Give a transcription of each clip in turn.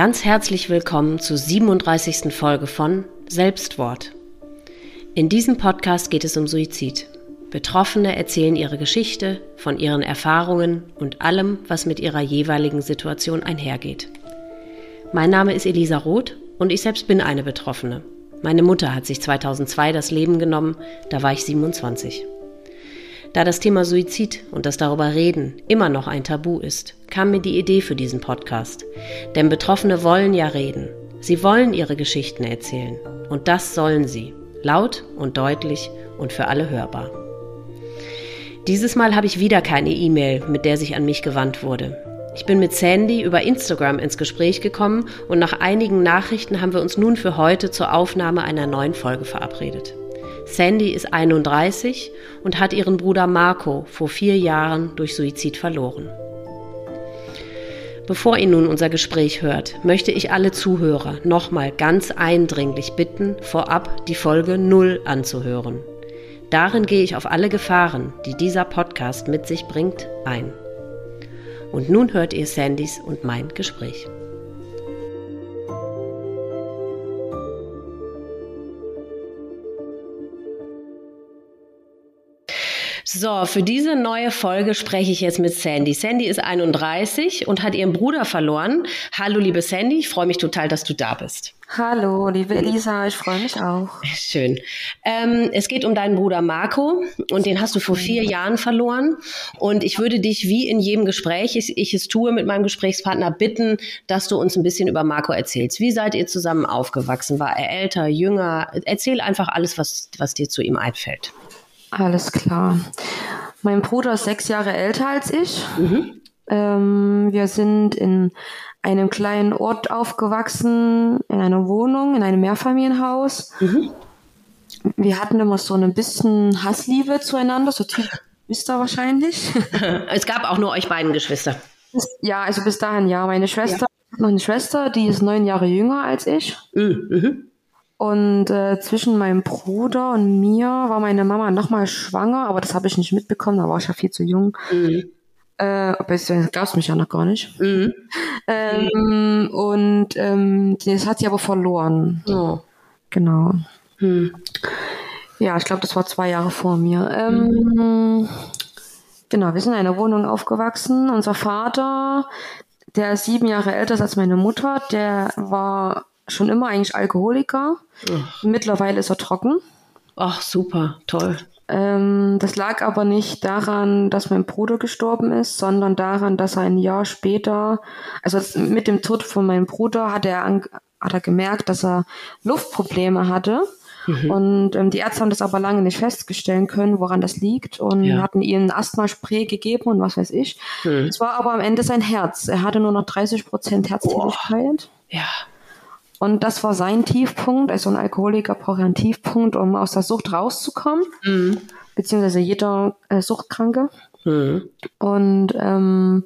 Ganz herzlich willkommen zur 37. Folge von Selbstwort. In diesem Podcast geht es um Suizid. Betroffene erzählen ihre Geschichte von ihren Erfahrungen und allem, was mit ihrer jeweiligen Situation einhergeht. Mein Name ist Elisa Roth und ich selbst bin eine Betroffene. Meine Mutter hat sich 2002 das Leben genommen, da war ich 27. Da das Thema Suizid und das darüber reden immer noch ein Tabu ist, kam mir die Idee für diesen Podcast. Denn Betroffene wollen ja reden. Sie wollen ihre Geschichten erzählen. Und das sollen sie. Laut und deutlich und für alle hörbar. Dieses Mal habe ich wieder keine E-Mail, mit der sich an mich gewandt wurde. Ich bin mit Sandy über Instagram ins Gespräch gekommen und nach einigen Nachrichten haben wir uns nun für heute zur Aufnahme einer neuen Folge verabredet. Sandy ist 31 und hat ihren Bruder Marco vor vier Jahren durch Suizid verloren. Bevor ihr nun unser Gespräch hört, möchte ich alle Zuhörer nochmal ganz eindringlich bitten, vorab die Folge 0 anzuhören. Darin gehe ich auf alle Gefahren, die dieser Podcast mit sich bringt, ein. Und nun hört ihr Sandys und mein Gespräch. So, für diese neue Folge spreche ich jetzt mit Sandy. Sandy ist 31 und hat ihren Bruder verloren. Hallo, liebe Sandy, ich freue mich total, dass du da bist. Hallo, liebe Elisa, ich freue mich auch. Schön. Ähm, es geht um deinen Bruder Marco und den hast du vor vier Jahren verloren. Und ich würde dich wie in jedem Gespräch, ich, ich es tue mit meinem Gesprächspartner, bitten, dass du uns ein bisschen über Marco erzählst. Wie seid ihr zusammen aufgewachsen? War er älter, jünger? Erzähl einfach alles, was, was dir zu ihm einfällt. Alles klar. Mein Bruder ist sechs Jahre älter als ich. Mhm. Ähm, wir sind in einem kleinen Ort aufgewachsen, in einer Wohnung, in einem Mehrfamilienhaus. Mhm. Wir hatten immer so ein bisschen Hassliebe zueinander, so Typ wisst ihr wahrscheinlich. es gab auch nur euch beiden Geschwister. Ja, also bis dahin ja. Meine Schwester, ja. noch eine Schwester, die ist neun Jahre jünger als ich. Mhm. Und äh, zwischen meinem Bruder und mir war meine Mama nochmal schwanger, aber das habe ich nicht mitbekommen, da war ich ja viel zu jung. Mhm. Äh, glaubst mich ja noch gar nicht. Mhm. Ähm, und ähm, das hat sie aber verloren. Oh. Genau. Mhm. Ja, ich glaube, das war zwei Jahre vor mir. Ähm, mhm. Genau, wir sind in einer Wohnung aufgewachsen. Unser Vater, der ist sieben Jahre älter als meine Mutter, der war schon immer eigentlich Alkoholiker. Ach. Mittlerweile ist er trocken. Ach, super, toll. Ähm, das lag aber nicht daran, dass mein Bruder gestorben ist, sondern daran, dass er ein Jahr später, also mit dem Tod von meinem Bruder, hat er, hat er gemerkt, dass er Luftprobleme hatte. Mhm. Und ähm, die Ärzte haben das aber lange nicht feststellen können, woran das liegt und ja. hatten ihm Asthmaspray gegeben und was weiß ich. Mhm. Es war aber am Ende sein Herz. Er hatte nur noch 30 Prozent Herztätigkeit. Ja. Und das war sein Tiefpunkt. Also ein Alkoholiker braucht einen Tiefpunkt, um aus der Sucht rauszukommen. Mhm. Beziehungsweise jeder äh, Suchtkranke. Mhm. Und ähm,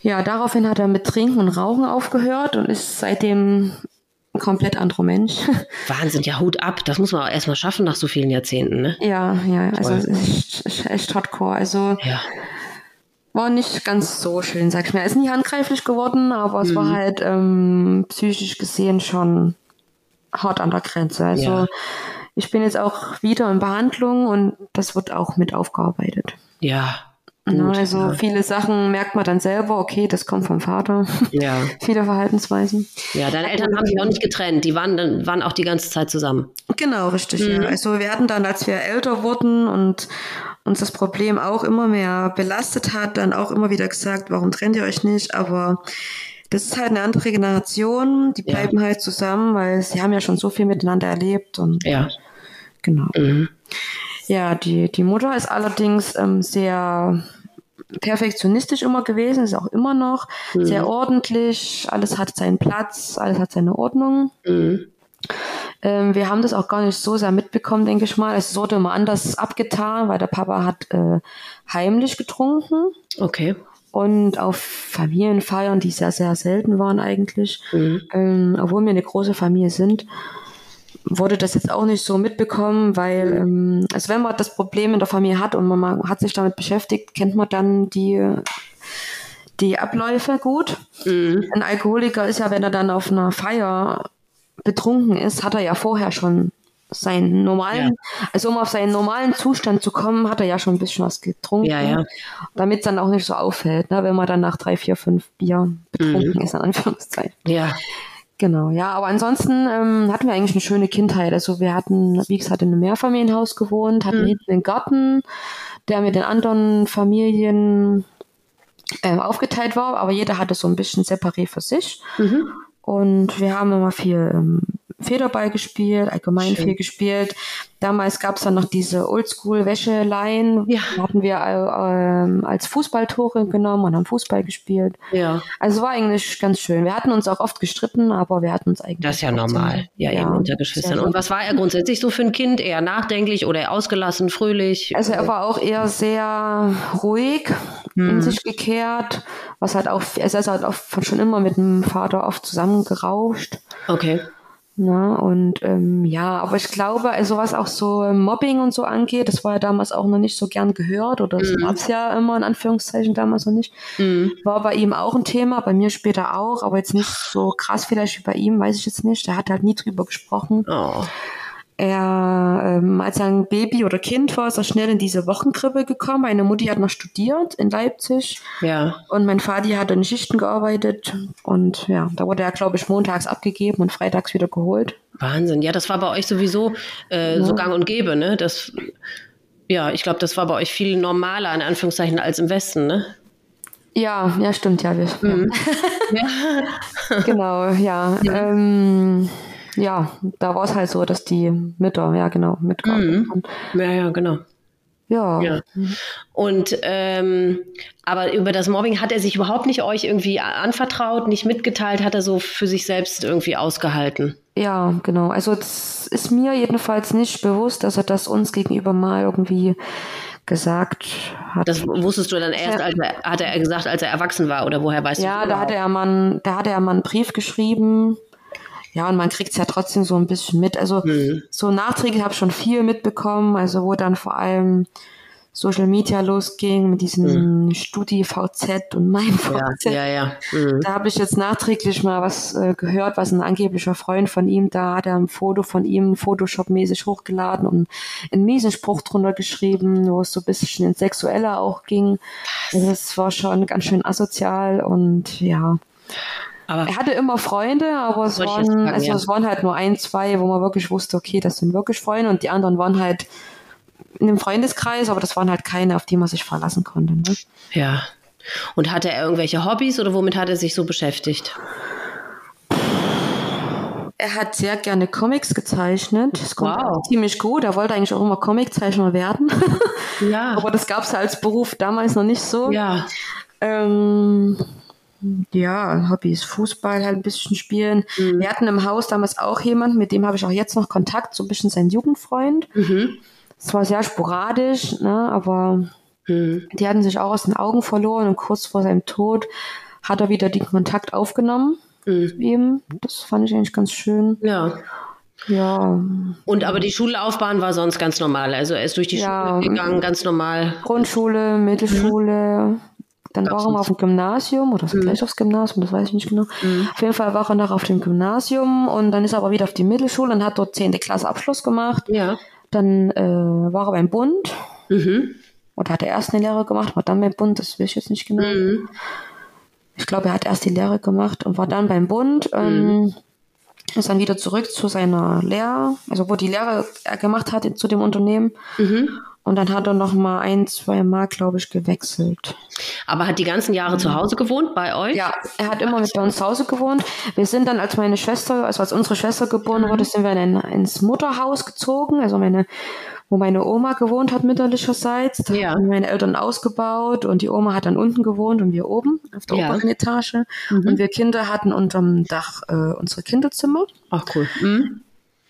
ja, daraufhin hat er mit Trinken und Rauchen aufgehört und ist seitdem ein komplett anderer Mensch. Wahnsinn, ja, Hut ab. Das muss man auch erstmal schaffen nach so vielen Jahrzehnten, ne? Ja, ja, also es ist echt, echt hardcore. Also ja war nicht ganz so schön, sag ich mal. Er ist nie handgreiflich geworden, aber es mhm. war halt ähm, psychisch gesehen schon hart an der Grenze. Also ja. ich bin jetzt auch wieder in Behandlung und das wird auch mit aufgearbeitet. Ja. Na, also ja. viele Sachen merkt man dann selber, okay, das kommt vom Vater. Ja. viele Verhaltensweisen. Ja, deine Eltern haben sich auch nicht getrennt, die waren waren auch die ganze Zeit zusammen. Genau, richtig. Mhm. Ja. Also wir hatten dann, als wir älter wurden und uns das Problem auch immer mehr belastet hat, dann auch immer wieder gesagt, warum trennt ihr euch nicht? Aber das ist halt eine andere Generation, die bleiben ja. halt zusammen, weil sie haben ja schon so viel miteinander erlebt und ja. genau. Mhm. Ja, die, die Mutter ist allerdings ähm, sehr perfektionistisch immer gewesen, ist auch immer noch mhm. sehr ordentlich, alles hat seinen Platz, alles hat seine Ordnung. Mhm. Ähm, wir haben das auch gar nicht so sehr mitbekommen, denke ich mal. Es wurde immer anders abgetan, weil der Papa hat äh, heimlich getrunken. Okay. Und auf Familienfeiern, die sehr, sehr selten waren eigentlich, mhm. ähm, obwohl wir eine große Familie sind, wurde das jetzt auch nicht so mitbekommen, weil, ähm, also wenn man das Problem in der Familie hat und man hat sich damit beschäftigt, kennt man dann die die Abläufe gut. Mhm. Ein Alkoholiker ist ja, wenn er dann auf einer Feier betrunken ist, hat er ja vorher schon seinen normalen, ja. also um auf seinen normalen Zustand zu kommen, hat er ja schon ein bisschen was getrunken. Ja, ja. Damit es dann auch nicht so auffällt, ne, wenn man dann nach drei, vier, fünf Bier betrunken mhm. ist, in Anführungszeichen. Ja. Genau, ja, aber ansonsten ähm, hatten wir eigentlich eine schöne Kindheit. Also wir hatten, wie gesagt, in einem Mehrfamilienhaus gewohnt, hatten mhm. hinten einen Garten, der mit den anderen Familien äh, aufgeteilt war, aber jeder hatte so ein bisschen separé für sich. Mhm. Und wir haben immer viel ähm, Federball gespielt, allgemein Schön. viel gespielt. Damals gab es dann noch diese Oldschool-Wäscheleien. Ja. Hatten wir äh, als Fußballtore genommen und haben Fußball gespielt. Ja. Also war eigentlich ganz schön. Wir hatten uns auch oft gestritten, aber wir hatten uns eigentlich. Das ist ja normal. Ja, ja, eben unter Geschwistern. Und was war er grundsätzlich so für ein Kind? Eher nachdenklich oder ausgelassen, fröhlich? Also er war auch eher sehr ruhig, hm. in sich gekehrt. Was halt auch, er ist halt auch schon immer mit dem Vater oft zusammengerauscht. Okay. Na, und ähm, ja, aber ich glaube, also was auch so Mobbing und so angeht, das war ja damals auch noch nicht so gern gehört oder das mhm. gab es ja immer in Anführungszeichen damals noch nicht. Mhm. War bei ihm auch ein Thema, bei mir später auch, aber jetzt nicht so krass vielleicht wie bei ihm, weiß ich jetzt nicht. Der hat halt nie drüber gesprochen. Oh. Er, ähm, als er ein Baby oder Kind war, ist er schnell in diese Wochenkrippe gekommen. Meine Mutti hat noch studiert in Leipzig. Ja. Und mein Vati hat in Schichten gearbeitet. Und ja, da wurde er, glaube ich, montags abgegeben und freitags wieder geholt. Wahnsinn. Ja, das war bei euch sowieso äh, ja. so gang und gäbe, ne? Das, ja, ich glaube, das war bei euch viel normaler, in Anführungszeichen, als im Westen, ne? Ja, ja, stimmt, ja. Wir, mhm. ja. genau, ja. ja. Ähm, ja, da war es halt so, dass die Mütter, ja genau, mitgearbeitet mhm. Ja, ja, genau. Ja. ja. Und ähm, aber über das Mobbing hat er sich überhaupt nicht euch irgendwie anvertraut, nicht mitgeteilt, hat er so für sich selbst irgendwie ausgehalten. Ja, genau. Also es ist mir jedenfalls nicht bewusst, dass er das uns gegenüber mal irgendwie gesagt hat. Das wusstest du dann erst, als er, hat er gesagt, als er erwachsen war oder woher weißt ja, du? Ja, da hatte er mal, da hatte er mal einen Brief geschrieben ja, und man kriegt es ja trotzdem so ein bisschen mit. Also mhm. so nachträglich habe ich schon viel mitbekommen, also wo dann vor allem Social Media losging mit diesem mhm. StudiVZ und mein VZ. Ja, ja, ja. Mhm. Da habe ich jetzt nachträglich mal was äh, gehört, was ein angeblicher Freund von ihm, da hat er ein Foto von ihm Photoshop-mäßig hochgeladen und einen miesen Spruch drunter geschrieben, wo es so ein bisschen ins Sexuelle auch ging. Also das war schon ganz schön asozial und ja. Aber er hatte immer Freunde, aber es waren, sagen, also ja. es waren halt nur ein, zwei, wo man wirklich wusste, okay, das sind wirklich Freunde und die anderen waren halt in dem Freundeskreis, aber das waren halt keine, auf die man sich verlassen konnte. Ne? Ja. Und hatte er irgendwelche Hobbys oder womit hat er sich so beschäftigt? Er hat sehr gerne Comics gezeichnet. Das kommt wow. ziemlich gut. Er wollte eigentlich auch immer Comiczeichner werden. Ja. aber das gab es als Beruf damals noch nicht so. Ja. Ähm, ja, Hobbys, Fußball halt ein bisschen spielen. Mhm. Wir hatten im Haus damals auch jemanden, mit dem habe ich auch jetzt noch Kontakt, so ein bisschen sein Jugendfreund. Mhm. Es war sehr sporadisch, ne, aber mhm. die hatten sich auch aus den Augen verloren und kurz vor seinem Tod hat er wieder den Kontakt aufgenommen mhm. ihm. Das fand ich eigentlich ganz schön. Ja. Ja. Und aber die Schullaufbahn war sonst ganz normal. Also er ist durch die ja. Schule gegangen, ganz normal. Grundschule, Mittelschule, mhm. Dann war er mal auf dem Gymnasium oder mhm. gleich aufs Gymnasium, das weiß ich nicht genau. Mhm. Auf jeden Fall war er noch auf dem Gymnasium und dann ist er aber wieder auf die Mittelschule und hat dort 10. Klasse Abschluss gemacht. Ja. Dann äh, war er beim Bund mhm. oder hat er erst eine Lehre gemacht, war dann beim Bund, das weiß ich jetzt nicht genau. Mhm. Ich glaube, er hat erst die Lehre gemacht und war dann beim Bund. Ähm, mhm. ist dann wieder zurück zu seiner Lehre, also wo die Lehre er gemacht hat zu dem Unternehmen. Mhm. Und dann hat er noch mal ein, zwei Mal, glaube ich, gewechselt. Aber hat die ganzen Jahre zu Hause gewohnt bei euch? Ja, er hat immer mit bei uns zu Hause gewohnt. Wir sind dann, als meine Schwester, also als unsere Schwester geboren mhm. wurde, sind wir in ein, ins Mutterhaus gezogen. Also meine, wo meine Oma gewohnt hat mütterlicherseits. Da ja. haben meine Eltern ausgebaut und die Oma hat dann unten gewohnt und wir oben auf der ja. oberen Etage. Mhm. Und wir Kinder hatten unterm Dach äh, unsere Kinderzimmer. Ach cool.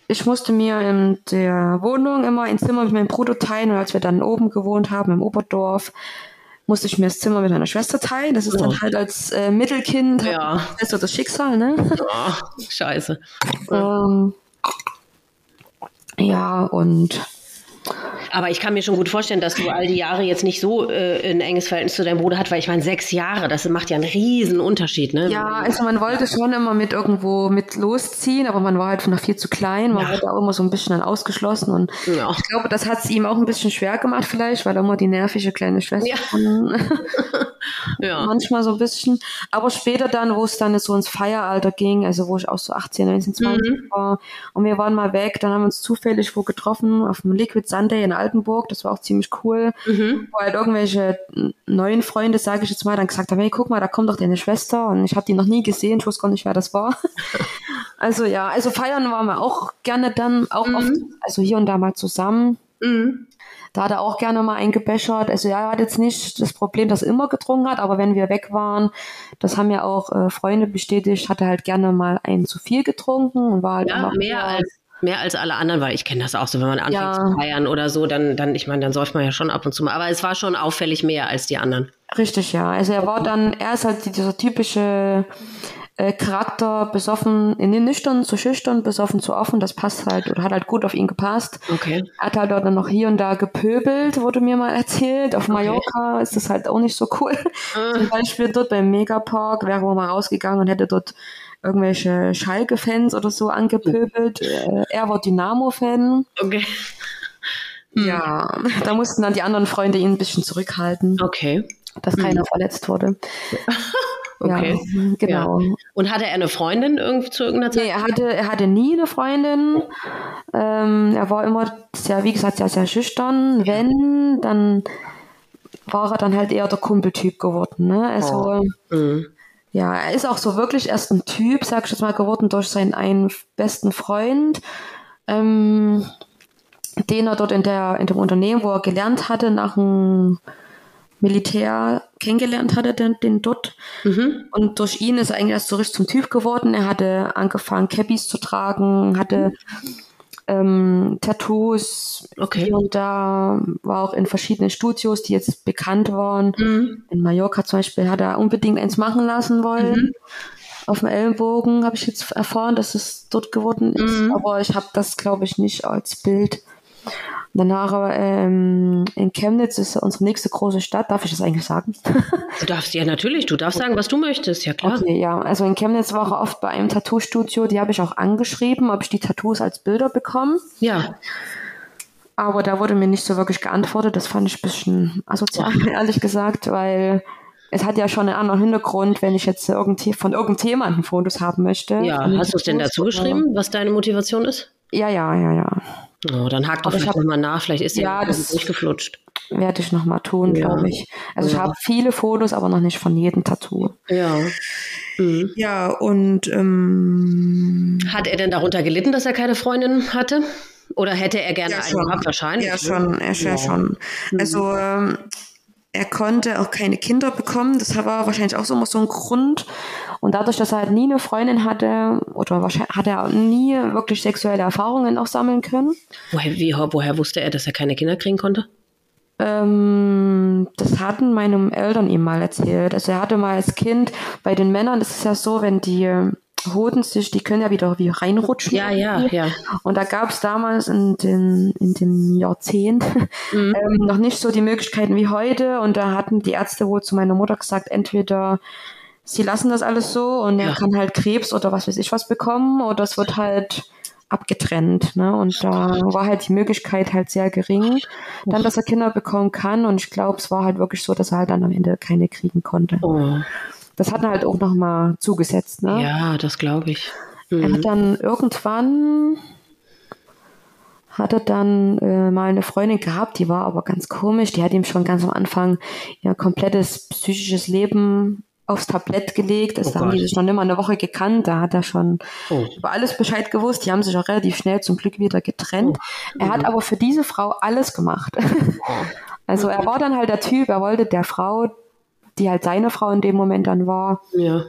Ich musste mir in der Wohnung immer ein Zimmer mit meinem Bruder teilen und als wir dann oben gewohnt haben im Oberdorf, musste ich mir das Zimmer mit meiner Schwester teilen. Das ist oh. dann halt als äh, Mittelkind ja. das ist das Schicksal, ne? Ja, scheiße. ähm, ja, und Aber ich kann mir schon gut vorstellen, dass du all die Jahre jetzt nicht so äh, ein enges Verhältnis zu deinem Bruder hast, weil ich meine, sechs Jahre, das macht ja einen riesen Unterschied, ne? Ja, also man wollte schon immer mit irgendwo mit losziehen, aber man war halt noch viel zu klein, man ja. wurde auch immer so ein bisschen dann ausgeschlossen und ja. ich glaube, das hat es ihm auch ein bisschen schwer gemacht vielleicht, weil er immer die nervige kleine Schwester ja. ja. manchmal so ein bisschen. Aber später dann, wo es dann so ins Feieralter ging, also wo ich auch so 18, 19, 20 mhm. war und wir waren mal weg, dann haben wir uns zufällig wo getroffen auf dem Liquid Sunday in Altenburg, das war auch ziemlich cool, mhm. wo halt irgendwelche neuen Freunde, sage ich jetzt mal, dann gesagt haben, hey, guck mal, da kommt doch deine Schwester und ich habe die noch nie gesehen, ich wusste gar nicht, wer das war. also ja, also feiern waren wir auch gerne dann, auch mhm. oft, also hier und da mal zusammen. Mhm. Da hat er auch gerne mal eingebechert. Also ja, er hat jetzt nicht das Problem, dass er immer getrunken hat, aber wenn wir weg waren, das haben ja auch äh, Freunde bestätigt, hat er halt gerne mal einen zu viel getrunken und war halt ja, immer mehr als mehr als alle anderen, weil ich kenne das auch so, wenn man anfängt ja. zu feiern oder so, dann, dann, ich meine, dann säuft man ja schon ab und zu mal. Aber es war schon auffällig mehr als die anderen. Richtig, ja. Also er war dann, er ist halt dieser typische äh, Charakter besoffen, in den nüchtern zu schüchtern, besoffen zu offen, das passt halt oder hat halt gut auf ihn gepasst. Okay. Er hat halt dort dann noch hier und da gepöbelt, wurde mir mal erzählt. Auf Mallorca okay. ist das halt auch nicht so cool. Uh. Zum Beispiel dort beim Megapark wäre man mal rausgegangen und hätte dort irgendwelche Schalke-Fans oder so angepöbelt. Uh. Er war Dynamo-Fan. Okay. Ja, da mussten dann die anderen Freunde ihn ein bisschen zurückhalten. Okay. Dass keiner mhm. verletzt wurde. Okay. Ja, genau. Ja. Und hatte er eine Freundin irgendwie zu irgendeiner Zeit? Nee, er hatte, er hatte nie eine Freundin. Ähm, er war immer sehr, wie gesagt, sehr, sehr schüchtern. Wenn, dann war er dann halt eher der Kumpeltyp geworden. Ne? Also, oh. mhm. Ja, er ist auch so wirklich erst ein Typ, sag ich jetzt mal, geworden durch seinen einen besten Freund. Ähm, den er dort in der in dem Unternehmen, wo er gelernt hatte, nach dem Militär kennengelernt hatte, den, den dort. Mhm. Und durch ihn ist er eigentlich erst so richtig zum Typ geworden. Er hatte angefangen, Cappies zu tragen, hatte ähm, Tattoos okay. hier und da, war auch in verschiedenen Studios, die jetzt bekannt waren. Mhm. In Mallorca zum Beispiel hat er unbedingt eins machen lassen wollen. Mhm. Auf dem Ellenbogen habe ich jetzt erfahren, dass es dort geworden ist, mhm. aber ich habe das, glaube ich, nicht als Bild. Danach ähm, in Chemnitz ist unsere nächste große Stadt. Darf ich das eigentlich sagen? du darfst ja natürlich. Du darfst sagen, was du möchtest. Ja klar. Okay, ja. Also in Chemnitz war er oft bei einem Tattoo-Studio. Die habe ich auch angeschrieben, ob ich die Tattoos als Bilder bekomme. Ja. Aber da wurde mir nicht so wirklich geantwortet. Das fand ich ein bisschen asozial, ehrlich gesagt, weil es hat ja schon einen anderen Hintergrund, wenn ich jetzt irgendwie von irgendjemandem Fotos haben möchte. Ja, hast du es denn dazu geschrieben, was deine Motivation ist? Ja, ja, ja, ja. Oh, dann hakt doch vielleicht nochmal nach, vielleicht ist ja das durchgeflutscht. Werde ich nochmal tun, ja. glaube ich. Also ja. ich habe viele Fotos, aber noch nicht von jedem Tattoo. Ja. Mhm. Ja, und ähm, hat er denn darunter gelitten, dass er keine Freundin hatte? Oder hätte er gerne ja, einen gehabt? Wahrscheinlich. Ja, ne? schon, er ja. schon. Mhm. Also ähm, er konnte auch keine Kinder bekommen. Das war wahrscheinlich auch so immer so ein Grund. Und dadurch, dass er halt nie eine Freundin hatte, oder wahrscheinlich hat er nie wirklich sexuelle Erfahrungen auch sammeln können. Woher, wie, woher wusste er, dass er keine Kinder kriegen konnte? Ähm, das hatten meine Eltern ihm mal erzählt. Also er hatte mal als Kind, bei den Männern ist es ja so, wenn die Hoden sich, die können ja wieder wie reinrutschen. Ja, ja, ja. Und da gab es damals in, den, in dem Jahrzehnt mhm. ähm, noch nicht so die Möglichkeiten wie heute. Und da hatten die Ärzte wohl zu meiner Mutter gesagt, entweder sie lassen das alles so und er kann halt Krebs oder was weiß ich was bekommen oder es wird halt abgetrennt. Ne? Und da war halt die Möglichkeit halt sehr gering, dann, dass er Kinder bekommen kann. Und ich glaube, es war halt wirklich so, dass er halt dann am Ende keine kriegen konnte. Oh. Das hat er halt auch nochmal zugesetzt. Ne? Ja, das glaube ich. Mhm. Er hat dann irgendwann hat er dann äh, mal eine Freundin gehabt, die war aber ganz komisch. Die hat ihm schon ganz am Anfang ihr komplettes psychisches Leben aufs Tablett gelegt. Das oh haben die sich noch immer eine Woche gekannt. Da hat er schon oh. über alles Bescheid gewusst. Die haben sich auch relativ schnell zum Glück wieder getrennt. Oh. Er hat aber für diese Frau alles gemacht. Oh. also er war dann halt der Typ, er wollte der Frau, die halt seine Frau in dem Moment dann war, ja.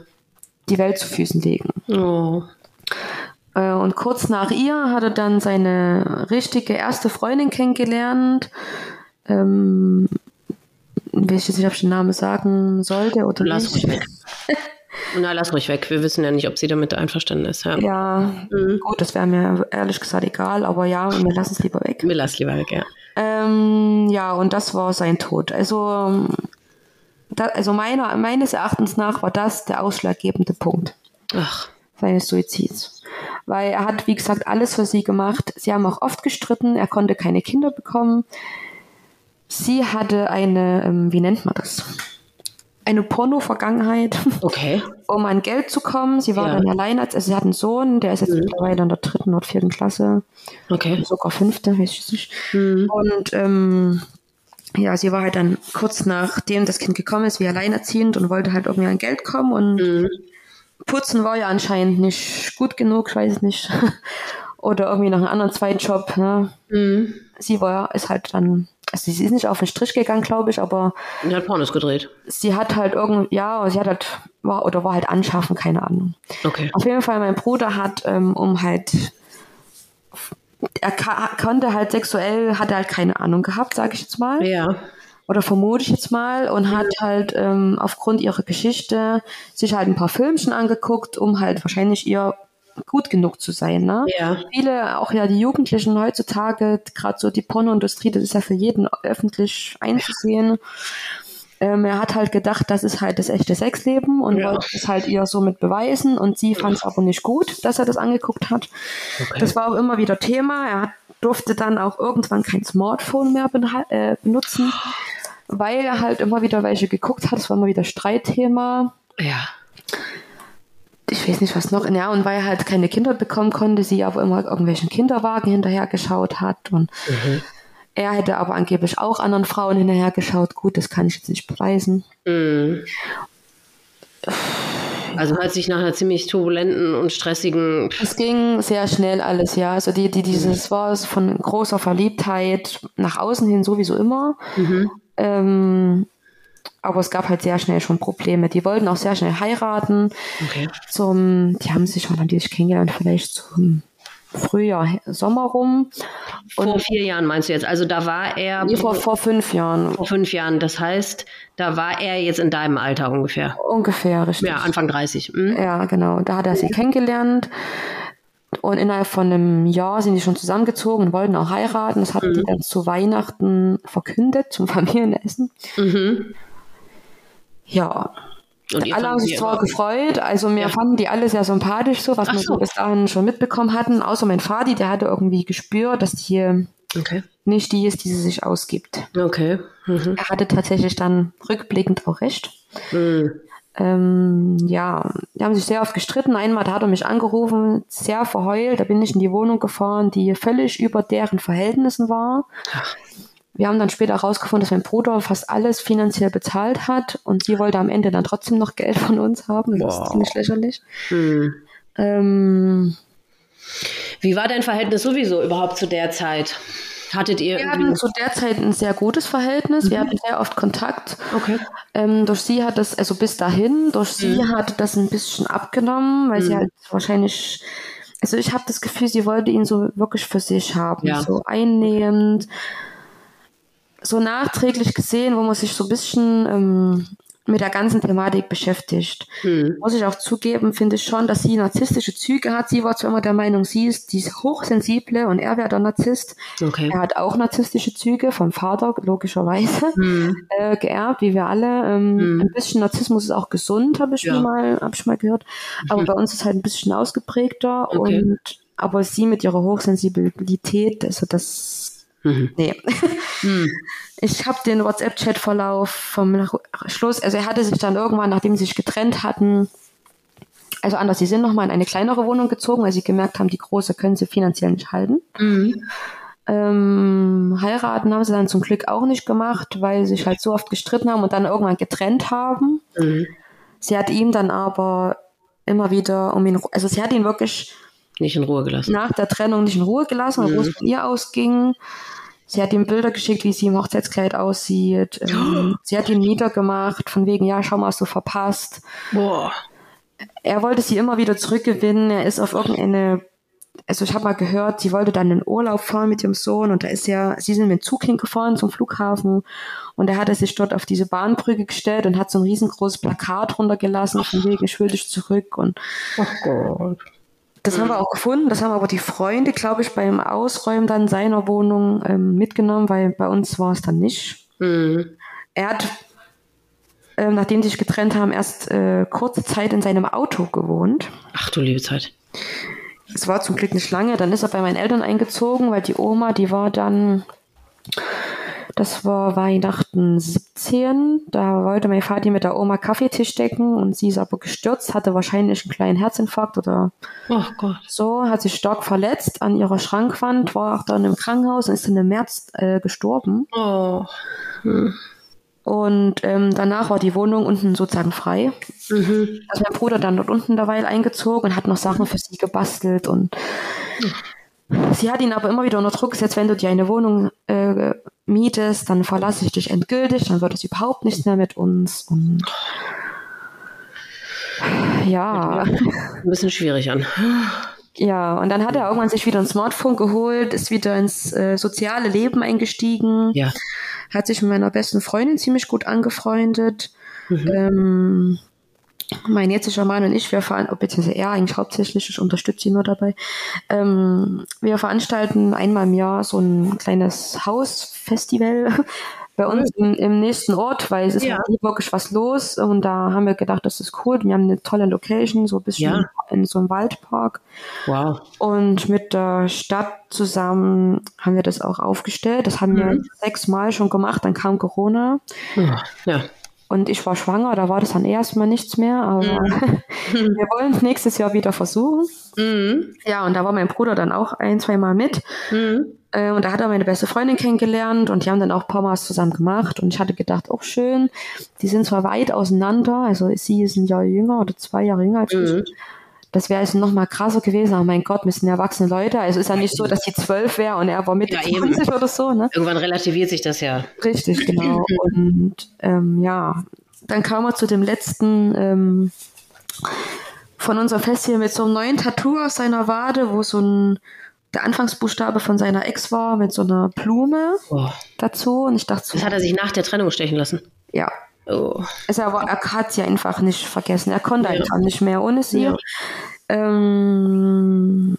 die Welt zu Füßen legen. Oh. Äh, und kurz nach ihr hat er dann seine richtige erste Freundin kennengelernt. Ähm, weiß jetzt nicht, ob ich den Namen sagen sollte oder lass nicht. Ruhig weg. Na, lass ruhig weg. Wir wissen ja nicht, ob sie damit einverstanden ist. Ja, ja mhm. gut, das wäre mir ehrlich gesagt egal, aber ja, wir lassen es lieber weg. Wir lassen es lieber weg, ja. Ähm, ja, und das war sein Tod. Also, da, also meiner, meines Erachtens nach war das der ausschlaggebende Punkt Ach. seines Suizids. Weil er hat, wie gesagt, alles für sie gemacht. Sie haben auch oft gestritten. Er konnte keine Kinder bekommen. Sie hatte eine, ähm, wie nennt man das? Eine Porno-Vergangenheit, Okay. um an Geld zu kommen. Sie war Ja. dann allein, also sie hat einen Sohn, der ist jetzt Mhm. mittlerweile in der dritten oder vierten Klasse, Okay. sogar fünfte, weiß ich nicht. Mhm. Und ähm, ja, sie war halt dann kurz nachdem das Kind gekommen ist, wie alleinerziehend und wollte halt irgendwie an Geld kommen und Mhm. Putzen war ja anscheinend nicht gut genug, ich weiß nicht. Oder irgendwie noch einen anderen Zweitjob. Ne? Mhm. Sie war, ist halt dann, also sie ist nicht auf den Strich gegangen, glaube ich, aber Er hat Pornos gedreht. sie hat halt irgendwie, ja, sie hat halt, war, oder war halt anschaffen, keine Ahnung. Okay. Auf jeden Fall, mein Bruder hat, ähm, um halt, er konnte halt sexuell, hat er halt keine Ahnung gehabt, sage ich jetzt mal. Ja. Oder vermute ich jetzt mal. Und hat halt ähm, aufgrund ihrer Geschichte sich halt ein paar Filmchen angeguckt, um halt wahrscheinlich ihr gut genug zu sein. Ne? Ja. Viele, auch ja die Jugendlichen heutzutage, gerade so die Pornoindustrie, das ist ja für jeden öffentlich einzusehen. Ähm, er hat halt gedacht, das ist halt das echte Sexleben und Ja. wollte es halt ihr somit beweisen und sie fand es aber nicht gut, dass er das angeguckt hat. Okay. Das war auch immer wieder Thema. Er hat, durfte dann auch irgendwann kein Smartphone mehr äh, benutzen, weil er halt immer wieder welche geguckt hat. Es war immer wieder Streitthema. Ja. Ich weiß nicht, was noch. Ja, und weil er halt keine Kinder bekommen konnte, sie aber immer irgendwelchen Kinderwagen hinterher geschaut hat. Und er hätte aber angeblich auch anderen Frauen hinterher geschaut. Gut, das kann ich jetzt nicht beweisen. Mhm. Also hört sich nach einer ziemlich turbulenten und stressigen. Es ging sehr schnell alles, ja. Also die, die, dieses war es von großer Verliebtheit nach außen hin sowieso immer. Ähm, aber es gab halt sehr schnell schon Probleme. Die wollten auch sehr schnell heiraten. Okay. Zum, die haben sich schon, haben die sich kennengelernt, vielleicht zum Frühjahr, Sommer rum. Vor vier Jahren meinst du jetzt? Also da war er Nee, vor, vor fünf Jahren vor fünf Jahren. Das heißt, da war er jetzt in deinem Alter ungefähr. ungefähr, richtig. Ja, Anfang 30. Mhm. Ja, genau. Da hat er sie kennengelernt. Und innerhalb von einem Jahr sind die schon zusammengezogen und wollten auch heiraten. Das hatten die dann zu Weihnachten verkündet, zum Familienessen. Mhm. Ja, Und alle haben sich zwar gefreut, also mir Ja. fanden die alle sehr sympathisch, so was Ach wir so. bis dahin schon mitbekommen hatten. Außer mein Vati, der hatte irgendwie gespürt, dass die Okay. nicht die ist, die sie sich ausgibt. Okay. Mhm. Er hatte tatsächlich dann rückblickend auch recht. Mhm. Ähm, ja, die haben sich sehr oft gestritten. Einmal hat er mich angerufen, sehr verheult. Da bin ich in die Wohnung gefahren, die völlig über deren Verhältnissen war. Wir haben dann später herausgefunden, dass mein Bruder fast alles finanziell bezahlt hat und sie wollte am Ende dann trotzdem noch Geld von uns haben. Das Boah. ist ziemlich lächerlich. Mhm. Ähm, Wie war dein Verhältnis sowieso überhaupt zu der Zeit? Hattet ihr wir hatten zu der Zeit ein sehr gutes Verhältnis. Wir hatten sehr oft Kontakt. Okay. Ähm, durch sie hat das, also bis dahin, durch sie hat das ein bisschen abgenommen, weil sie halt wahrscheinlich, also ich habe das Gefühl, sie wollte ihn so wirklich für sich haben, Ja. so einnehmend, so nachträglich gesehen, wo man sich so ein bisschen ähm, mit der ganzen Thematik beschäftigt. Mhm. Muss ich auch zugeben, finde ich schon, dass sie narzisstische Züge hat. Sie war zwar immer der Meinung, sie ist die hochsensible und er wäre der Narzisst. Okay. Er hat auch narzisstische Züge vom Vater, logischerweise, Mhm. äh, geerbt, wie wir alle. Ähm, Mhm. Ein bisschen Narzissmus ist auch gesund, habe ich, Ja. mir mal, hab ich mal gehört. Aber Mhm. bei uns ist halt ein bisschen ausgeprägter. Okay. Und, aber sie mit ihrer Hochsensibilität, also das, Mhm. nee. Mhm. Ich habe den WhatsApp-Chat-Verlauf vom Schluss, also er hatte sich dann irgendwann, nachdem sie sich getrennt hatten, also anders, sie sind nochmal in eine kleinere Wohnung gezogen, weil sie gemerkt haben, die große können sie finanziell nicht halten. Mhm. Ähm, heiraten haben sie dann zum Glück auch nicht gemacht, weil sie sich halt so oft gestritten haben und dann irgendwann getrennt haben. Mhm. Sie hat ihm dann aber immer wieder um ihn, also sie hat ihn wirklich Nicht in Ruhe gelassen. nach der Trennung nicht in Ruhe gelassen, obwohl es von ihr ausging. Sie hat ihm Bilder geschickt, wie sie im Hochzeitskleid aussieht. Ähm, sie hat ihn niedergemacht, von wegen, ja, schau mal, hast du verpasst. Boah. Er wollte sie immer wieder zurückgewinnen. Er ist auf irgendeine, also ich habe mal gehört, sie wollte dann in Urlaub fahren mit ihrem Sohn und da ist ja, sie sind mit dem Zug hingefahren zum Flughafen und er hatte sich dort auf diese Bahnbrücke gestellt und hat so ein riesengroßes Plakat runtergelassen, von wegen, ich will dich zurück und Oh Gott. Das mhm. haben wir auch gefunden. Das haben aber die Freunde, glaube ich, beim Ausräumen dann seiner Wohnung ähm, mitgenommen, weil bei uns war es dann nicht. Mhm. Er hat, äh, nachdem sie sich getrennt haben, erst äh, kurze Zeit in seinem Auto gewohnt. Ach du liebe Zeit. Es war zum Glück nicht lange. Dann ist er bei meinen Eltern eingezogen, weil die Oma, die war dann das war Weihnachten 17. Da wollte mein Vater mit der Oma Kaffeetisch decken und sie ist aber gestürzt, hatte wahrscheinlich einen kleinen Herzinfarkt oder oh Gott. so, hat sich stark verletzt an ihrer Schrankwand, war auch dann im Krankenhaus und ist dann im März äh, gestorben. Oh. Hm. Und ähm, danach war die Wohnung unten sozusagen frei. Mhm. Also mein Bruder dann dort unten derweil eingezogen und hat noch Sachen für sie gebastelt und. Sie hat ihn aber immer wieder unter Druck gesetzt, wenn du dir eine Wohnung äh, mietest, dann verlasse ich dich endgültig, dann wird es überhaupt nichts mehr mit uns. Und ja. Ein bisschen schwierig an. Ja, und dann hat er irgendwann sich wieder ein Smartphone geholt, ist wieder ins äh, soziale Leben eingestiegen, ja. hat sich mit meiner besten Freundin ziemlich gut angefreundet. Mhm. Ähm, mein jetziger Mann und ich, wir fahren, beziehungsweise er eigentlich hauptsächlich, ich unterstütze ihn nur dabei, ähm, wir veranstalten einmal im Jahr so ein kleines Hausfestival bei uns im, im nächsten Ort, weil es ist ja. halt wirklich was los und da haben wir gedacht, das ist cool. Wir haben eine tolle Location, so ein bisschen ja. in so einem Waldpark. Wow. Und mit der Stadt zusammen haben wir das auch aufgestellt. Das haben mhm. wir sechsmal schon gemacht, dann kam Corona. Ja. Und ich war schwanger, da war das dann erstmal nichts mehr, aber mhm. wir wollen es nächstes Jahr wieder versuchen. Mhm. Ja, und da war mein Bruder dann auch ein, zwei Mal mit. Mhm. Äh, und da hat er meine beste Freundin kennengelernt und die haben dann auch ein paar Mal zusammen gemacht. Und ich hatte gedacht, auch schön, die sind zwar weit auseinander, also sie ist ein Jahr jünger oder zwei Jahre jünger als ich. Das wäre jetzt noch mal krasser gewesen, aber mein Gott, wir sind erwachsene Leute. Also ist ja nicht so, dass sie zwölf wäre und er war Mitte ja, 20 oder so. Ne? Irgendwann relativiert sich das ja. Richtig, genau. und ähm, ja, dann kam er zu dem letzten ähm, von unserem Fest hier mit so einem neuen Tattoo auf seiner Wade, wo so ein der Anfangsbuchstabe von seiner Ex war mit so einer Blume oh. dazu. Und ich dachte so. Das hat er sich nach der Trennung stechen lassen. Ja, Oh. Also er, er hat sie einfach nicht vergessen. Er konnte ja. einfach nicht mehr ohne sie. Ja. Ähm,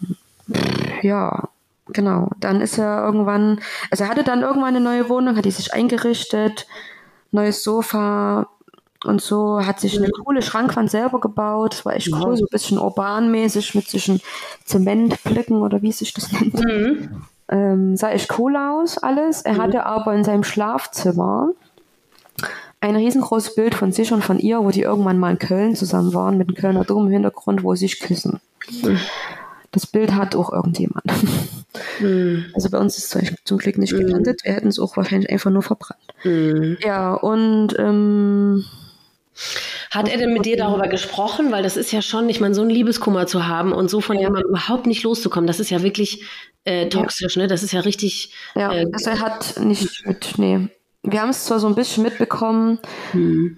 ja, genau. Dann ist er irgendwann, also er hatte dann irgendwann eine neue Wohnung, hat die sich eingerichtet, neues Sofa und so, hat sich eine coole Schrankwand selber gebaut. Das war echt cool, so ein bisschen urbanmäßig mit zwischen Zementblicken oder wie sich das nennt. Mhm. Ähm, sah echt cool aus, alles. Er mhm. hatte aber in seinem Schlafzimmer ein riesengroßes Bild von sich und von ihr, wo die irgendwann mal in Köln zusammen waren, mit einem Kölner Dom im Hintergrund, wo sie sich küssen. Das Bild hat auch irgendjemand. Mhm. Also bei uns ist es zum Glück nicht gelandet. Wir hätten es auch wahrscheinlich einfach nur verbrannt. Mhm. Ja, und ähm, hat er denn mit dir darüber gesprochen? Weil das ist ja schon, ich meine, so ein Liebeskummer zu haben und so von ja. jemandem überhaupt nicht loszukommen, das ist ja wirklich äh, toxisch, ja. ne? Das ist ja richtig. Ja, äh, also er hat nicht mit, nee, wir haben es zwar so ein bisschen mitbekommen, hm.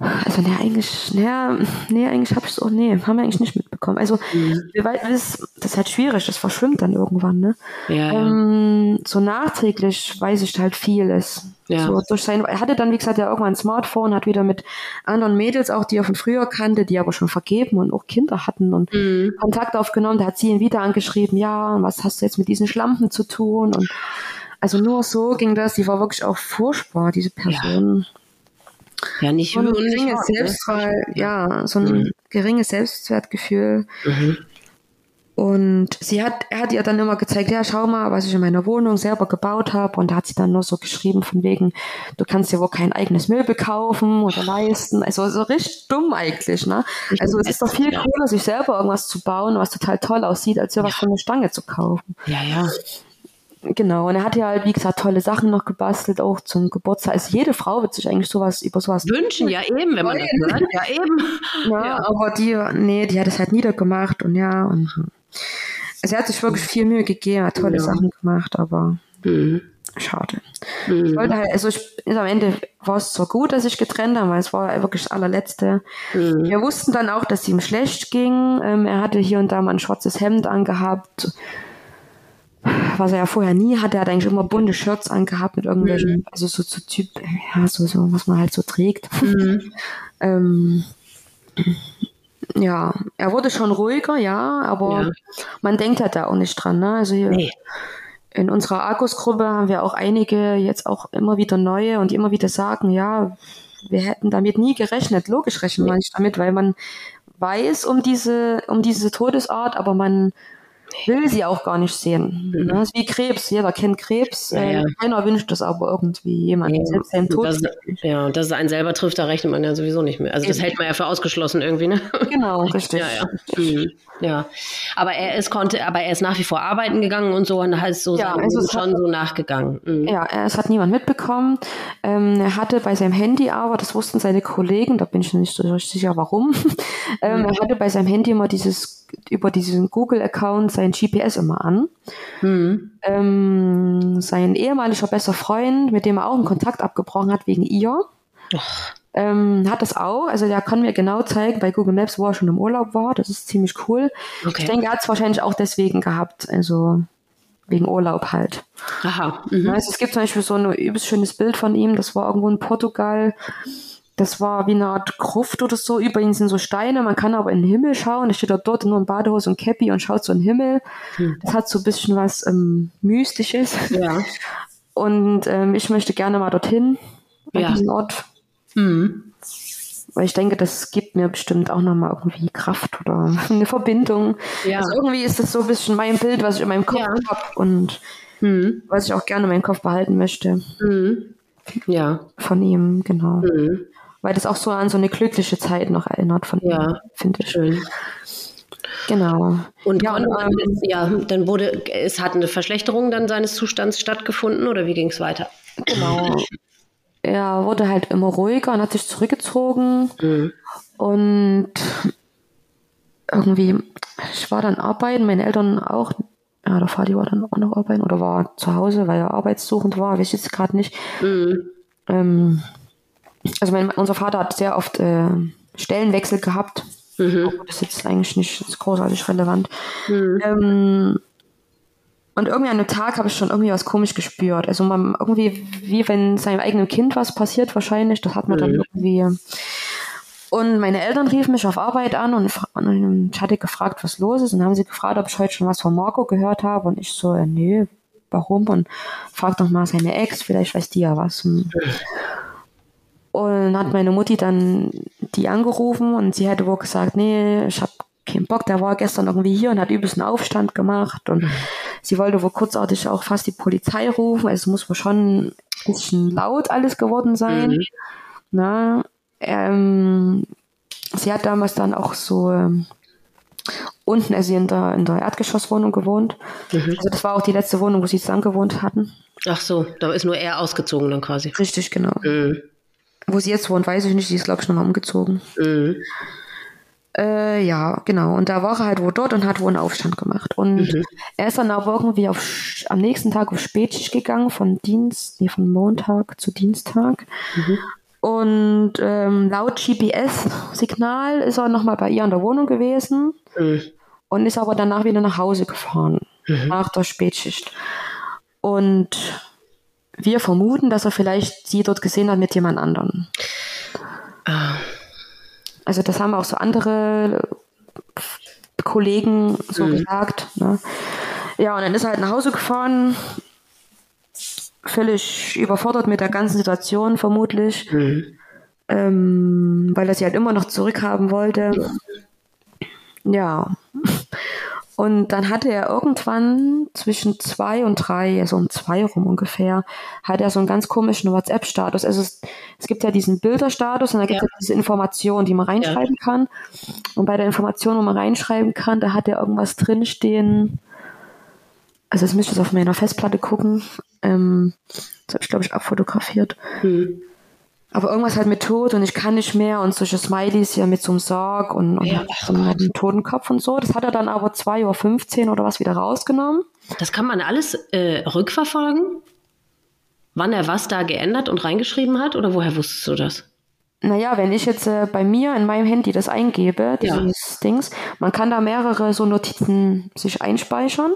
Also, ne, eigentlich, ne, nee, eigentlich habe ich es auch, nee, haben wir eigentlich nicht mitbekommen. Also, mhm. das, das ist halt schwierig, das verschwimmt dann irgendwann, ne? Ja, ähm, so nachträglich weiß ich halt vieles. Ja. So durch sein, er hatte dann, wie gesagt, ja irgendwann ein Smartphone, hat wieder mit anderen Mädels, auch die er von früher kannte, die aber schon vergeben und auch Kinder hatten und mhm. Kontakt aufgenommen. Da hat sie ihn wieder angeschrieben, ja, was hast du jetzt mit diesen Schlampen zu tun? Und also nur so ging das. Die war wirklich auch furchtbar, diese Person. Ja, ja nicht und ein geringes Selbstwert, ja, so ein mhm. geringes Selbstwertgefühl. Mhm. Und sie hat, er hat ihr dann immer gezeigt, ja, schau mal, was ich in meiner Wohnung selber gebaut habe. Und da hat sie dann nur so geschrieben von wegen, du kannst dir wohl kein eigenes Möbel kaufen oder leisten. Also so richtig dumm eigentlich, ne? Also es ist doch viel cooler, sich selber irgendwas zu bauen, was total toll aussieht, als dir was von der Stange zu kaufen. Ja, ja. Genau, und er hat ja halt, wie gesagt, tolle Sachen noch gebastelt, auch zum Geburtstag. Also jede Frau wird sich eigentlich sowas über sowas wünschen, ja eben, wenn man das hört. Ja, eben. Ja, ja, aber die, nee, die hat es halt niedergemacht und ja. Und, also er hat sich wirklich viel Mühe gegeben, hat tolle ja. Sachen gemacht, aber mhm. schade. Mhm. Ich wollte halt, also ich, am Ende war es zwar gut, dass ich getrennt habe, weil es war wirklich das allerletzte. Mhm. Wir wussten dann auch, dass es ihm schlecht ging. Ähm, er hatte hier und da mal ein schwarzes Hemd angehabt was er ja vorher nie hatte. Er hat eigentlich immer bunte Shirts angehabt mit irgendwelchen, mhm. also so zu so Typ, ja, so, so, was man halt so trägt. Mhm. ähm, ja, er wurde schon ruhiger, ja, aber ja. man denkt halt da auch nicht dran. Ne? Also hier nee. in unserer Argus-Gruppe haben wir auch einige jetzt auch immer wieder neue und die immer wieder sagen, ja, wir hätten damit nie gerechnet. Logisch rechnen nee. wir nicht damit, weil man weiß um diese, um diese Todesart, aber man will sie auch gar nicht sehen. Mhm. Das ist wie Krebs. Jeder kennt Krebs. Ja, ja. Äh, keiner wünscht das aber irgendwie jemand. Ja. Selbst seinem Tod. Das, ja, und dass es einen selber trifft, da rechnet man ja sowieso nicht mehr. Also das hält man ja für ausgeschlossen irgendwie, ne? Genau, richtig. ja, ja. Mhm. ja. Aber er ist konnte, aber er ist nach wie vor arbeiten gegangen und so und heißt so ja, also schon hat, so nachgegangen. Mhm. Ja, es hat niemand mitbekommen. Ähm, er hatte bei seinem Handy aber, das wussten seine Kollegen, da bin ich nicht so sicher, warum. ähm, er hatte bei seinem Handy immer dieses über diesen Google-Account sein GPS immer an. Mhm. Ähm, sein ehemaliger bester Freund, mit dem er auch einen Kontakt abgebrochen hat wegen ihr, ähm, hat das auch. Also der kann mir genau zeigen bei Google Maps, wo er schon im Urlaub war. Das ist ziemlich cool. Okay. Ich denke, er hat es wahrscheinlich auch deswegen gehabt. Also wegen Urlaub halt. Aha. Mhm. Also es gibt zum Beispiel so ein übelst schönes Bild von ihm. Das war irgendwo in Portugal das war wie eine Art Gruft oder so. Über ihn sind so Steine. Man kann aber in den Himmel schauen. Er steht da dort nur in Badehose und Cappy und schaut so in den Himmel. Hm. Das hat so ein bisschen was ähm, Mystisches. Ja. Und ähm, ich möchte gerne mal dorthin, an ja. diesen Ort. Mhm. Weil ich denke, das gibt mir bestimmt auch nochmal irgendwie Kraft oder eine Verbindung. Ja. Also irgendwie ist das so ein bisschen mein Bild, was ich in meinem Kopf ja. habe und mhm. was ich auch gerne in meinem Kopf behalten möchte. Mhm. Ja. Von ihm, genau. Mhm weil das auch so an so eine glückliche Zeit noch erinnert von ja, finde ich. Schön. Genau. Und ja, und, ähm, ja, dann wurde, es hat eine Verschlechterung dann seines Zustands stattgefunden oder wie ging es weiter? Genau. Er wurde halt immer ruhiger und hat sich zurückgezogen mhm. und irgendwie, ich war dann arbeiten, meine Eltern auch, ja, der Vati war dann auch noch arbeiten oder war zu Hause, weil er arbeitssuchend war, weiß ich jetzt gerade nicht. Mhm. Ähm, also mein, unser Vater hat sehr oft äh, Stellenwechsel gehabt. Mhm. Das ist jetzt eigentlich nicht großartig relevant. Mhm. Ähm, und irgendwie an einem Tag habe ich schon irgendwie was komisch gespürt. Also man irgendwie, wie wenn seinem eigenen Kind was passiert wahrscheinlich, das hat man mhm. dann irgendwie. Und meine Eltern riefen mich auf Arbeit an und, und ich hatte gefragt, was los ist. Und dann haben sie gefragt, ob ich heute schon was von Marco gehört habe. Und ich so, äh, nee, warum? Und frag doch mal seine Ex, vielleicht weiß die ja was. Und und hat meine Mutti dann die angerufen und sie hätte wohl gesagt, nee, ich habe keinen Bock, der war gestern irgendwie hier und hat übelst einen Aufstand gemacht und sie wollte wohl kurzartig auch fast die Polizei rufen, also es muss wohl schon ein bisschen laut alles geworden sein. Mhm. Na, ähm, sie hat damals dann auch so ähm, unten, also in der, in der Erdgeschosswohnung gewohnt. Mhm. Also das war auch die letzte Wohnung, wo sie zusammen gewohnt hatten. Ach so, da ist nur er ausgezogen dann quasi. Richtig, genau. Mhm. Wo sie jetzt wohnt, weiß ich nicht. Sie ist, glaube ich, noch umgezogen. Mhm. Äh, ja, genau. Und da war er halt wo dort und hat wohl einen Aufstand gemacht. Und mhm. er ist dann aber irgendwie auf, am nächsten Tag auf Spätschicht gegangen, von Dienst, nee, von Montag zu Dienstag. Mhm. Und ähm, laut GPS-Signal ist er nochmal bei ihr in der Wohnung gewesen mhm. und ist aber danach wieder nach Hause gefahren, mhm. nach der Spätschicht. Und wir vermuten, dass er vielleicht sie dort gesehen hat mit jemand anderem. Ah. Also das haben auch so andere Kollegen so mhm. gesagt. Ne? Ja, und dann ist er halt nach Hause gefahren, völlig überfordert mit der ganzen Situation vermutlich, mhm. ähm, weil er sie halt immer noch zurückhaben wollte. Ja. Und dann hatte er irgendwann zwischen zwei und drei, also um zwei rum ungefähr, hat er so einen ganz komischen WhatsApp-Status. Also es, es, gibt ja diesen Bilderstatus und da gibt es ja. diese Information, die man reinschreiben ja. kann. Und bei der Information, wo man reinschreiben kann, da hat er irgendwas drinstehen. Also jetzt müsste ich auf meiner Festplatte gucken. Ähm, das habe ich, glaube ich, abfotografiert. Hm aber irgendwas halt mit Tod und ich kann nicht mehr und solche Smileys hier mit so einem Sarg und, und ja, so einem Totenkopf und so. Das hat er dann aber 2.15 Uhr oder was wieder rausgenommen. Das kann man alles äh, rückverfolgen? Wann er was da geändert und reingeschrieben hat? Oder woher wusstest du das? Naja, wenn ich jetzt äh, bei mir in meinem Handy das eingebe, dieses ja. Dings, man kann da mehrere so Notizen sich einspeichern.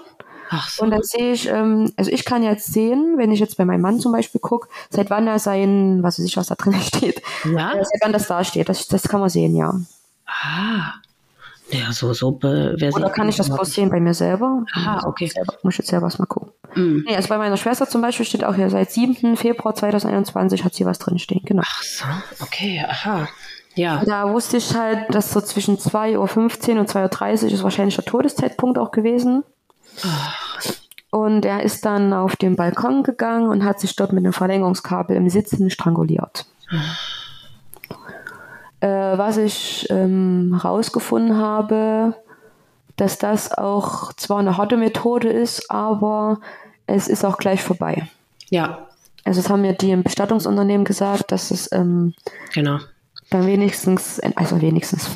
So. Und dann sehe ich, ähm, also ich kann jetzt sehen, wenn ich jetzt bei meinem Mann zum Beispiel gucke, seit wann er sein, was weiß ich, was da drin steht. Ja. Äh, seit wann das da steht. Das, das kann man sehen, ja. Ah. Ja, so, so. Oder kann ich das bloß sehen bei mir selber? Aha, okay. Selber, muss ich jetzt selber mal gucken. Mm. Nee, also bei meiner Schwester zum Beispiel steht auch hier, seit 7. Februar 2021 hat sie was drinstehen, genau. Ach so, okay, aha. Ja. Da wusste ich halt, dass so zwischen 2.15 Uhr und 2.30 Uhr ist wahrscheinlich der Todeszeitpunkt auch gewesen. Und er ist dann auf den Balkon gegangen und hat sich dort mit einem Verlängerungskabel im Sitzen stranguliert. Äh, was ich ähm, herausgefunden habe, dass das auch zwar eine harte Methode ist, aber es ist auch gleich vorbei. Ja. Also das haben mir die im Bestattungsunternehmen gesagt, dass es ähm, genau dann wenigstens, also wenigstens,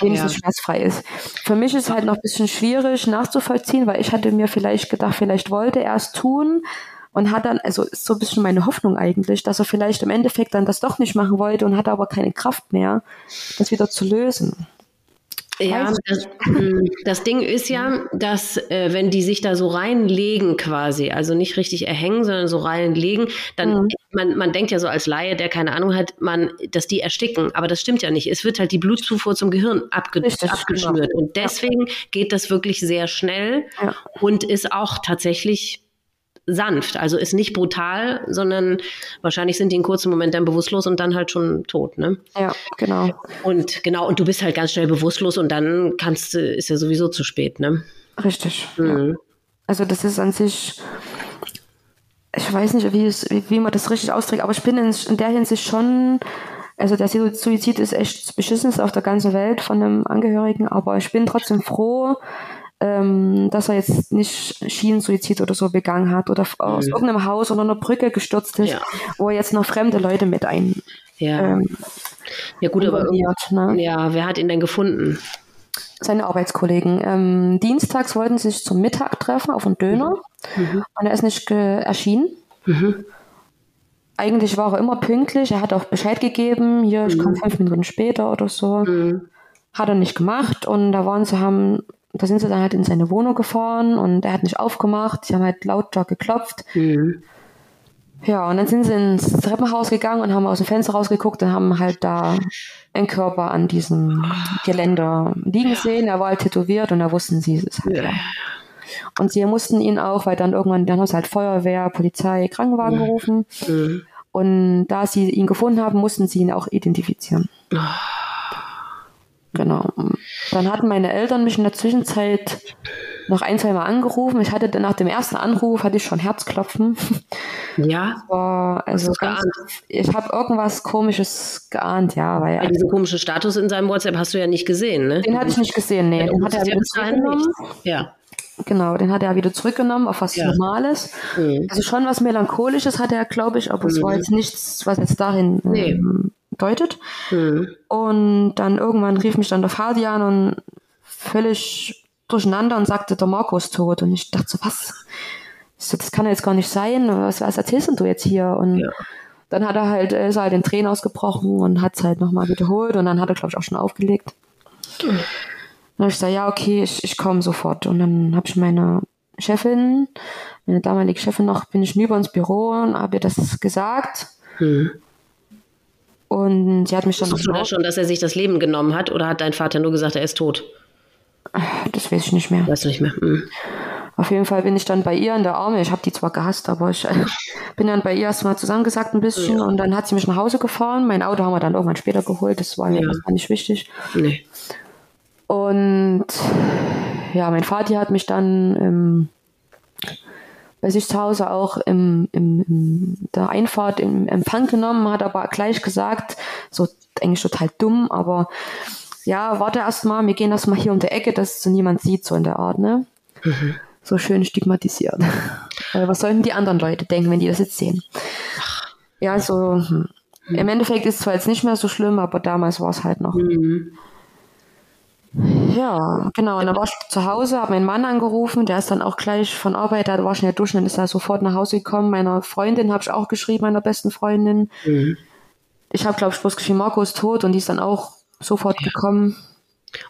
wenigstens ja. schmerzfrei ist. Für mich ist es halt noch ein bisschen schwierig nachzuvollziehen, weil ich hatte mir vielleicht gedacht, vielleicht wollte er es tun und hat dann, also ist so ein bisschen meine Hoffnung eigentlich, dass er vielleicht im Endeffekt dann das doch nicht machen wollte und hatte aber keine Kraft mehr, das wieder zu lösen. Ja, das, hm, das, Ding ist ja, dass äh, wenn die sich da so reinlegen quasi, also nicht richtig erhängen, sondern so reinlegen, dann mhm. man, man denkt ja so als Laie, der keine Ahnung hat, man, dass die ersticken. Aber das stimmt ja nicht. Es wird halt die Blutzufuhr zum Gehirn abge richtig, abgeschnürt. Genau. Und deswegen geht das wirklich sehr schnell ja. und ist auch tatsächlich sanft. Also ist nicht brutal, sondern wahrscheinlich sind die in kurzen Moment dann bewusstlos und dann halt schon tot, ne? Ja, genau. Und genau, und du bist halt ganz schnell bewusstlos und dann kannst du, ist ja sowieso zu spät, ne? Richtig. Mhm. Ja. Also das ist an sich, ich weiß nicht, wie, es, wie, wie man das richtig austrägt, aber ich bin in, in der Hinsicht schon also der Suizid ist echt das Beschissenste auf der ganzen Welt von einem Angehörigen, aber ich bin trotzdem froh, ähm, dass er jetzt nicht Schienensuizid oder so begangen hat oder aus mhm. irgendeinem Haus oder einer Brücke gestürzt ist, ja. wo er jetzt noch fremde Leute mit ein. Ja, ähm, ja gut, aber ne? ja, wer hat ihn denn gefunden? Seine Arbeitskollegen. Ähm, dienstags wollten sie sich zum Mittag treffen auf einen Döner mhm. mhm. und er ist nicht erschienen. Mhm. Eigentlich war er immer pünktlich, er hat auch Bescheid gegeben, hier, ich komme mhm. fünf Minuten später oder so. Mhm. Hat er nicht gemacht und da waren sie, haben da sind sie dann halt in seine Wohnung gefahren und er hat nicht aufgemacht. Sie haben halt lautstark geklopft. Mhm. Ja, und dann sind sie ins Treppenhaus gegangen und haben aus dem Fenster rausgeguckt und haben halt da einen Körper an diesem Geländer liegen sehen. Er war halt tätowiert und da wussten sie es halt. Ja. Und sie mussten ihn auch, weil dann irgendwann, dann haben sie halt Feuerwehr, Polizei, Krankenwagen gerufen. Mhm. Und da sie ihn gefunden haben, mussten sie ihn auch identifizieren. Genau. Dann hatten meine Eltern mich in der Zwischenzeit noch ein, zwei Mal angerufen. Ich hatte dann nach dem ersten Anruf hatte ich schon Herzklopfen. Ja. War, also ganz, ich habe irgendwas Komisches geahnt, ja, weil. Ja, diesen komischen Status in seinem WhatsApp hast du ja nicht gesehen, ne? Den hatte ich nicht gesehen, nee. Den hat er wieder zurückgenommen. Ja. Genau, den hat er wieder zurückgenommen auf was ja. Normales. Mhm. Also schon was Melancholisches hatte er, glaube ich, aber mhm. es war jetzt nichts, was jetzt darin nee. ähm, deutet. Mhm. Und dann irgendwann rief mich dann der Fadi an und völlig durcheinander und sagte, der Marco ist tot. Und ich dachte so, was? So, das kann ja jetzt gar nicht sein. Was, was erzählst du jetzt hier? Und ja. dann hat er halt, ist er halt in Tränen ausgebrochen und hat es halt nochmal wiederholt und dann hat er, glaube ich, auch schon aufgelegt. Mhm. Dann habe ich gesagt, ja, okay, ich, ich komme sofort. Und dann habe ich meine Chefin, meine damalige Chefin noch, bin ich hinüber ins Büro und habe ihr das gesagt. Mhm. Und sie hat mich dann. Wusstest du da schon, dass er sich das Leben genommen hat oder hat dein Vater nur gesagt, er ist tot? Das weiß ich nicht mehr. Weißt du nicht mehr? Mhm. Auf jeden Fall bin ich dann bei ihr in der Arme. Ich habe die zwar gehasst, aber ich äh, bin dann bei ihr erstmal zusammengesagt ein bisschen ja. und dann hat sie mich nach Hause gefahren. Mein Auto haben wir dann irgendwann später geholt. Das war mir ja. nicht wichtig. Nee. Und ja, mein Vater hat mich dann ähm, bei sich zu Hause auch im, im, im der Einfahrt im Empfang genommen, hat aber gleich gesagt, so eigentlich total dumm, aber ja, warte erst mal, wir gehen erst mal hier um die Ecke, dass so niemand sieht, so in der Art, ne? Mhm. So schön stigmatisiert. Was sollten die anderen Leute denken, wenn die das jetzt sehen? Ja, so hm. im Endeffekt ist es zwar jetzt nicht mehr so schlimm, aber damals war es halt noch. Mhm. Ja, genau. Und dann war ich zu Hause, habe meinen Mann angerufen, der ist dann auch gleich von Arbeit, da war schnell duschen, dann ist er sofort nach Hause gekommen. Meiner Freundin habe ich auch geschrieben, meiner besten Freundin. Mhm. Ich habe, glaube ich, bloß geschrieben, Marco ist tot und die ist dann auch sofort ja. gekommen.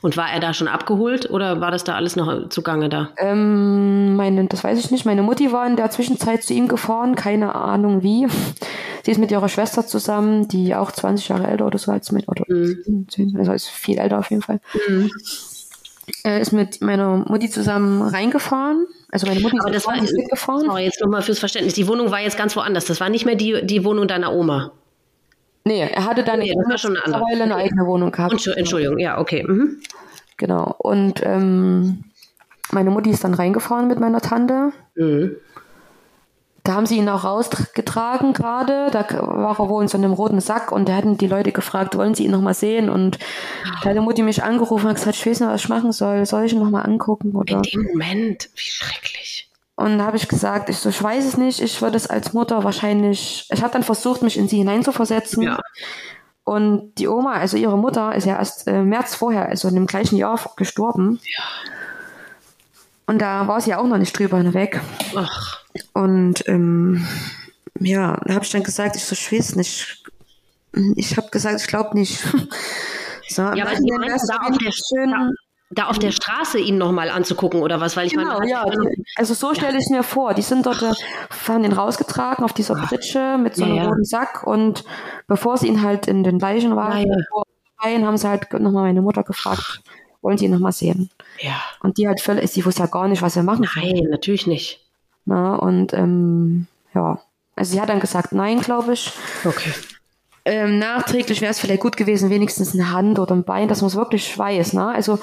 Und war er da schon abgeholt oder war das da alles noch zugange da? Ähm, meine, das weiß ich nicht. Meine Mutti war in der Zwischenzeit zu ihm gefahren, keine Ahnung wie. Sie ist mit ihrer Schwester zusammen, die auch 20 Jahre älter oder so als mit, oder mhm. also ist viel älter auf jeden Fall. Mhm. Er ist mit meiner Mutti zusammen reingefahren. Also meine Mutti Aber ist das war, mitgefahren. Sorry, jetzt nochmal fürs Verständnis. Die Wohnung war jetzt ganz woanders. Das war nicht mehr die, die Wohnung deiner Oma. Nee, er hatte dann nee, das war schon eine, andere. eine eigene Wohnung gehabt. Entschuldigung, ja, okay. Mhm. Genau. Und ähm, meine Mutti ist dann reingefahren mit meiner Tante. Mhm. Da haben sie ihn auch rausgetragen gerade. Da war er wohl in so einem roten Sack und da hatten die Leute gefragt, wollen sie ihn nochmal sehen? Und da hat die Mutti mich angerufen und gesagt, ich weiß nicht, was ich machen soll. Soll ich ihn nochmal angucken? Oder? In dem Moment, wie schrecklich. Und da habe ich gesagt, ich so, ich weiß es nicht, ich würde es als Mutter wahrscheinlich, ich habe dann versucht, mich in sie hineinzuversetzen. Ja. Und die Oma, also ihre Mutter, ist ja erst äh, März vorher, also in dem gleichen Jahr gestorben. Ja. Und da war sie auch noch nicht drüber hinweg. Ach. Und ähm, ja, da habe ich dann gesagt, ich so, ich weiß nicht. Ich habe gesagt, ich glaube nicht. so, ja, aber Sie meinten, da auf der schön, da auf der Straße ihn nochmal anzugucken oder was? Weil ich genau, meine, ja. Die, also so stelle ich es mir vor. Die sind dort, haben ihn rausgetragen auf dieser Pritsche mit so einem ja, roten Sack und bevor sie ihn halt in den Leichenwagen ja. haben sie halt nochmal meine Mutter gefragt, wollen sie ihn nochmal sehen? Ja. Und die halt völlig, sie wusste ja gar nicht, was er machen Nein, natürlich nicht. Na, und ähm, ja, also sie hat dann gesagt, nein, glaube ich. Okay. Ähm, nachträglich wäre es vielleicht gut gewesen, wenigstens eine Hand oder ein Bein, dass man es wirklich weiß. Ne? Also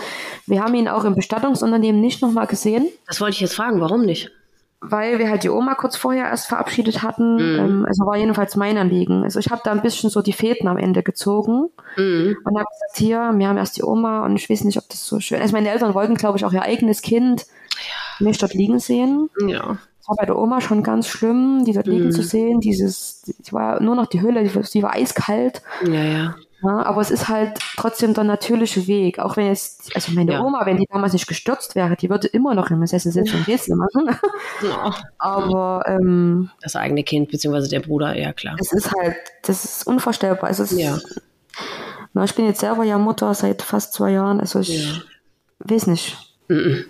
wir haben ihn auch im Bestattungsunternehmen nicht nochmal gesehen. Das wollte ich jetzt fragen, warum nicht? Weil wir halt die Oma kurz vorher erst verabschiedet hatten. Mhm. Ähm, also war jedenfalls mein Anliegen. Also ich habe da ein bisschen so die Fäden am Ende gezogen mhm. und habe gesagt, hier, wir haben erst die Oma und ich weiß nicht, ob das so schön ist. Also meine Eltern wollten, glaube ich, auch ihr eigenes Kind ja. nicht dort liegen sehen. Ja. War bei der Oma schon ganz schlimm, die dort liegen mhm. zu sehen. Dieses, die war nur noch die Hülle, die, die war eiskalt. Ja, ja. Ja, aber es ist halt trotzdem der natürliche Weg. Auch wenn jetzt, also meine ja. Oma, wenn die damals nicht gestürzt wäre, die würde immer noch im Sessel sitzen und Rätsel machen. Ja. Aber ähm, das eigene Kind, beziehungsweise der Bruder, ja klar. Es ist halt, das ist unvorstellbar. Also es ja. na, ich bin jetzt selber ja Mutter seit fast zwei Jahren, also ich weiß nicht. Mhm.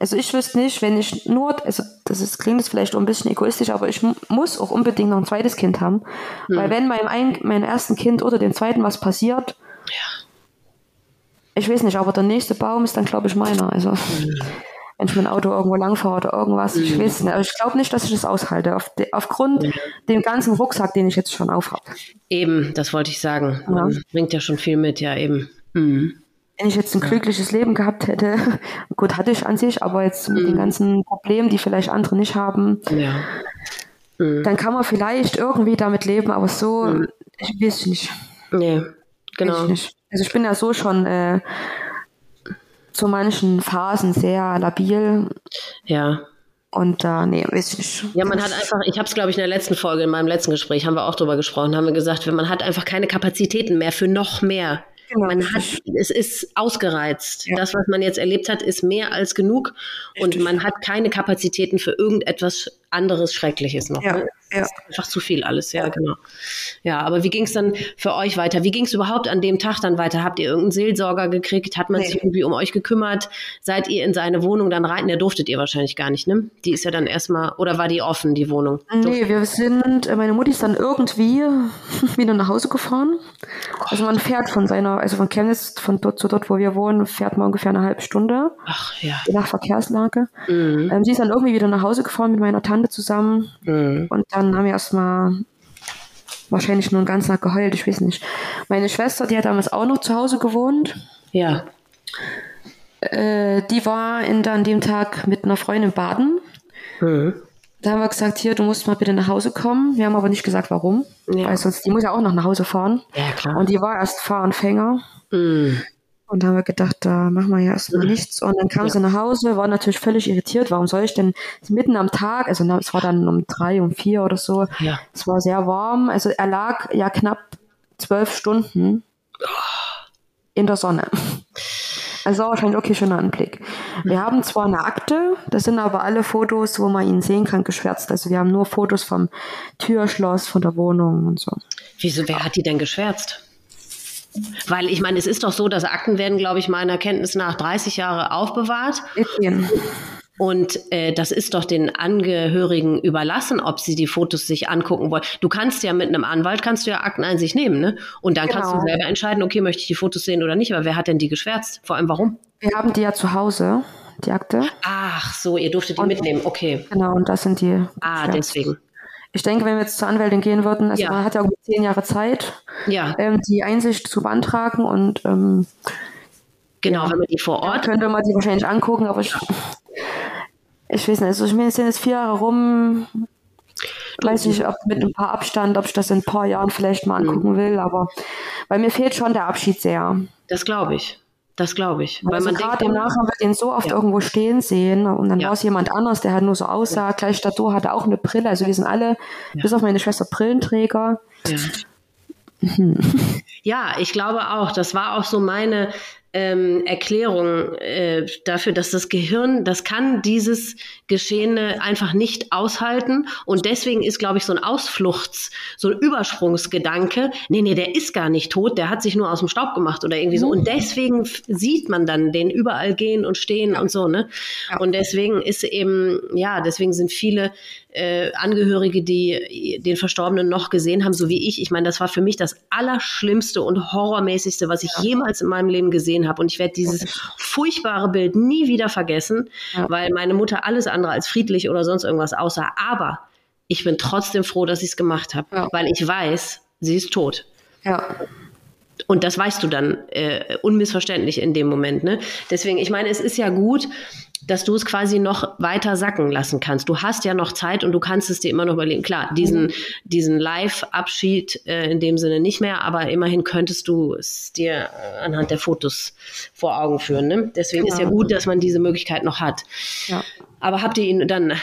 Also ich wüsste nicht, wenn ich nur, also das ist, klingt jetzt vielleicht auch ein bisschen egoistisch, aber ich muss auch unbedingt noch ein zweites Kind haben. Hm. Weil wenn meinem, ein, meinem ersten Kind oder dem zweiten was passiert, ja. ich weiß nicht, aber der nächste Baum ist dann, glaube ich, meiner. Also hm. wenn ich dem Auto irgendwo langfahre oder irgendwas, hm. ich weiß nicht. Also ich glaube nicht, dass ich das aushalte, auf de, aufgrund ja. dem ganzen Rucksack, den ich jetzt schon aufhabe. Eben, das wollte ich sagen. Ja. Bringt ja schon viel mit, ja eben. Mhm wenn ich jetzt ein glückliches Leben gehabt hätte, gut hatte ich an sich, aber jetzt mit mhm. den ganzen Problemen, die vielleicht andere nicht haben, ja. mhm. dann kann man vielleicht irgendwie damit leben, aber so, mhm. ich weiß nicht. Nee, genau. Ich also ich bin ja so schon äh, zu manchen Phasen sehr labil. Ja. Und da, äh, nee, weiß ich nicht. Ja, man hat einfach, ich habe es, glaube ich, in der letzten Folge, in meinem letzten Gespräch, haben wir auch drüber gesprochen, haben wir gesagt, wenn man hat einfach keine Kapazitäten mehr für noch mehr. Genau. Man hat, es ist ausgereizt. Ja. Das, was man jetzt erlebt hat, ist mehr als genug Richtig. und man hat keine Kapazitäten für irgendetwas anderes Schreckliches noch. Ja, ne? ja. einfach zu viel alles, ja, genau. Ja, aber wie ging es dann für euch weiter? Wie ging es überhaupt an dem Tag dann weiter? Habt ihr irgendeinen Seelsorger gekriegt? Hat man nee. sich irgendwie um euch gekümmert? Seid ihr in seine Wohnung dann rein? Der durftet ihr wahrscheinlich gar nicht, ne? Die ist ja dann erstmal, oder war die offen, die Wohnung? Nee, wir sind, äh, meine Mutti ist dann irgendwie wieder nach Hause gefahren. Also man fährt von seiner, also von Chemnitz, von dort zu dort, wo wir wohnen, fährt man ungefähr eine halbe Stunde. Ach ja. Je nach Verkehrslage. Mhm. Ähm, sie ist dann irgendwie wieder nach Hause gefahren mit meiner Tante Tante zusammen. Mhm. Und dann haben wir erstmal wahrscheinlich nur einen ganzen Tag geheult, ich weiß nicht. Meine Schwester, die hat damals auch noch zu Hause gewohnt. Ja. Äh, die war in, an dem Tag mit einer Freundin baden. Mhm. Da haben wir gesagt, hier, du musst mal bitte nach Hause kommen. Wir haben aber nicht gesagt, warum. Ja. Weil sonst, die muss ja auch noch nach Hause fahren. Ja, klar. Und die war erst Fahranfänger. Mhm. Und da haben wir gedacht, da machen wir ja erstmal nichts. Und dann kam ja. sie nach Hause, war natürlich völlig irritiert. Warum soll ich denn mitten am Tag, also es war dann um drei, um vier oder so, ja. es war sehr warm. Also er lag ja knapp zwölf Stunden in der Sonne. Also wahrscheinlich okay, schöner Anblick. Wir haben zwar eine Akte, das sind aber alle Fotos, wo man ihn sehen kann, geschwärzt. Also wir haben nur Fotos vom Türschloss, von der Wohnung und so. Wieso, wer hat die denn geschwärzt? Weil ich meine, es ist doch so, dass Akten werden, glaube ich, meiner Kenntnis nach 30 Jahre aufbewahrt. Etienne. Und äh, das ist doch den Angehörigen überlassen, ob sie die Fotos sich angucken wollen. Du kannst ja mit einem Anwalt, kannst du ja Akteneinsicht nehmen, ne? Und dann genau. kannst du genau. selber entscheiden, okay, möchte ich die Fotos sehen oder nicht. Aber wer hat denn die geschwärzt? Vor allem warum? Wir haben die ja zu Hause, die Akte. Ach so, ihr durftet die und, mitnehmen, okay. Genau, und das sind die. Ah, geschwärzt. deswegen. Ich denke, wenn wir jetzt zur Anwältin gehen würden, also ja. man hat ja irgendwie zehn Jahre Zeit, ja. ähm, die Einsicht zu beantragen und ähm, genau, ja, wenn man die vor Ort könnte man die wahrscheinlich angucken, aber ich, ich weiß nicht, also ich meine, es sind jetzt vier Jahre rum, weiß nicht, ob mit ein paar Abstand, ob ich das in ein paar Jahren vielleicht mal mhm. angucken will, aber weil mir fehlt schon der Abschied sehr. Das glaube ich. Das glaube ich. Weil also man gerade im Nachhinein wird ihn so oft ja. irgendwo stehen sehen und dann ja. war es jemand anders, der halt nur so aussah. Ja. Gleich dazu hatte auch eine Brille. Also wir sind alle, bis auf meine Schwester, Brillenträger. Ja, ich glaube auch. Das war auch so meine ähm, Erklärung äh, dafür, dass das Gehirn, das kann dieses Geschehene einfach nicht aushalten. Und deswegen ist, glaube ich, so ein Ausfluchts-, so ein Übersprungsgedanke, nee, nee, der ist gar nicht tot, der hat sich nur aus dem Staub gemacht oder irgendwie so. Und deswegen sieht man dann den überall gehen und stehen ja. und so, ne? Ja. Und deswegen ist eben, ja, deswegen sind viele äh, Angehörige, die den Verstorbenen noch gesehen haben, so wie ich. Ich meine, das war für mich das Allerschlimmste und Horrormäßigste, was ich ja. jemals in meinem Leben gesehen habe. Und ich werde dieses furchtbare Bild nie wieder vergessen, ja. weil meine Mutter alles andere als friedlich oder sonst irgendwas aussah. Aber ich bin trotzdem froh, dass ich es gemacht habe, ja. weil ich weiß, sie ist tot. Ja. Und das weißt du dann äh, unmissverständlich in dem Moment. Ne? Deswegen, ich meine, es ist ja gut, dass du es quasi noch weiter sacken lassen kannst. Du hast ja noch Zeit und du kannst es dir immer noch überlegen. Klar, diesen, mhm. diesen Live-Abschied äh, in dem Sinne nicht mehr, aber immerhin könntest du es dir äh, anhand der Fotos vor Augen führen. Ne? Deswegen genau. ist ja genau. gut, dass man diese Möglichkeit noch hat. Ja. Aber habt ihr ihn dann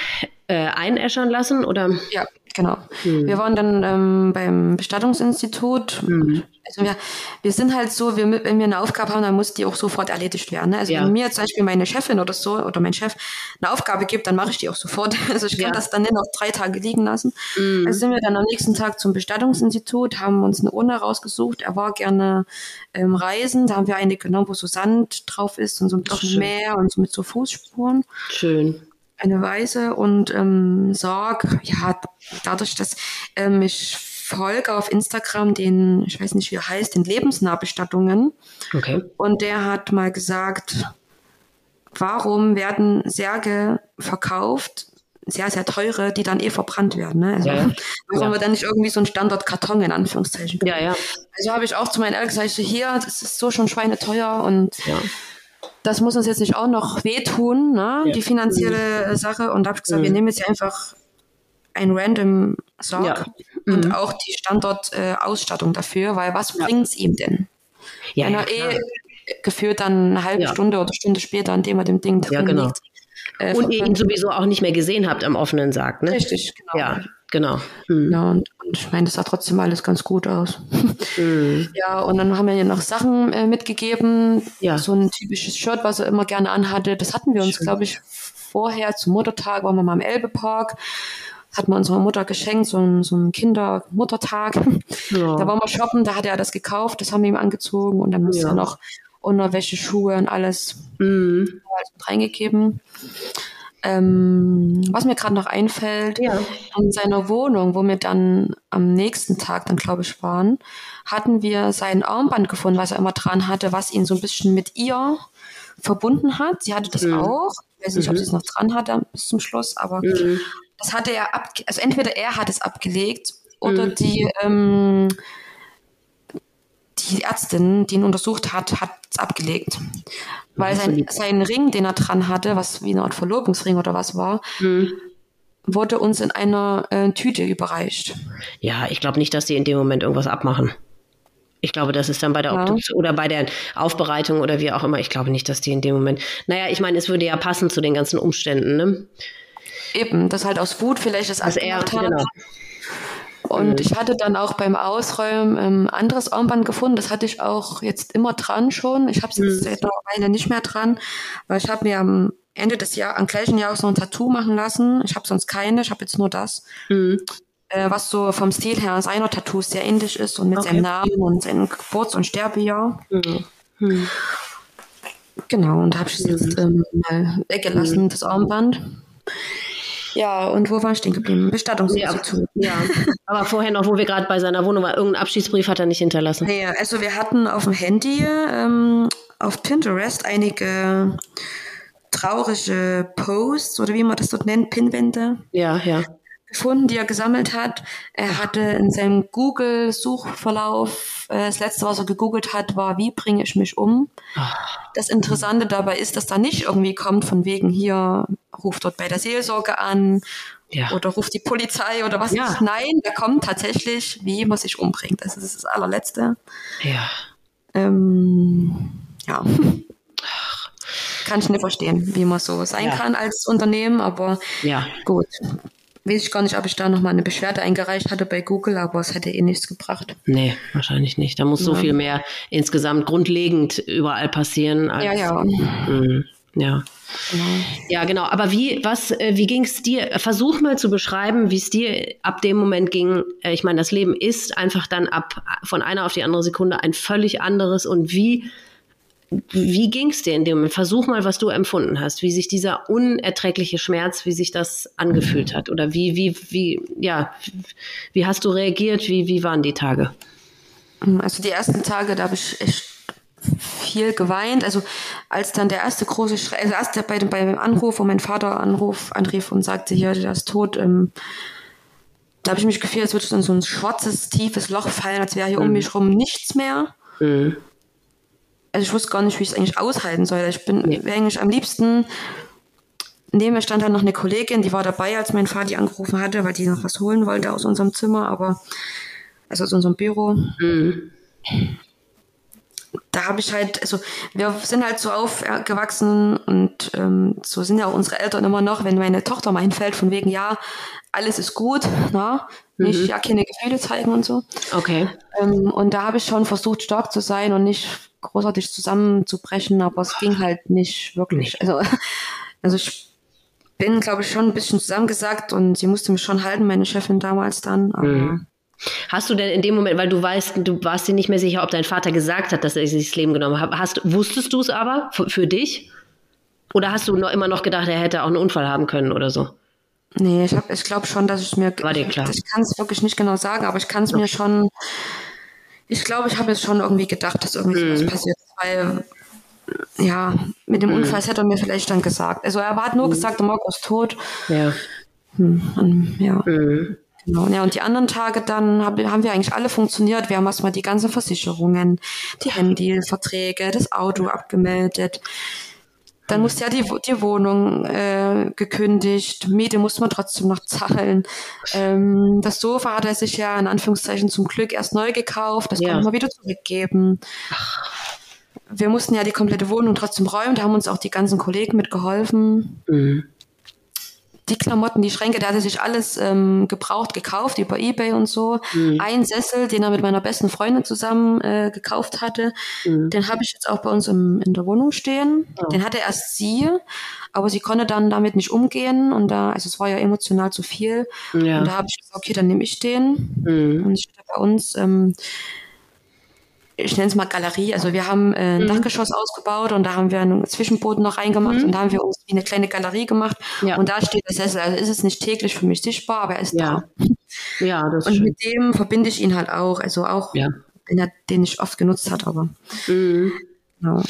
äh, einäschern lassen oder? Ja, genau. Hm. Wir waren dann ähm, beim Bestattungsinstitut. Hm. Also wir, wir sind halt so, wir, wenn wir eine Aufgabe haben, dann muss die auch sofort erledigt werden. Ne? Also ja. wenn mir zum Beispiel meine Chefin oder so oder mein Chef eine Aufgabe gibt, dann mache ich die auch sofort. Also ich kann ja. das dann nicht noch drei Tage liegen lassen. Mhm. Also sind wir dann am nächsten Tag zum Bestattungsinstitut, haben uns eine Urne rausgesucht. Er war gerne ähm, reisen. Da haben wir eine genommen, wo so Sand drauf ist und so ein bisschen Meer und so mit so Fußspuren. Schön eine Weise und ähm, Sorg, ja, dadurch, dass ähm, ich folge auf Instagram den, ich weiß nicht, wie er heißt, den Lebensnahbestattungen. Okay. Und der hat mal gesagt, warum werden Särge verkauft, sehr, sehr teure, die dann eh verbrannt werden. Ne? Also, ja, warum ja. wir dann nicht irgendwie so ein Standardkarton in Anführungszeichen Ja, ja. Also habe ich auch zu meinen Eltern gesagt, so, hier, das ist so schon schweineteuer und ja. Das muss uns jetzt nicht auch noch wehtun, ne? die finanzielle mhm. Sache. Und da habe ich gesagt, mhm. wir nehmen jetzt einfach ein random Sorg ja. und mhm. auch die Standortausstattung äh, dafür, weil was ja. bringt es ihm denn? Ja, Wenn er eh gefühlt dann eine halbe Stunde oder Stunde später, an dem er dem Ding drin ja, genau. liegt. Äh, und ihr ihn sowieso auch nicht mehr gesehen habt am offenen Sarg, ne? Richtig, genau. Ja, genau. Mhm. Ja, und, und, ich meine, das sah trotzdem alles ganz gut aus. Mhm. Ja, und dann haben wir ihr noch Sachen äh, mitgegeben. Ja. So ein typisches Shirt, was er immer gerne anhatte. Das hatten wir uns, glaube ich, vorher zum Muttertag, waren wir mal im Elbepark hat man unserer Mutter geschenkt, so ein, so ein Kinder-Muttertag. Ja. Da waren wir shoppen, da hat er das gekauft, das haben wir ihm angezogen und dann musste ja. er noch Unterwäsche, Schuhe und alles mhm. mit reingegeben. Ähm, was mir gerade noch einfällt, ja. in seiner Wohnung, wo wir dann am nächsten Tag dann, glaube ich, waren, hatten wir sein Armband gefunden, was er immer dran hatte, was ihn so ein bisschen mit ihr verbunden hat. Sie hatte das mhm. auch. Ich weiß nicht, mhm. ob sie es noch dran hatte bis zum Schluss, aber mhm das hatte er ab, also entweder er hat es abgelegt oder mhm. die, ähm, die Ärztin, die ihn untersucht hat, hat es abgelegt. Weil sein, sein Ring, den er dran hatte, was wie eine Art Verlobungsring oder was war, mhm. wurde uns in einer äh, Tüte überreicht. Ja, ich glaube nicht, dass die in dem Moment irgendwas abmachen. Ich glaube, das ist dann bei der ja. Obduktion oder bei der Aufbereitung oder wie auch immer. Ich glaube nicht, dass die in dem Moment. Naja, ich meine, es würde ja passen zu den ganzen Umständen, ne? Eben, das halt aus Wut vielleicht das also er, genau. Und mhm. ich hatte dann auch beim Ausräumen ein ähm, anderes Armband gefunden. Das hatte ich auch jetzt immer dran schon. Ich habe es jetzt mhm. seit einer Weile nicht mehr dran, weil ich habe mir am Ende des Jahres, am gleichen Jahr auch so ein Tattoo machen lassen. Ich habe sonst keine, ich habe jetzt nur das. Mhm. Äh, was so vom Stil her seiner Tattoos sehr ähnlich ist und mit okay. seinem Namen und seinem Geburts- und Sterbejahr. Mhm. mhm. Genau, und da habe ich es jetzt ähm, mal weggelassen, das Armband. Ja, und wo war ich stehen geblieben? Bestattungsinstitut. Ja, ja, aber vorher noch, wo wir gerade bei seiner Wohnung waren, irgendeinen Abschiedsbrief hat er nicht hinterlassen. Ja, also wir hatten auf dem Handy, ähm, auf Pinterest einige traurige Posts oder wie man das dort nennt, Pinwände. Ja, ja gefunden, die er gesammelt hat. Er hatte in seinem Google-Suchverlauf, äh, das letzte, was er gegoogelt hat, war, wie bringe ich mich um? Das Interessante dabei ist, dass da nicht irgendwie kommt von wegen hier, ruft dort bei der Seelsorge an ja. oder ruft die Polizei oder was ja. Nein, da kommt tatsächlich, wie man sich umbringt. Das ist das allerletzte. Ja. Ähm, ja. Kann ich nicht verstehen, wie man so sein ja. kann als Unternehmen, aber ja. gut. Weiß ich gar nicht, ob ich da nochmal eine Beschwerde eingereicht hatte bei Google, aber es hätte eh nichts gebracht. Nee, wahrscheinlich nicht. Da muss ja. so viel mehr insgesamt grundlegend überall passieren. Als, ja, ja. Mh, ja. Genau. Ja, genau. Aber wie, was, äh, wie ging es dir? Versuch mal zu beschreiben, wie es dir ab dem Moment ging. Äh, ich meine, das Leben ist einfach dann ab von einer auf die andere Sekunde ein völlig anderes. Und wie wie ging es dir in dem Moment? Versuch mal, was du empfunden hast, wie sich dieser unerträgliche Schmerz, wie sich das angefühlt hat oder wie, wie, wie, ja, wie hast du reagiert? Wie, wie waren die Tage? Also die ersten Tage, da habe ich echt viel geweint. Also als dann der erste große Schrei, also erst bei dem, bei dem Anruf, wo mein Vater anruf, anrief und sagte, hier, der ist tot, ähm, da habe ich mich gefühlt, als würde ich in so ein schwarzes, tiefes Loch fallen, als wäre hier mhm. um mich rum nichts mehr. Mhm also ich wusste gar nicht, wie ich es eigentlich aushalten soll. Ich bin nee. eigentlich am liebsten, neben mir stand dann noch eine Kollegin, die war dabei, als mein Vater angerufen hatte, weil die noch was holen wollte aus unserem Zimmer, aber, also aus unserem Büro. Mhm. Da habe ich halt, also wir sind halt so aufgewachsen und ähm, so sind ja auch unsere Eltern immer noch, wenn meine Tochter mal hinfällt, von wegen, ja, alles ist gut, na, nicht mhm. ja keine Gefühle zeigen und so. Okay. Ähm, und da habe ich schon versucht, stark zu sein und nicht großartig zusammenzubrechen, aber es ging halt nicht wirklich. Also, also ich bin, glaube ich, schon ein bisschen zusammengesagt und sie musste mich schon halten, meine Chefin damals dann. Aber mhm. Hast du denn in dem Moment, weil du weißt, du warst dir nicht mehr sicher, ob dein Vater gesagt hat, dass er sich das Leben genommen hat, hast, wusstest du es aber für, für, dich? Oder hast du noch immer noch gedacht, er hätte auch einen Unfall haben können oder so? Nee, ich, ich glaube schon, dass ich mir. War dir klar? Ich, ich kann es wirklich nicht genau sagen, aber ich kann es okay. mir schon ich glaube, ich habe jetzt schon irgendwie gedacht, dass irgendwie mhm. sowas passiert weil ja, mit dem mhm. Unfall hätte er mir vielleicht dann gesagt. Also er hat nur mhm. gesagt, der Marco ist tot. Ja. Hm, ja. Mhm. Genau. Ja, und die anderen Tage dann hab, haben wir eigentlich alle funktioniert. Wir haben erstmal die ganzen Versicherungen, die Handyverträge, das Auto abgemeldet. Dann musste ja die, die Wohnung äh, gekündigt, Miete musste man trotzdem noch zahlen. Ähm, das Sofa hat er sich ja in Anführungszeichen zum Glück erst neu gekauft, das ja. konnte man wieder zurückgeben. Wir mussten ja die komplette Wohnung trotzdem räumen, da haben uns auch die ganzen Kollegen mitgeholfen. Mhm die Klamotten, die Schränke, der hatte sich alles ähm, gebraucht, gekauft über Ebay und so. Mhm. Ein Sessel, den er mit meiner besten Freundin zusammen äh, gekauft hatte, mhm. den habe ich jetzt auch bei uns im, in der Wohnung stehen. Oh. Den hatte erst sie, aber sie konnte dann damit nicht umgehen und da, also es war ja emotional zu viel. Ja. Und da habe ich gesagt, okay, dann nehme ich den. Mhm. Und ich bei uns ähm, ich nenne es mal Galerie. Also wir haben äh, ein mhm. Dachgeschoss ausgebaut und da haben wir einen Zwischenboden noch reingemacht mhm. und da haben wir uns eine kleine Galerie gemacht. Ja. Und da steht der Sessel. Also ist es nicht täglich für mich sichtbar, aber er ist ja. da. Ja, das Und schön. mit dem verbinde ich ihn halt auch. Also auch, ja. wenn er den ich oft genutzt hat, aber. Mhm. Genau.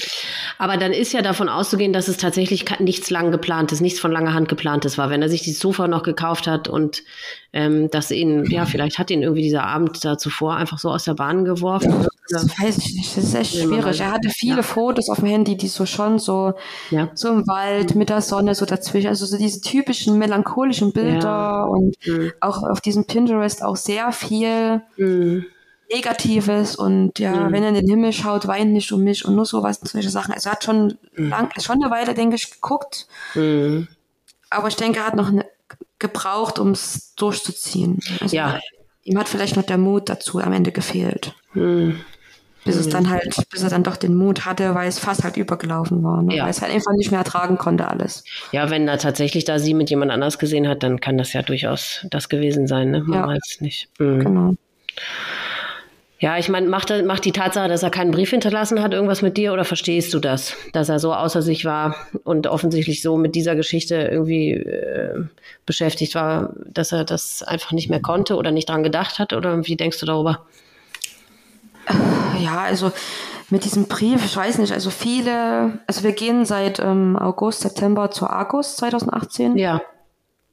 Aber dann ist ja davon auszugehen, dass es tatsächlich nichts lang geplantes, nichts von langer Hand geplantes war. Wenn er sich die Sofa noch gekauft hat und ähm, dass ihn, ja, vielleicht hat ihn irgendwie dieser Abend da zuvor einfach so aus der Bahn geworfen. Das weiß ich nicht. Das ist echt schwierig. Er hatte viele ja. Fotos auf dem Handy, die so schon so, ja. so im Wald mit der Sonne so dazwischen. Also so diese typischen melancholischen Bilder ja. und mhm. auch auf diesem Pinterest auch sehr viel. Mhm Negatives und ja, mhm. wenn er in den Himmel schaut, weint nicht um mich und nur sowas und solche Sachen. Also er hat schon mhm. lang, schon eine Weile, denke ich, geguckt. Mhm. Aber ich denke, er hat noch eine, gebraucht, um es durchzuziehen. Also ja. Ihm hat vielleicht noch der Mut dazu am Ende gefehlt. Mhm. Bis es dann halt, bis er dann doch den Mut hatte, weil es fast halt übergelaufen war. Ne? Ja. Weil es halt einfach nicht mehr ertragen konnte alles. Ja, wenn er tatsächlich da sie mit jemand anders gesehen hat, dann kann das ja durchaus das gewesen sein. Ne? Man ja. weiß nicht. Mhm. Genau. Ja, ich meine, macht, macht die Tatsache, dass er keinen Brief hinterlassen hat, irgendwas mit dir oder verstehst du das? Dass er so außer sich war und offensichtlich so mit dieser Geschichte irgendwie äh, beschäftigt war, dass er das einfach nicht mehr konnte oder nicht dran gedacht hat? Oder wie denkst du darüber? Ja, also mit diesem Brief, ich weiß nicht, also viele, also wir gehen seit ähm, August, September zur August 2018. Ja.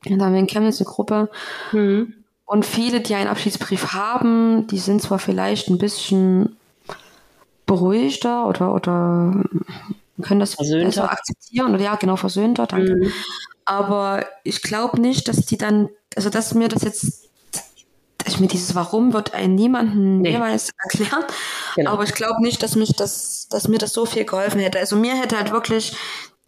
Und da haben wir in Chemnitz eine Gruppe. Mhm. Und viele, die einen Abschiedsbrief haben, die sind zwar vielleicht ein bisschen beruhigter oder, oder können das besser akzeptieren oder ja, genau, versöhnter, danke. Mhm. Aber ich glaube nicht, dass die dann, also dass mir das jetzt, dass mir dieses Warum wird ein niemanden nee. jeweils erklärt. Genau. Aber ich glaube nicht, dass mich das, dass mir das so viel geholfen hätte. Also mir hätte halt wirklich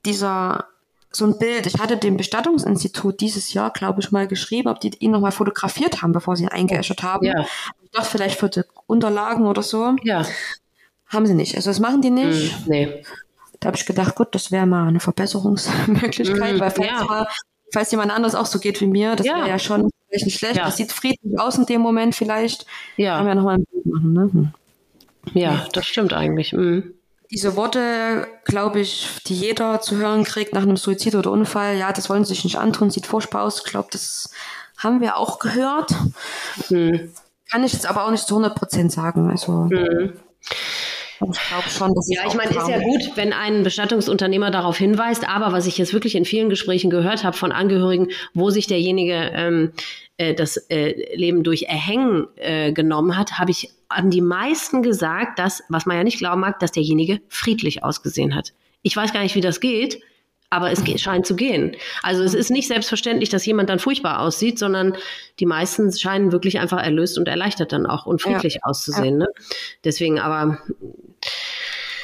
dieser so ein Bild. Ich hatte dem Bestattungsinstitut dieses Jahr, glaube ich, mal geschrieben, ob die ihn nochmal fotografiert haben, bevor sie ihn eingeäschert haben. Ja. Ich dachte vielleicht für die Unterlagen oder so. Ja. Haben sie nicht. Also das machen die nicht. Mm, nee. Da habe ich gedacht, gut, das wäre mal eine Verbesserungsmöglichkeit, mm, weil falls, ja. mal, falls jemand anderes auch so geht wie mir, das ja. wäre ja schon vielleicht nicht schlecht. Ja. Das sieht friedlich aus in dem Moment vielleicht. Ja. Kann man ja nochmal ein Bild machen. Ne? Hm. Ja, das stimmt eigentlich. Mhm diese Worte, glaube ich, die jeder zu hören kriegt nach einem Suizid oder Unfall, ja, das wollen sie sich nicht antun, sieht furchtbar aus. Ich glaube, das haben wir auch gehört. Mhm. Kann ich jetzt aber auch nicht zu 100 Prozent sagen. Also. Mhm. Ich glaube schon, dass Ja, ich meine, ist ja gut, wenn ein Bestattungsunternehmer darauf hinweist, aber was ich jetzt wirklich in vielen Gesprächen gehört habe von Angehörigen, wo sich derjenige ähm, äh, das äh, Leben durch Erhängen äh, genommen hat, habe ich an die meisten gesagt, dass, was man ja nicht glauben mag, dass derjenige friedlich ausgesehen hat. Ich weiß gar nicht, wie das geht, aber es scheint zu gehen. Also es ist nicht selbstverständlich, dass jemand dann furchtbar aussieht, sondern die meisten scheinen wirklich einfach erlöst und erleichtert dann auch und friedlich ja. auszusehen. Ja. Ne? Deswegen aber.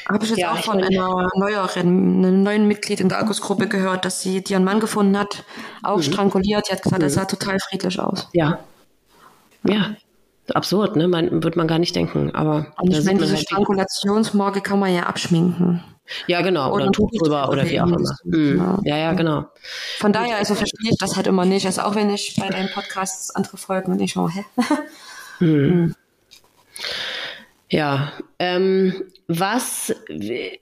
Habe ich jetzt ja, auch von einer neueren, einem neuen Mitglied in der Akkusgruppe gehört, dass sie die ihren Mann gefunden hat, auch mhm. stranguliert. Die hat gesagt, mhm. er sah total friedlich aus. Ja. Ja, absurd, ne? Man, wird man gar nicht denken. Aber und ich meine, diese halt Strangulationsmorge kann man ja abschminken. Ja, genau, oder, oder ein Tuch drüber oder wie auch immer. Mhm. Ja, ja, genau. Von daher, also verstehe ich das halt immer nicht. Also auch wenn ich bei deinen Podcasts andere Folgen und ich schaue, hä? Mhm. Ja, ähm, was,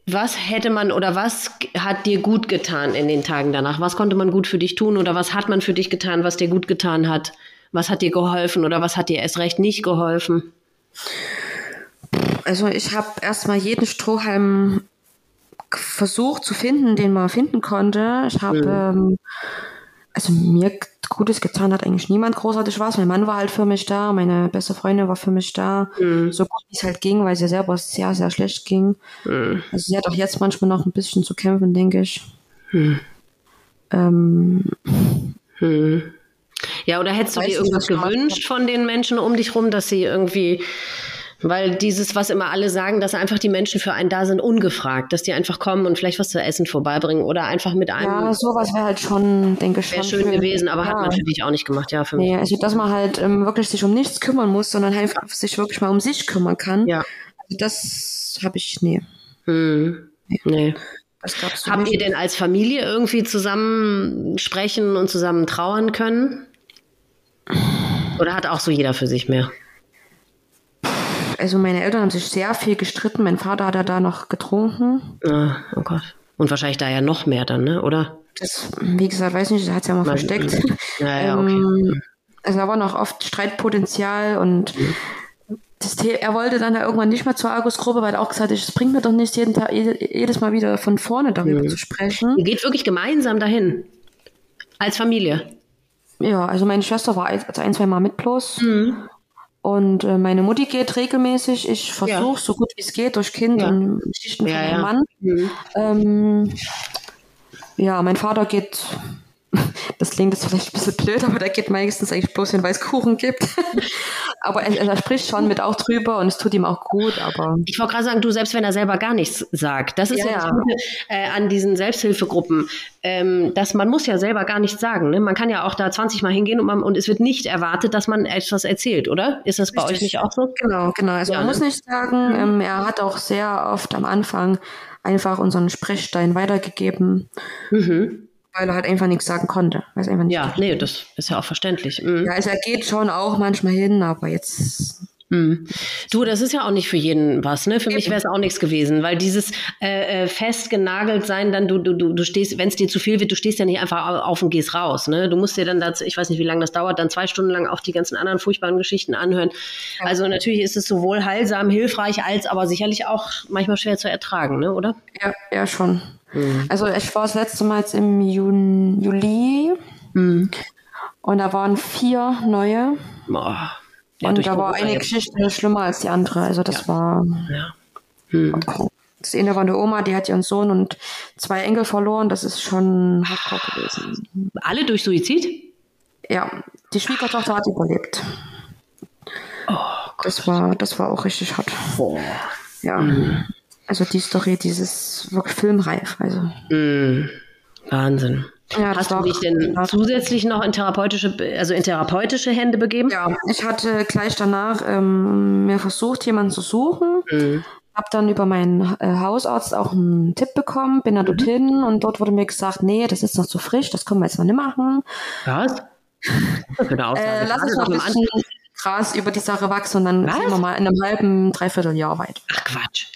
was hätte man oder was hat dir gut getan in den Tagen danach? Was konnte man gut für dich tun oder was hat man für dich getan, was dir gut getan hat? Was hat dir geholfen oder was hat dir erst recht nicht geholfen? Also ich habe erstmal jeden Strohhalm versucht zu finden, den man finden konnte. Ich habe, mhm. ähm, also mir Gutes getan hat eigentlich niemand großartig was. Mein Mann war halt für mich da, meine beste Freundin war für mich da, mhm. so gut wie es halt ging, weil sie selber sehr, sehr schlecht ging. Mhm. Also sie hat auch jetzt manchmal noch ein bisschen zu kämpfen, denke ich. Mhm. Ähm, mhm. Ja, oder hättest du dir irgendwas gewünscht von den Menschen um dich rum, dass sie irgendwie, weil dieses, was immer alle sagen, dass einfach die Menschen für einen da sind, ungefragt, dass die einfach kommen und vielleicht was zu essen vorbeibringen oder einfach mit einem. Ja, sowas wäre halt schon, denke ich, Wäre schön gewesen, aber ja. hat man für dich auch nicht gemacht, ja, für mich. Nee, also dass man halt ähm, wirklich sich um nichts kümmern muss, sondern einfach sich wirklich mal um sich kümmern kann. Ja. Also das habe ich, nee. Hm. Nee. nee. Habt nicht. ihr denn als Familie irgendwie zusammen sprechen und zusammen trauern können? Oder hat auch so jeder für sich mehr? Also meine Eltern haben sich sehr viel gestritten. Mein Vater hat ja da noch getrunken. Ah, oh Gott. Und wahrscheinlich da ja noch mehr dann, ne? oder? Das, wie gesagt, weiß nicht, er hat es ja mal Man, versteckt. Ja, ja, okay. Ähm, also da war noch oft Streitpotenzial und das, er wollte dann ja irgendwann nicht mehr zur Argus-Gruppe, weil er auch gesagt hat, es bringt mir doch nichts, jeden Tag, jedes Mal wieder von vorne darüber mhm. zu sprechen. Ihr geht wirklich gemeinsam dahin. Als Familie. Ja, also meine Schwester war also ein, zwei Mal mit bloß. Mhm. Und äh, meine Mutti geht regelmäßig. Ich versuche ja. so gut wie es geht durch Kind ja. und Geschichten ja, von meinem Mann. Mhm. Ähm, ja, mein Vater geht das klingt jetzt vielleicht ein bisschen blöd, aber der geht meistens eigentlich bloß, wenn es Kuchen gibt. aber er, er, spricht schon mit auch drüber und es tut ihm auch gut. Aber ich wollte gerade sagen, du selbst wenn er selber gar nichts sagt, das ist ja, ja das Gute äh, an diesen Selbsthilfegruppen, ähm, dass man muss ja selber gar nichts sagen. Ne? Man kann ja auch da 20 Mal hingehen und, man, und es wird nicht erwartet, dass man etwas erzählt, oder? Ist das bei Richtig. euch nicht auch so? Genau, genau. Also ja, man ne? muss nicht sagen. Ähm, er hat auch sehr oft am Anfang einfach unseren Sprechstein weitergegeben. Mhm weil er halt einfach nichts sagen konnte. Weil einfach nicht ja, nee, das ist ja auch verständlich. Mhm. Ja, also er geht schon auch manchmal hin, aber jetzt Hm. Du, das ist ja auch nicht für jeden was, ne? Für mich wäre es auch nichts gewesen, weil dieses äh, äh, festgenagelt sein, dann du, du, du stehst, wenn es dir zu viel wird, du stehst ja nicht einfach auf und gehst raus, ne? Du musst dir dann dazu, ich weiß nicht, wie lange das dauert, dann zwei Stunden lang auch die ganzen anderen furchtbaren Geschichten anhören. Also natürlich ist es sowohl heilsam, hilfreich, als aber sicherlich auch manchmal schwer zu ertragen, ne? Oder? Ja, ja schon. Mhm. Also ich war das letzte Mal jetzt im Juni, Juli mhm. und da waren vier neue. Boah ja, und da war eine Geschichte schlimmer als die andere. Also das ja. war. Ja. Hm. Das eine war eine Oma, die hat ihren Sohn und zwei Enkel verloren. Das ist schon hardcore gewesen. Alle durch Suizid? Ja, die Schwiegertochter hat überlebt. Oh, das war, das war auch richtig hart. Oh. Ja. Mhm. Also die Story, dieses wirklich filmreif. Also. Mhm. Wahnsinn. Ja, Hast du dich denn zusätzlich noch in therapeutische, also in therapeutische Hände begeben? Ja, ich hatte gleich danach ähm, mir versucht, jemanden zu suchen. Mhm. Habe dann über meinen äh, Hausarzt auch einen Tipp bekommen, bin dann mhm. dorthin und dort wurde mir gesagt, nee, das ist noch zu frisch, das können wir jetzt noch nicht machen. Was? Genau, äh, lass uns noch ein bisschen Gras über die Sache wachsen und dann Was? sehen wir mal in einem halben, dreiviertel Jahr weit. Ach Quatsch.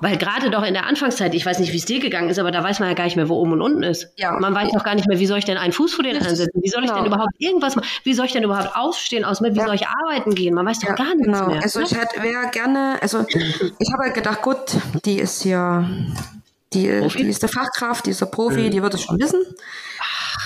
Weil gerade doch in der Anfangszeit, ich weiß nicht, wie es dir gegangen ist, aber da weiß man ja gar nicht mehr, wo oben und unten ist. Ja. Man weiß doch gar nicht mehr, wie soll ich denn einen Fuß vor den anderen setzen? Wie soll ich genau. denn überhaupt irgendwas machen? Wie soll ich denn überhaupt aufstehen aus Wie ja. soll ich arbeiten gehen? Man weiß doch ja, gar nichts genau. mehr. Also ich hätte wäre gerne, also ich habe halt gedacht, gut, die ist hier, die, die ist der Fachkraft, die ist der Profi, mhm. die wird es schon wissen.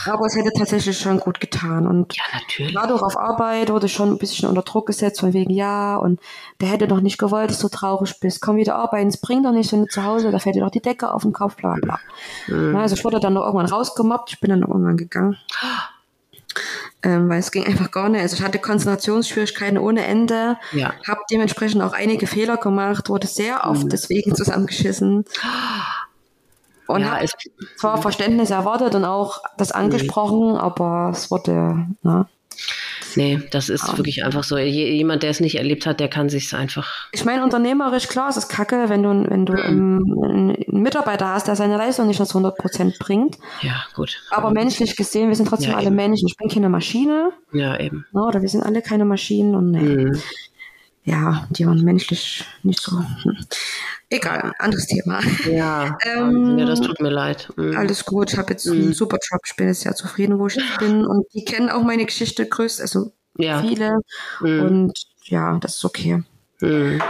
Aber es hätte tatsächlich schon gut getan. Und ja, natürlich. dadurch auf Arbeit wurde schon ein bisschen unter Druck gesetzt, von wegen, ja, und der hätte doch nicht gewollt, dass du traurig bist. Komm wieder arbeiten, es bringt doch nicht, wenn du zu Hause, da fällt dir doch die Decke auf den Kopf, bla bla. Mhm. Also ich wurde dann noch irgendwann rausgemobbt, ich bin dann irgendwann gegangen. Ähm, weil es ging einfach gar nicht. Also ich hatte Konzentrationsschwierigkeiten ohne Ende, ja. habe dementsprechend auch einige Fehler gemacht, wurde sehr oft mhm. deswegen zusammengeschissen. Und ja, habe zwar Verständnis erwartet und auch das angesprochen, nee. aber es wurde, ne? Nee, das ist ja. wirklich einfach so. Jemand, der es nicht erlebt hat, der kann sich einfach. Ich meine, unternehmerisch, klar, es ist kacke, wenn du, wenn du mhm. einen, Mitarbeiter hast, der seine Leistung nicht zu 100 Prozent bringt. Ja, gut. Aber menschlich gesehen, wir sind trotzdem ja, alle eben. Menschen. Ich bin keine Maschine. Ja, eben. Ne, oder wir sind alle keine Maschinen und nee. Mhm. Ja, die waren menschlich nicht so. Hm. Egal, anderes Thema. Ja, ähm, ja das tut mir leid. Mhm. Alles gut, ich habe jetzt mhm. einen super Job, ich bin jetzt sehr zufrieden, wo ich bin. Und die kennen auch meine Geschichte größt, also ja. viele. Mhm. Und ja, das ist okay. Mhm.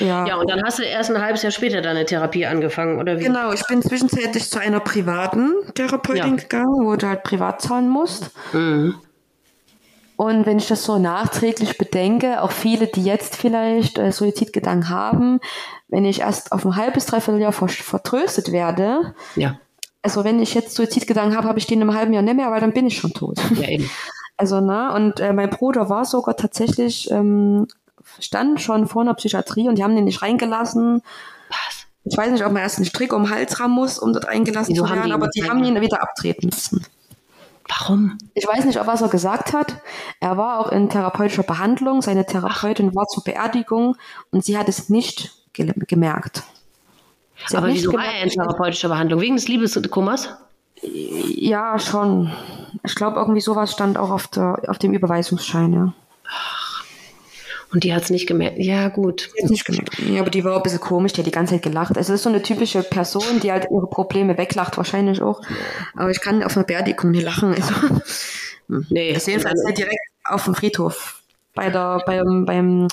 Ja. ja, und dann hast du erst ein halbes Jahr später deine Therapie angefangen, oder wie? Genau, ich bin zwischenzeitlich zu einer privaten Therapeutin ja. gegangen, wo du halt privat zahlen musst. Mhm. Und wenn ich das so nachträglich bedenke, auch viele, die jetzt vielleicht äh, Suizidgedanken haben, wenn ich erst auf ein halbes, dreiviertel Jahr vertröstet werde, ja. also wenn ich jetzt Suizidgedanken habe, habe ich den im halben Jahr nicht mehr, weil dann bin ich schon tot. Ja, eben. Also, ne, und äh, mein Bruder war sogar tatsächlich, ähm, stand schon vor einer Psychiatrie und die haben den nicht reingelassen. Was? Ich weiß nicht, ob man erst einen Strick um den Hals haben muss, um dort eingelassen Wieso zu werden, aber die haben ihn wieder abtreten müssen. Warum? Ich weiß nicht, was er gesagt hat. Er war auch in therapeutischer Behandlung. Seine Therapeutin Ach. war zur Beerdigung und sie hat es nicht ge gemerkt. Sie Aber wieso war er in therapeutischer Behandlung? Wegen des Liebeskummers? Ja, schon. Ich glaube, irgendwie sowas stand auch auf, der, auf dem Überweisungsschein, ja. Und die hat es nicht gemerkt. Ja, gut. Die nicht gemerkt. Ja, aber die war ein bisschen komisch, die hat die ganze Zeit gelacht. Also es ist so eine typische Person, die halt ihre Probleme weglacht, wahrscheinlich auch. Aber ich kann auf einer Beerdigung nicht lachen. Also, nee. Das jedenfalls halt direkt auf dem Friedhof. Bei der, beim, beim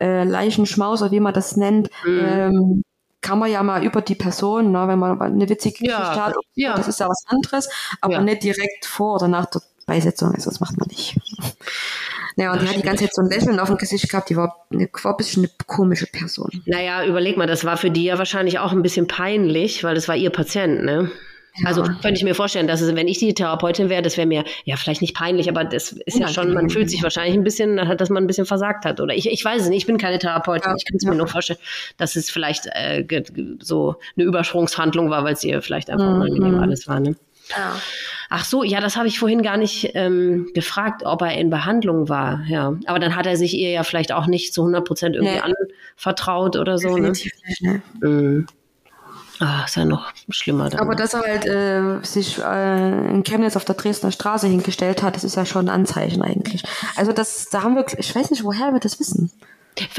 äh, Leichenschmaus, oder wie man das nennt, mhm. ähm, kann man ja mal über die Person, ne, wenn man eine witzige ja, Geschichte hat, ja. das ist ja was anderes, aber ja. nicht direkt vor oder nach der Beisetzung. Also das macht man nicht. Ja, und die hat die ganze Zeit so ein Lächeln auf dem Gesicht gehabt. Die war, eine, war ein bisschen eine komische Person. Naja, überleg mal, das war für die ja wahrscheinlich auch ein bisschen peinlich, weil das war ihr Patient, ne? Ja. Also könnte ich mir vorstellen, dass es, wenn ich die Therapeutin wäre, das wäre mir ja vielleicht nicht peinlich, aber das ist ja schon, man fühlt sich wahrscheinlich ein bisschen, dass man ein bisschen versagt hat. Oder ich, ich weiß es nicht, ich bin keine Therapeutin, ja. ich kann es mir nur vorstellen, dass es vielleicht äh, so eine Übersprungshandlung war, weil es ihr vielleicht einfach mhm. unangenehm alles war. Ne? Ja. Ach so, ja, das habe ich vorhin gar nicht ähm, gefragt, ob er in Behandlung war. Ja, aber dann hat er sich ihr ja vielleicht auch nicht zu 100 Prozent irgendwie nee. anvertraut oder so. Ne? Definitiv ne? nicht, ne? Mhm. Ah, ist ja noch schlimmer. Dann. Aber dass er halt äh, sich äh, in Chemnitz auf der Dresdner Straße hingestellt hat, das ist ja schon ein Anzeichen eigentlich. Also das, da haben wir, ich weiß nicht, woher wir das wissen.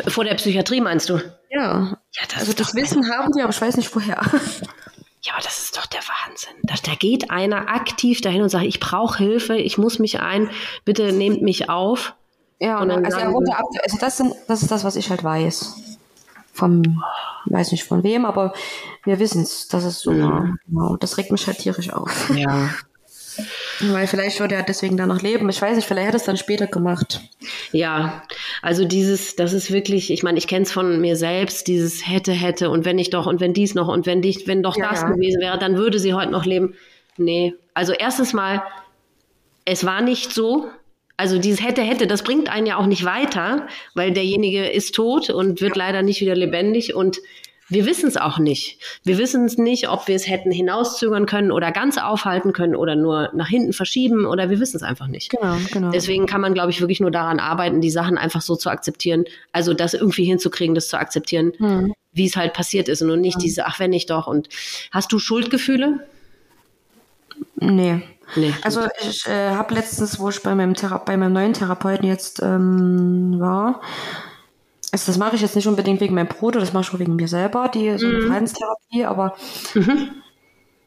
Vor der Psychiatrie meinst du? Ja. ja das also das Wissen haben die, aber ich weiß nicht woher. Ja, aber das ist doch der Wahnsinn. Da, da geht einer aktiv dahin und sagt, ich brauche Hilfe, ich muss mich ein, bitte nehmt mich auf. Ja, und dann also, er wurde ab, also das, sind, das ist das, was ich halt weiß. Vom, weiß nicht von wem, aber wir wissen es, dass es so war. Genau. Das regt mich halt tierisch auf. Ja. Weil vielleicht würde er deswegen da noch leben. Ich weiß nicht, vielleicht hätte er es dann später gemacht. Ja, also dieses, das ist wirklich, ich meine, ich kenne es von mir selbst, dieses hätte, hätte und wenn ich doch und wenn dies noch und wenn dich, wenn doch ja, das ja. gewesen wäre, dann würde sie heute noch leben. Nee, also erstens mal, es war nicht so. Also dieses hätte, hätte, das bringt einen ja auch nicht weiter, weil derjenige ist tot und wird leider nicht wieder lebendig und wir wissen es auch nicht. Wir wissen es nicht, ob wir es hätten hinauszögern können oder ganz aufhalten können oder nur nach hinten verschieben oder wir wissen es einfach nicht. Genau, genau. Deswegen kann man, glaube ich, wirklich nur daran arbeiten, die Sachen einfach so zu akzeptieren, also das irgendwie hinzukriegen, das zu akzeptieren, hm. wie es halt passiert ist und nicht hm. diese, ach wenn ich doch. Und hast du Schuldgefühle? Nee. Nee, also ich äh, habe letztens, wo ich bei meinem, Thera bei meinem neuen Therapeuten jetzt ähm, war, also das mache ich jetzt nicht unbedingt wegen meinem Bruder, das mache ich auch wegen mir selber, die so eine mhm. Verhaltenstherapie, aber mhm.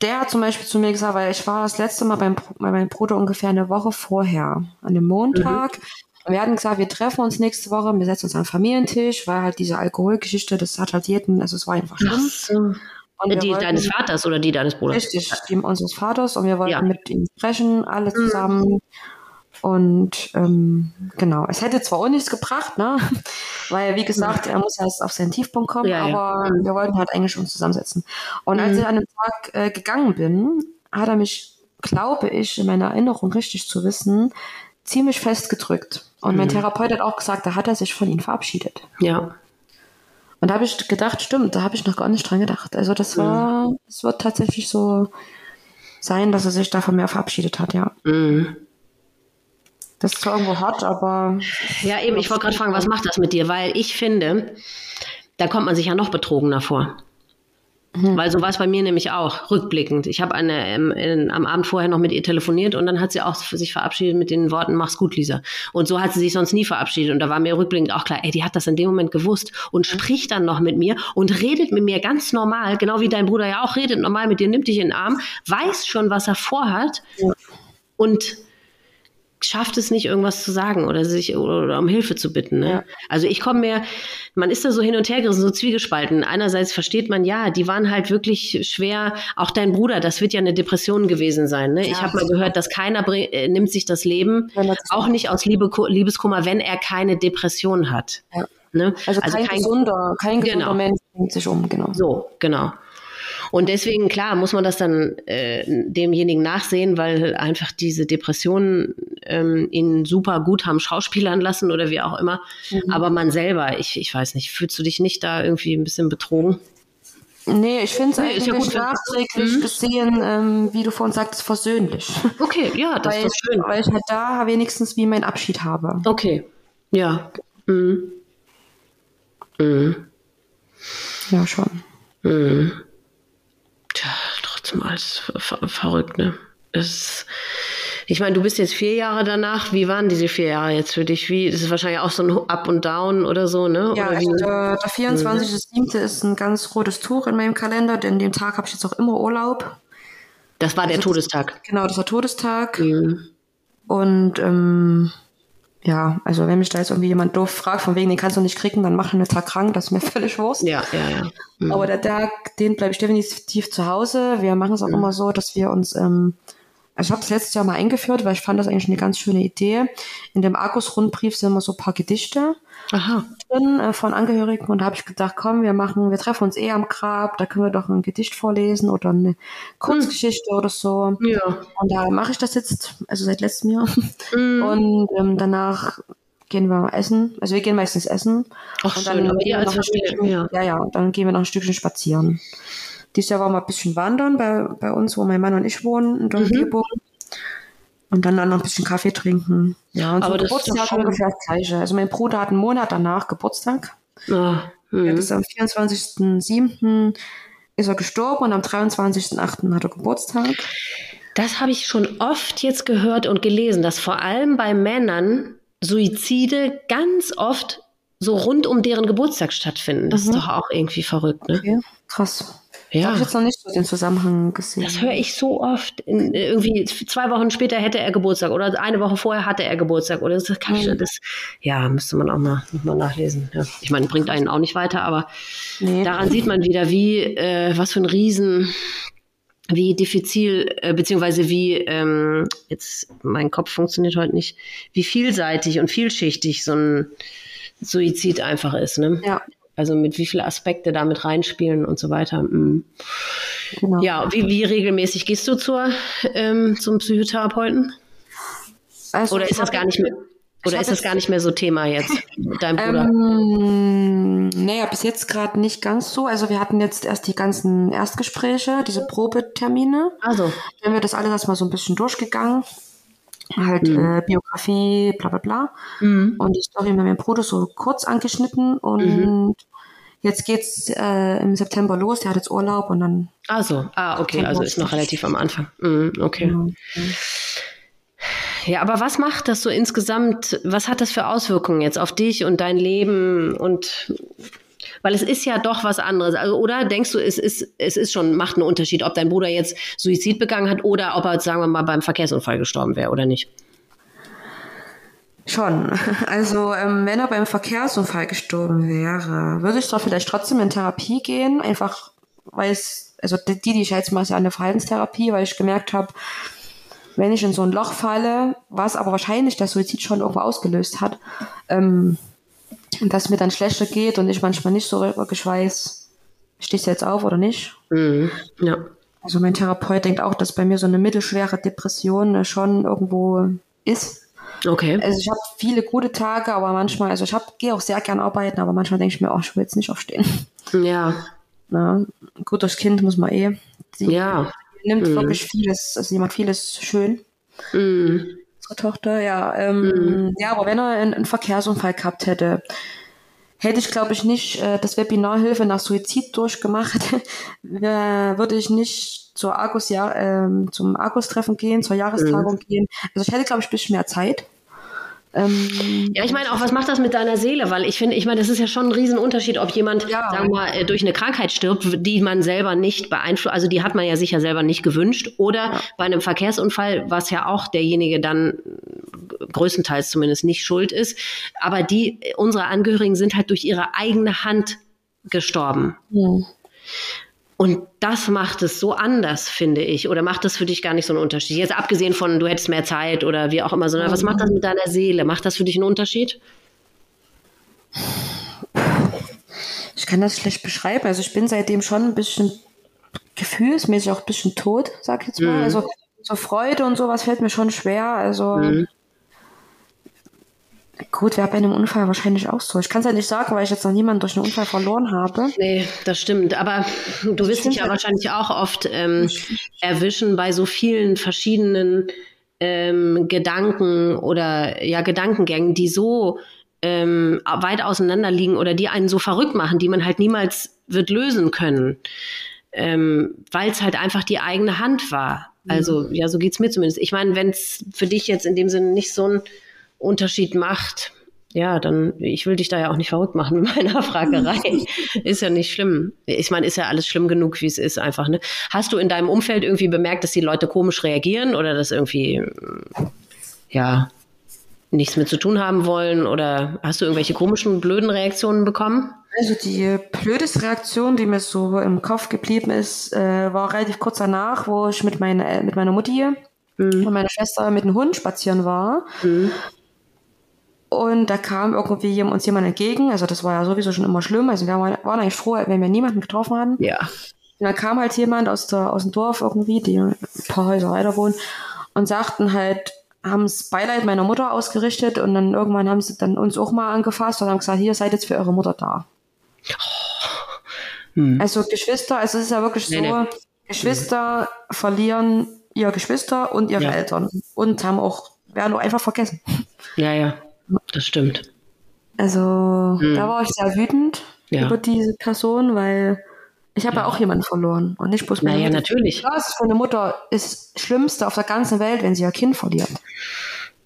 der hat zum Beispiel zu mir gesagt, weil ich war das letzte Mal beim, bei meinem Bruder ungefähr eine Woche vorher, an dem Montag. Mhm. Und wir hatten gesagt, wir treffen uns nächste Woche, wir setzen uns an den Familientisch, weil halt diese Alkoholgeschichte, das hat halt jeden, also es war einfach schlimm. So. Und die wollten, deines Vaters oder die deines Bruders? Richtig, die unseres Vaters und wir wollten ja. mit ihm sprechen, alle mhm. Und ähm, genau, es hätte zwar auch nichts gebracht, ne? weil wie gesagt, er muss erst auf seinen Tiefpunkt kommen, ja, aber ja. wir wollten halt eigentlich uns zusammensetzen. Und mhm. als ich an dem Tag äh, gegangen bin, hat er mich, glaube ich, in meiner Erinnerung richtig zu wissen, ziemlich fest gedrückt. Und mhm. mein Therapeut hat auch gesagt, da hat er sich von ihm verabschiedet. Ja. Und da habe ich gedacht, stimmt, da habe ich noch gar nicht dran gedacht. Also das war, es mhm. wird tatsächlich so sein, dass er sich da von mir verabschiedet hat, ja. Mhm. Das ist zwar irgendwo hart, aber. Ja, eben, ich wollte gerade fragen, was macht das mit dir? Weil ich finde, da kommt man sich ja noch betrogener vor. Mhm. Weil so war es bei mir nämlich auch, rückblickend. Ich habe eine ähm, in, am Abend vorher noch mit ihr telefoniert und dann hat sie auch sich verabschiedet mit den Worten, mach's gut, Lisa. Und so hat sie sich sonst nie verabschiedet. Und da war mir rückblickend auch klar, ey, die hat das in dem Moment gewusst und mhm. spricht dann noch mit mir und redet mit mir ganz normal, genau wie dein Bruder ja auch redet normal mit dir, nimmt dich in den Arm, weiß schon, was er vorhat. Ja. Und schafft es nicht, irgendwas zu sagen oder sich oder, oder um Hilfe zu bitten. Ne? Ja. Also ich komme mir, man ist da so hin und her gerissen, so zwiegespalten. Einerseits versteht man, ja, die waren halt wirklich schwer. Auch dein Bruder, das wird ja eine Depression gewesen sein. Ne? Ja, ich habe mal gehört, dass keiner äh, nimmt sich das Leben, auch nicht aus Liebe, Liebeskummer, wenn er keine Depression hat. Ja. Ne? Also, also, kein, kein gesunder, kein gesunder genau. Mensch bringt sich um, genau. So, genau. Und deswegen, klar, muss man das dann äh, demjenigen nachsehen, weil einfach diese Depressionen ähm, ihn super gut haben schauspielern lassen oder wie auch immer. Mhm. Aber man selber, ich, ich weiß nicht, fühlst du dich nicht da irgendwie ein bisschen betrogen? Nee, ich finde es nee, eigentlich ja gut, nachträglich mhm. gesehen, ähm, wie du vorhin sagtest, versöhnlich. Okay, ja, das weil, ist schön. Weil ich halt da wenigstens wie mein Abschied habe. Okay, ja. Mhm. Mhm. Ja, schon. Mhm. Ver verrückt, ne? Es, ich meine, du bist jetzt vier Jahre danach. Wie waren diese vier Jahre jetzt für dich? Wie, das ist wahrscheinlich auch so ein Up und Down oder so, ne? Ja, oder also der, der 24.07. Mhm. ist ein ganz rotes Tuch in meinem Kalender, denn den Tag habe ich jetzt auch immer Urlaub. Das war der also Todestag. Genau, das war Todestag. Mhm. Und ähm, ja, also wenn mich da jetzt irgendwie jemand doof fragt, von wegen, den kannst du nicht kriegen, dann mach einen Tag krank, das ist mir völlig Wurst. Ja, ja, ja. Mhm. Aber der Tag, den bleibe ich definitiv zu Hause. Wir machen es auch mhm. immer so, dass wir uns ähm, also ich habe das letztes Jahr mal eingeführt, weil ich fand das eigentlich eine ganz schöne Idee. In dem Argus-Rundbrief sind immer so ein paar Gedichte Aha. drin äh, von Angehörigen und da habe ich gedacht, komm, wir machen, wir treffen uns eh am Grab, da können wir doch ein Gedicht vorlesen oder eine Kurzgeschichte hm. oder so. Ja. Und da mache ich das jetzt, also seit letztem Jahr. Hm. Und ähm, danach gehen wir essen. Also wir gehen meistens essen. Ach, und dann schön, aber ihr als Familie, ja. ja, ja, dann gehen wir noch ein Stückchen spazieren. Dieses Jahr war mal ein bisschen wandern bei, bei uns, wo mein Mann und ich wohnen in der mhm. Umgebung. Und dann, dann noch ein bisschen Kaffee trinken. Ja, und Aber so Geburtstag ungefähr das Gleiche. Also mein Bruder hat einen Monat danach Geburtstag. Ah, ja, ist am 24.07. ist er gestorben und am 23.08. hat er Geburtstag. Das habe ich schon oft jetzt gehört und gelesen, dass vor allem bei Männern Suizide ganz oft so rund um deren Geburtstag stattfinden. Das mhm. ist doch auch irgendwie verrückt, ne? Okay. Krass. Ja. Habe ich jetzt noch nicht so den Zusammenhang gesehen. Das höre ich so oft. In, irgendwie zwei Wochen später hätte er Geburtstag oder eine Woche vorher hatte er Geburtstag oder das, kann ich, mhm. das ja müsste man auch mal, mal nachlesen. Ja. Ich meine, bringt einen auch nicht weiter, aber nee. daran sieht man wieder, wie äh, was für ein Riesen wie diffizil, äh, beziehungsweise wie, ähm, jetzt mein Kopf funktioniert heute nicht, wie vielseitig und vielschichtig so ein Suizid einfach ist. Ne? Ja. Also mit wie viele Aspekte damit reinspielen und so weiter. Mhm. Genau. Ja, wie, wie regelmäßig gehst du zur, ähm, zum Psychotherapeuten? Also oder ist das gar nicht mehr? Oder ist das gar nicht mehr so Thema jetzt mit deinem Bruder? Ähm, naja, bis jetzt gerade nicht ganz so. Also wir hatten jetzt erst die ganzen Erstgespräche, diese Probetermine. Also. Dann haben wir das alles erstmal so ein bisschen durchgegangen halt mhm. äh, Biografie, bla bla bla. Mhm. Und die Story mit meinem Bruder so kurz angeschnitten und mhm. jetzt geht's äh, im September los, der hat jetzt Urlaub und dann. Also, ah, okay, also ist noch relativ am Anfang. Mhm, okay. Ja. Ja, aber was macht das so insgesamt? Was hat das für Auswirkungen jetzt auf dich und dein Leben und weil es ist ja doch was anderes. Also, oder denkst du, es ist, es ist schon, macht einen Unterschied, ob dein Bruder jetzt Suizid begangen hat oder ob er, sagen wir mal, beim Verkehrsunfall gestorben wäre oder nicht? Schon. Also, ähm, wenn er beim Verkehrsunfall gestorben wäre, würde ich doch vielleicht trotzdem in Therapie gehen, einfach weil es, also die, die ich jetzt mal an der Verhaltenstherapie, weil ich gemerkt habe, wenn ich in so ein Loch falle, was aber wahrscheinlich der Suizid schon irgendwo ausgelöst hat, ähm, dass mir dann schlechter geht und ich manchmal nicht so wirklich weiß, stehst du jetzt auf oder nicht. Mhm. Ja. Also mein Therapeut denkt auch, dass bei mir so eine mittelschwere Depression schon irgendwo ist. Okay. Also ich habe viele gute Tage, aber manchmal, also ich gehe auch sehr gern arbeiten, aber manchmal denke ich mir, oh, ich will jetzt nicht aufstehen. Ja. Na, gut, das Kind muss man eh. Sie ja. nimmt mhm. wirklich vieles, also sie macht vieles schön. Mhm unsere Tochter, ja. Ähm, mhm. Ja, aber wenn er einen, einen, Verkehrsunfall gehabt hätte, hätte ich, glaube ich, nicht äh, das Webinar Hilfe nach Suizid durchgemacht, äh, würde ich nicht zur Argus, ja, ähm, zum Argus-Treffen gehen, zur Jahrestagung mhm. gehen. Also ich hätte, glaube ich, ein bisschen mehr Zeit. Ähm, ja, ich meine auch, was macht das mit deiner Seele? Weil ich finde, ich meine, das ist ja schon ein Riesenunterschied, ob jemand, ja. sagen wir mal, äh, durch eine Krankheit stirbt, die man selber nicht beeinflusst, also die hat man ja sicher selber nicht gewünscht, oder ja. bei einem Verkehrsunfall, was ja auch derjenige dann größtenteils zumindest nicht schuld ist. Aber die, unsere Angehörigen sind halt durch ihre eigene Hand gestorben. Ja. Und das macht es so anders, finde ich. Oder macht das für dich gar nicht so einen Unterschied? Jetzt abgesehen von, du hättest mehr Zeit oder wie auch immer, sondern was macht das mit deiner Seele? Macht das für dich einen Unterschied? Ich kann das schlecht beschreiben. Also ich bin seitdem schon ein bisschen gefühlsmäßig auch ein bisschen tot, sag ich jetzt mal. Mhm. Also so Freude und sowas fällt mir schon schwer. Also mhm. Gut, wäre bei einem Unfall wahrscheinlich auch so. Ich kann es ja nicht sagen, weil ich jetzt noch niemanden durch einen Unfall verloren habe. Nee, das stimmt. Aber du wirst dich ja wahrscheinlich auch oft ähm, erwischen bei so vielen verschiedenen ähm, Gedanken oder ja Gedankengängen, die so ähm, weit auseinander liegen oder die einen so verrückt machen, die man halt niemals wird lösen können, ähm, weil es halt einfach die eigene Hand war. Also mhm. ja, so geht's mir zumindest. Ich meine, wenn es für dich jetzt in dem Sinne nicht so ein Unterschied macht, ja, dann, ich will dich da ja auch nicht verrückt machen mit meiner Fragerei. ist ja nicht schlimm. Ich meine, ist ja alles schlimm genug, wie es ist einfach. Ne? Hast du in deinem Umfeld irgendwie bemerkt, dass die Leute komisch reagieren oder das irgendwie, ja, nichts mit zu tun haben wollen? Oder hast du irgendwelche komischen, blöden Reaktionen bekommen? Also die blödeste Reaktion, die mir so im Kopf geblieben ist, äh, war relativ kurz danach, wo ich mit, meine, mit meiner Mutti mhm. und meiner Schwester mit dem Hund spazieren war. Mhm. Und da kam irgendwie uns jemand entgegen. Also das war ja sowieso schon immer schlimm. Also wir waren eigentlich froh, wenn wir niemanden getroffen hatten. Ja. Und dann kam halt jemand aus, der, aus dem Dorf irgendwie, die ein paar Häuser weiter wohnen, und sagten halt, haben das Beileid meiner Mutter ausgerichtet und dann irgendwann haben sie dann uns auch mal angefasst und haben gesagt, hier seid jetzt für eure Mutter da. Hm. Also Geschwister, also es ist ja wirklich nee, so, nee. Geschwister hm. verlieren ihr Geschwister und ihre ja. Eltern und haben auch, werden auch einfach vergessen. Ja, ja. Das stimmt. Also hm. da war ich sehr wütend ja. über diese Person, weil ich habe ja. ja. auch jemanden verloren und nicht bloß meine naja, Mutter. natürlich. Das von der Mutter ist das Schlimmste auf der ganzen Welt, wenn sie ihr Kind verliert.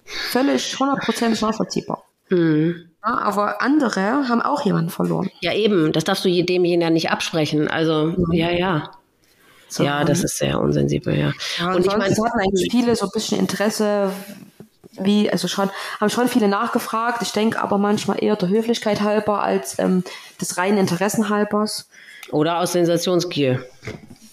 Völlig 100% nachvollziehbar. Mhm. Ja, aber andere haben auch jemanden verloren. Ja, eben. Das darfst du demjenigen ja nicht absprechen. Also, mhm. ja, ja. So, ja, das ist sehr unsensibel, ja. ja und ich meine, hatten eigentlich viele so ein bisschen Interesse, wie, also schon, haben schon viele nachgefragt. Ich denke aber manchmal eher der Höflichkeit halber als ähm, des reinen Interessen halbers. Oder aus Sensationsgier.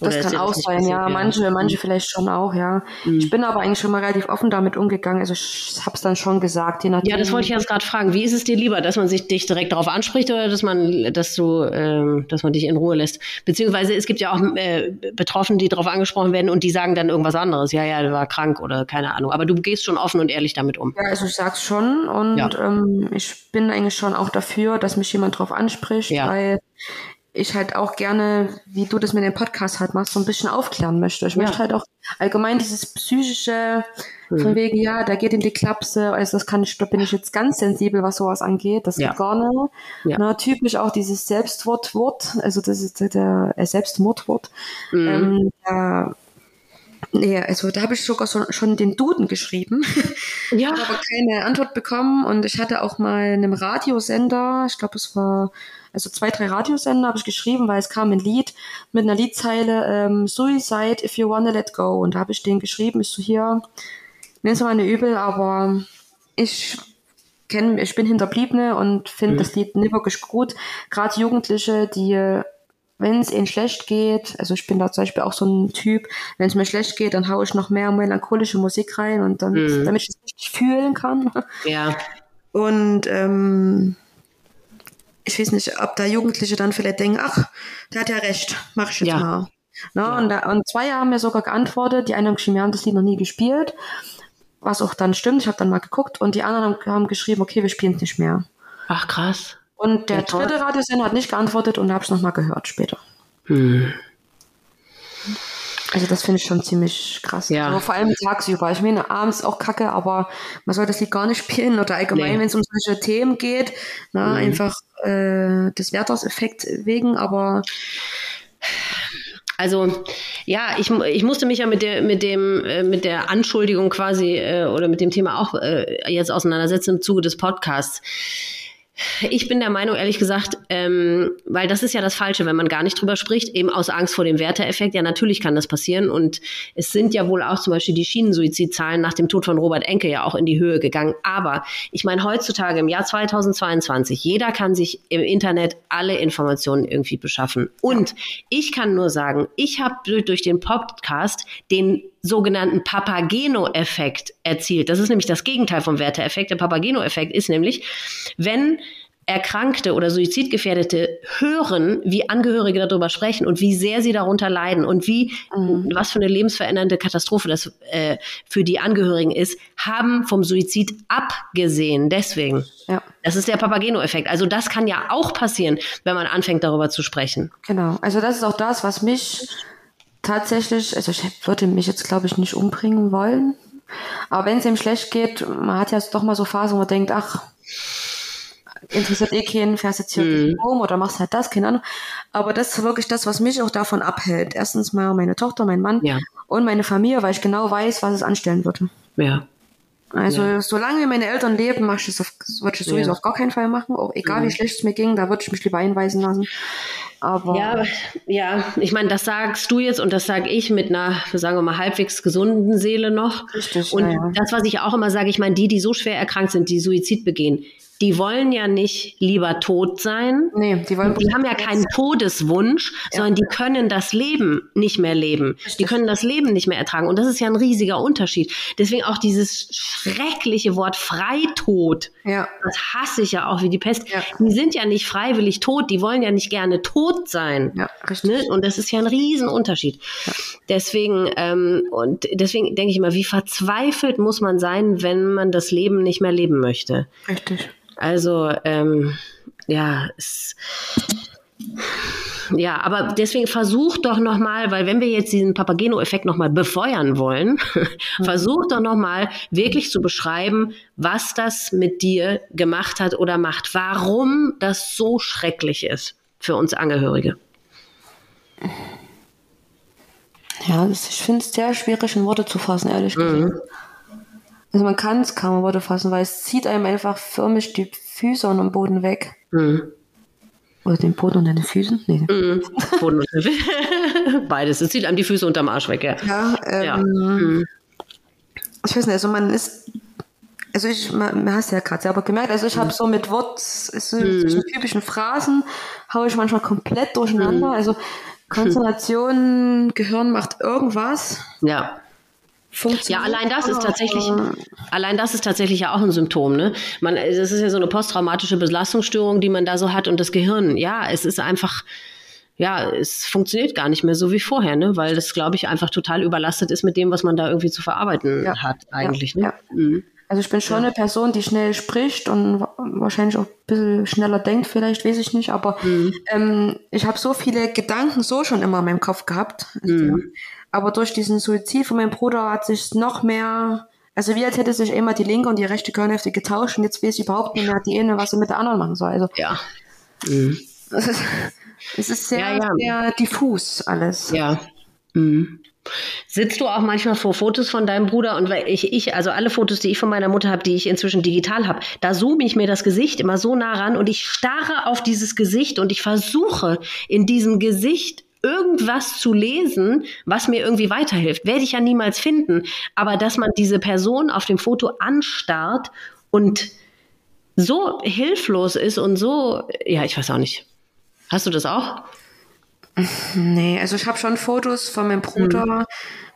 Das kann auch sein, ja. Manche, manche vielleicht schon auch, ja. Mhm. Ich bin aber eigentlich schon mal relativ offen damit umgegangen. Also ich habe es dann schon gesagt, je nachdem. Ja, das wollte ich jetzt gerade fragen. Wie ist es dir lieber, dass man sich dich direkt darauf anspricht oder dass man, dass du, äh, dass man dich in Ruhe lässt? Beziehungsweise es gibt ja auch äh, Betroffene, die darauf angesprochen werden und die sagen dann irgendwas anderes. Ja, ja, der war krank oder keine Ahnung. Aber du gehst schon offen und ehrlich damit um. Ja, also ich sag's schon und ja. ähm, ich bin eigentlich schon auch dafür, dass mich jemand darauf anspricht, ja. weil ich halt auch gerne, wie du das mit dem Podcast halt machst, so ein bisschen aufklären möchte. Ich ja. möchte halt auch allgemein dieses psychische, mhm. von wegen, ja, da geht in die Klapse, also das kann ich, da bin ich jetzt ganz sensibel, was sowas angeht, das ja. geht gar nicht. Ja. Na, typisch auch dieses Selbstwortwort, also das ist der äh, Selbstmordwort. Mhm. Ähm, Nee, also da habe ich sogar so, schon den Duden geschrieben. Ja. habe aber keine Antwort bekommen und ich hatte auch mal einem Radiosender, ich glaube es war also zwei, drei Radiosender habe ich geschrieben, weil es kam ein Lied mit einer Liedzeile ähm, Suicide if you wanna let go. Und da habe ich den geschrieben, ich so hier, nenn's mal eine Übel, aber ich kenne, ich bin Hinterbliebene und finde mhm. das Lied nicht wirklich gut. Gerade Jugendliche, die wenn es ihnen schlecht geht, also ich bin da zum Beispiel auch so ein Typ, wenn es mir schlecht geht, dann haue ich noch mehr melancholische Musik rein und dann, mhm. damit ich es richtig fühlen kann. Ja. Und ähm, ich weiß nicht, ob da Jugendliche dann vielleicht denken, ach, der hat ja recht, mach ich jetzt ja. mal. Na, ja. und, da, und zwei haben mir sogar geantwortet, die einen haben geschrieben, wir haben das Lied noch nie gespielt, was auch dann stimmt, ich habe dann mal geguckt und die anderen haben, haben geschrieben, okay, wir spielen es nicht mehr. Ach krass. Und der ja, dritte Radiosender hat nicht geantwortet und habe es nochmal gehört später. Hm. Also das finde ich schon ziemlich krass. Ja. Aber vor allem tagsüber. Ich meine, abends auch kacke, aber man soll das Lied gar nicht spielen oder allgemein, nee. wenn es um solche Themen geht. Na, mhm. Einfach äh, des Werterseffekt wegen, aber also ja, ich, ich musste mich ja mit der mit dem äh, mit der Anschuldigung quasi äh, oder mit dem Thema auch äh, jetzt auseinandersetzen im Zuge des Podcasts. Ich bin der Meinung, ehrlich gesagt, ähm, weil das ist ja das Falsche, wenn man gar nicht drüber spricht, eben aus Angst vor dem Werteeffekt. Ja, natürlich kann das passieren. Und es sind ja wohl auch zum Beispiel die Schienensuizidzahlen nach dem Tod von Robert Enke ja auch in die Höhe gegangen. Aber ich meine, heutzutage im Jahr 2022, jeder kann sich im Internet alle Informationen irgendwie beschaffen. Und ich kann nur sagen, ich habe durch den Podcast den sogenannten Papageno-Effekt erzielt. Das ist nämlich das Gegenteil vom Werteeffekt. Der Papageno-Effekt ist nämlich, wenn Erkrankte oder Suizidgefährdete hören, wie Angehörige darüber sprechen und wie sehr sie darunter leiden und wie mhm. was für eine lebensverändernde Katastrophe das äh, für die Angehörigen ist, haben vom Suizid abgesehen. Deswegen. Ja. Das ist der Papageno-Effekt. Also das kann ja auch passieren, wenn man anfängt darüber zu sprechen. Genau. Also das ist auch das, was mich tatsächlich, also ich würde mich jetzt glaube ich nicht umbringen wollen. Aber wenn es ihm schlecht geht, man hat ja doch mal so Phasen, wo man denkt, ach, interessiert eh keinen, fährst jetzt hier mhm. um oder machst halt das, keine Ahnung. Aber das ist wirklich das, was mich auch davon abhält. Erstens mal meine Tochter, mein Mann ja. und meine Familie, weil ich genau weiß, was es anstellen würde. Ja. Also ja. solange meine Eltern leben, mach ich das auf, würde ich sowieso ja. auf gar keinen Fall machen. Auch egal wie schlecht es mir ging, da würde ich mich lieber einweisen lassen. Aber ja, ja, ich meine, das sagst du jetzt und das sage ich mit einer, sagen wir mal, halbwegs gesunden Seele noch. Richtig, und ja, das, was ich auch immer sage, ich meine, die, die so schwer erkrankt sind, die Suizid begehen, die wollen ja nicht lieber tot sein. Nee, die wollen Die haben ja keinen Todeswunsch, ja. sondern die können das Leben nicht mehr leben. Die können das Leben nicht mehr ertragen. Und das ist ja ein riesiger Unterschied. Deswegen auch dieses schreckliche Wort Freitod. Ja. Das hasse ich ja auch wie die Pest. Ja. Die sind ja nicht freiwillig tot. Die wollen ja nicht gerne tot sein. Ja, richtig. Ne? Und das ist ja ein Riesenunterschied. Ja. Deswegen, ähm, und deswegen denke ich immer, wie verzweifelt muss man sein, wenn man das Leben nicht mehr leben möchte. Richtig. Also, ähm, ja, es, ja, aber deswegen versuch doch nochmal, weil wenn wir jetzt diesen Papageno-Effekt nochmal befeuern wollen, mhm. versuch doch nochmal wirklich zu beschreiben, was das mit dir gemacht hat oder macht. Warum das so schrecklich ist für uns Angehörige. Ja, ich finde es sehr schwierig in Worte zu fassen, ehrlich gesagt. Mhm. Also man kann es kaum Worte fassen, weil es zieht einem einfach förmlich die Füße und den Boden weg. Mhm. Oder den Boden unter den Füßen? Nee. Mhm. Boden unter den Beides. Es zieht einem die Füße unterm Arsch weg, ja. Ja, ähm, ja. Mhm. ich weiß nicht, also man ist, also ich, man, man hast ja gerade selber gemerkt, also ich habe mhm. so mit Wort, so, mhm. so typischen Phrasen, haue ich manchmal komplett durcheinander. Mhm. Also Konzentration, Gehirn macht irgendwas. Ja. Ja, allein das ist tatsächlich, allein das ist tatsächlich ja auch ein Symptom, ne? Man, das ist ja so eine posttraumatische Belastungsstörung, die man da so hat und das Gehirn, ja, es ist einfach, ja, es funktioniert gar nicht mehr so wie vorher, ne? Weil das, glaube ich, einfach total überlastet ist mit dem, was man da irgendwie zu verarbeiten ja. hat, eigentlich, ja. ne? Ja. Mhm. Also ich bin schon eine Person, die schnell spricht und wahrscheinlich auch ein bisschen schneller denkt, vielleicht, weiß ich nicht. Aber mhm. ähm, ich habe so viele Gedanken so schon immer in meinem Kopf gehabt. Also, mhm. Aber durch diesen Suizid von meinem Bruder hat sich noch mehr, also wie als hätte sich immer die linke und die rechte Gehirnhälfte getauscht und jetzt weiß ich überhaupt nicht mehr die eine, was sie mit der anderen machen soll. Also, ja. Mhm. Es, ist, es ist sehr, ja, ja. sehr diffus alles. Ja. Mhm. Sitzt du auch manchmal vor Fotos von deinem Bruder und weil ich, ich, also alle Fotos, die ich von meiner Mutter habe, die ich inzwischen digital habe, da zoome ich mir das Gesicht immer so nah ran und ich starre auf dieses Gesicht und ich versuche in diesem Gesicht irgendwas zu lesen, was mir irgendwie weiterhilft. Werde ich ja niemals finden. Aber dass man diese Person auf dem Foto anstarrt und so hilflos ist und so, ja, ich weiß auch nicht. Hast du das auch? Nee, also ich habe schon Fotos von meinem Bruder, mhm.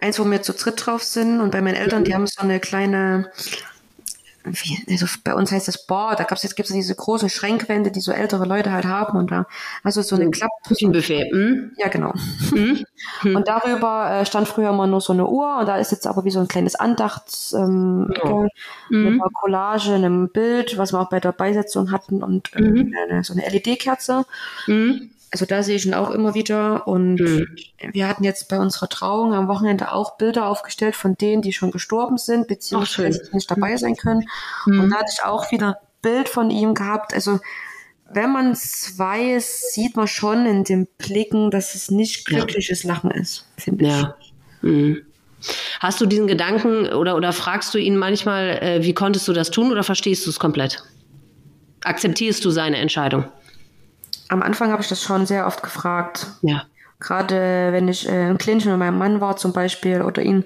eins, wo wir zu dritt drauf sind und bei meinen Eltern, die haben so eine kleine also bei uns heißt das Bar, da gab's jetzt gibt's diese großen Schränkwände, die so ältere Leute halt haben und da also so eine hm. Klapp Küchenbuffet. Hm? Ja, genau. Hm? hm? Und darüber äh, stand früher immer nur so eine Uhr und da ist jetzt aber wie so ein kleines Andachts ähm, oh. mit einer Collage, einem Bild, was wir auch bei der Beisetzung hatten und mhm. eine, so eine LED-Kerze. Mhm. Also da sehe ich ihn auch immer wieder. Und mhm. wir hatten jetzt bei unserer Trauung am Wochenende auch Bilder aufgestellt von denen, die schon gestorben sind, beziehungsweise Ach, nicht dabei sein können. Mhm. Und da hatte ich auch wieder ein Bild von ihm gehabt. Also wenn man es weiß, sieht man schon in den Blicken, dass es nicht glückliches ja. Lachen ist, finde ich. Ja. Mhm. Hast du diesen Gedanken oder, oder fragst du ihn manchmal, äh, wie konntest du das tun oder verstehst du es komplett? Akzeptierst du seine Entscheidung? Am Anfang habe ich das schon sehr oft gefragt. Ja. Gerade wenn ich äh, im Clinchen mit meinem Mann war zum Beispiel oder ihn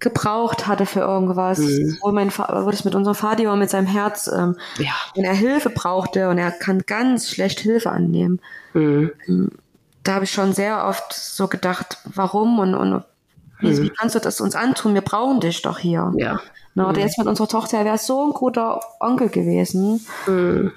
gebraucht hatte für irgendwas, mhm. wo mein wo das mit unserem Vater war, mit seinem Herz, ähm, ja. wenn er Hilfe brauchte und er kann ganz schlecht Hilfe annehmen. Mhm. Ähm, da habe ich schon sehr oft so gedacht, warum und, und wie, mhm. wie, kannst du das uns antun? Wir brauchen dich doch hier. Ja. Na, oder mhm. jetzt mit unserer Tochter, er wäre so ein guter Onkel gewesen. Mhm.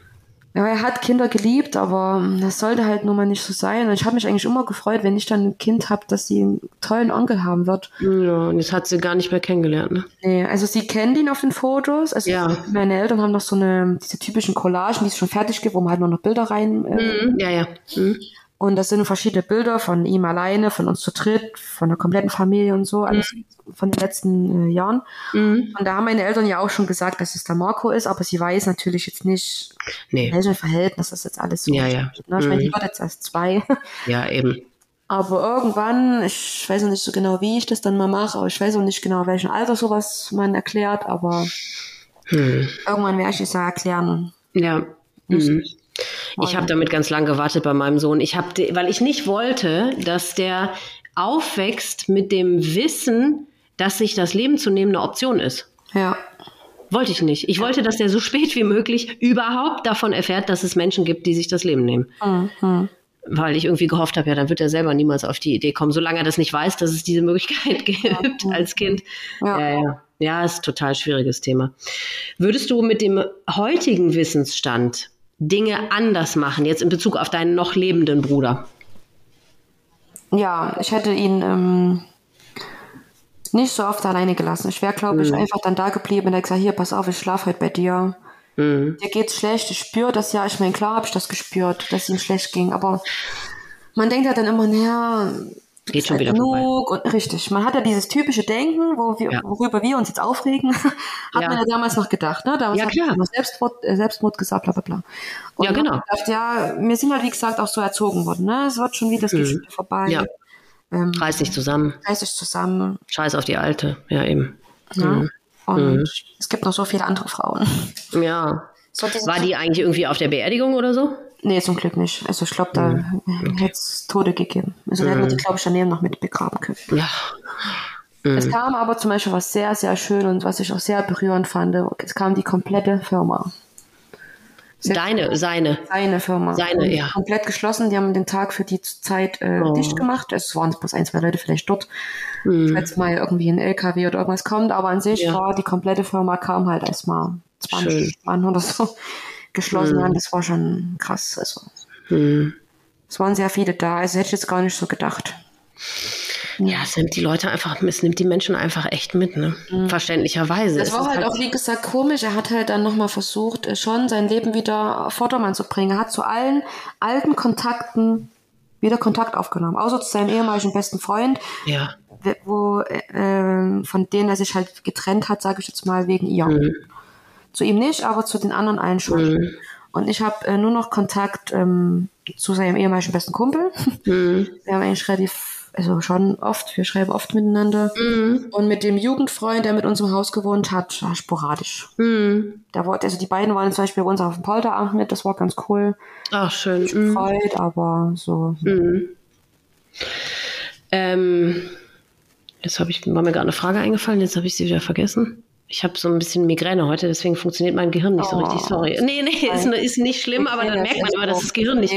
Ja, er hat Kinder geliebt, aber das sollte halt nun mal nicht so sein. Und ich habe mich eigentlich immer gefreut, wenn ich dann ein Kind habe, dass sie einen tollen Onkel haben wird. Ja, und jetzt hat sie gar nicht mehr kennengelernt, ne? Nee, also sie kennt ihn auf den Fotos. Also ja. meine Eltern haben noch so eine, diese typischen Collagen, die es schon fertig gibt, wo man halt nur noch Bilder rein. Äh, mhm, ja, ja. Mhm. Und das sind verschiedene Bilder von ihm alleine, von uns zu dritt, von der kompletten Familie und so, alles mhm. von den letzten äh, Jahren. Mhm. Und da haben meine Eltern ja auch schon gesagt, dass es der Marco ist, aber sie weiß natürlich jetzt nicht, nee. in welchem Verhältnis das jetzt alles so ja, ja. Ne? Ich mhm. meine, die wird jetzt erst zwei. Ja, eben. Aber irgendwann, ich weiß noch nicht so genau, wie ich das dann mal mache, aber ich weiß auch nicht genau, welchen Alter sowas man erklärt, aber hm. irgendwann werde ich es ja erklären. Ja. Mhm. Ich habe damit ganz lang gewartet bei meinem Sohn. Ich habe, weil ich nicht wollte, dass der aufwächst mit dem Wissen, dass sich das Leben zu nehmen eine Option ist. Ja. Wollte ich nicht. Ich wollte, dass der so spät wie möglich überhaupt davon erfährt, dass es Menschen gibt, die sich das Leben nehmen. Mhm. Weil ich irgendwie gehofft habe, ja, dann wird er selber niemals auf die Idee kommen, solange er das nicht weiß, dass es diese Möglichkeit gibt mhm. als Kind. Ja. ja, ja. Ja, ist ein total schwieriges Thema. Würdest du mit dem heutigen Wissensstand Dinge anders machen, jetzt in Bezug auf deinen noch lebenden Bruder? Ja, ich hätte ihn ähm, nicht so oft alleine gelassen. Ich wäre, glaube ich, mhm. einfach dann da geblieben und hätte gesagt, hier, pass auf, ich schlafe heute bei dir. Mhm. Dir geht's schlecht, ich spüre das ja. Ich meine, klar habe ich das gespürt, dass es ihm schlecht ging, aber man denkt ja dann immer, naja, Geht schon wieder genug und richtig. Man hat ja dieses typische Denken, wo wir, ja. worüber wir uns jetzt aufregen, hat ja. man ja damals noch gedacht. Ne? Damals ja, klar. hat man Selbstmord, äh, Selbstmord gesagt, bla bla bla. Und ja, genau. Gedacht, ja, wir sind halt, wie gesagt, auch so erzogen worden. Ne? Es wird schon wieder, das geht mhm. vorbei. Ja. Ähm, reiß dich zusammen. Reiß dich zusammen. Scheiß auf die Alte, ja eben. Ja. Mhm. Und mhm. es gibt noch so viele andere Frauen. Ja. So War die eigentlich irgendwie auf der Beerdigung oder so? Nee, zum Glück nicht. Also ich glaube, da mhm. hätte es Tode gegeben. Also da hätten wir die, glaube ich, daneben noch mit begraben können. Ja. Es mhm. kam aber zum Beispiel was sehr, sehr schön und was ich auch sehr berührend fand. Es kam die komplette Firma. Deine, seine. Seine Firma. Seine, ja. Komplett geschlossen. Die haben den Tag für die Zeit äh, oh. dicht gemacht. Es waren bloß ein, zwei Leute vielleicht dort. Mhm. Falls mal irgendwie ein LKW oder irgendwas kommt. Aber an sich ja. war die komplette Firma kam halt erstmal 20 Schön. Mann oder so geschlossen mhm. Das war schon krass. Also, mhm. Es waren sehr viele da. Also hätte ich jetzt gar nicht so gedacht. Ja, es nimmt die Leute einfach, es nimmt die Menschen einfach echt mit, ne? Mhm. Verständlicherweise. Es war halt, halt, auch, wie gesagt, komisch. Er hat halt dann nochmal versucht, äh, schon sein Leben wieder auf Vordermann zu bringen. Er hat zu allen alten Kontakten wieder Kontakt aufgenommen. Außer zu seinem ehemaligen besten Freund. Ja. Wo, äh, von denen er sich halt getrennt hat, sage ich jetzt mal, wegen ihr. Mhm. Zu ihm nicht, aber zu den anderen allen schon. Mhm. Und ich habe äh, nur noch Kontakt ähm, zu seinem ehemaligen besten Kumpel. Mhm. Wir haben eigentlich relativ also schon oft, wir schreiben oft miteinander. Mhm. Und mit dem Jugendfreund, der mit uns im Haus gewohnt hat, sporadisch. Mhm. Da war, also die beiden waren zum Beispiel bei uns auf dem Polterabend mit, das war ganz cool. Ach, schön. Ich mhm. gefreut, aber so. Mhm. Ähm, jetzt habe ich, war mir gerade eine Frage eingefallen, jetzt habe ich sie wieder vergessen. Ich habe so ein bisschen Migräne heute, deswegen funktioniert mein Gehirn nicht oh. so richtig. Oh. Sorry. Nee, nee, ist, ist nicht schlimm, aber dann merkt man immer, dass das Gehirn nicht,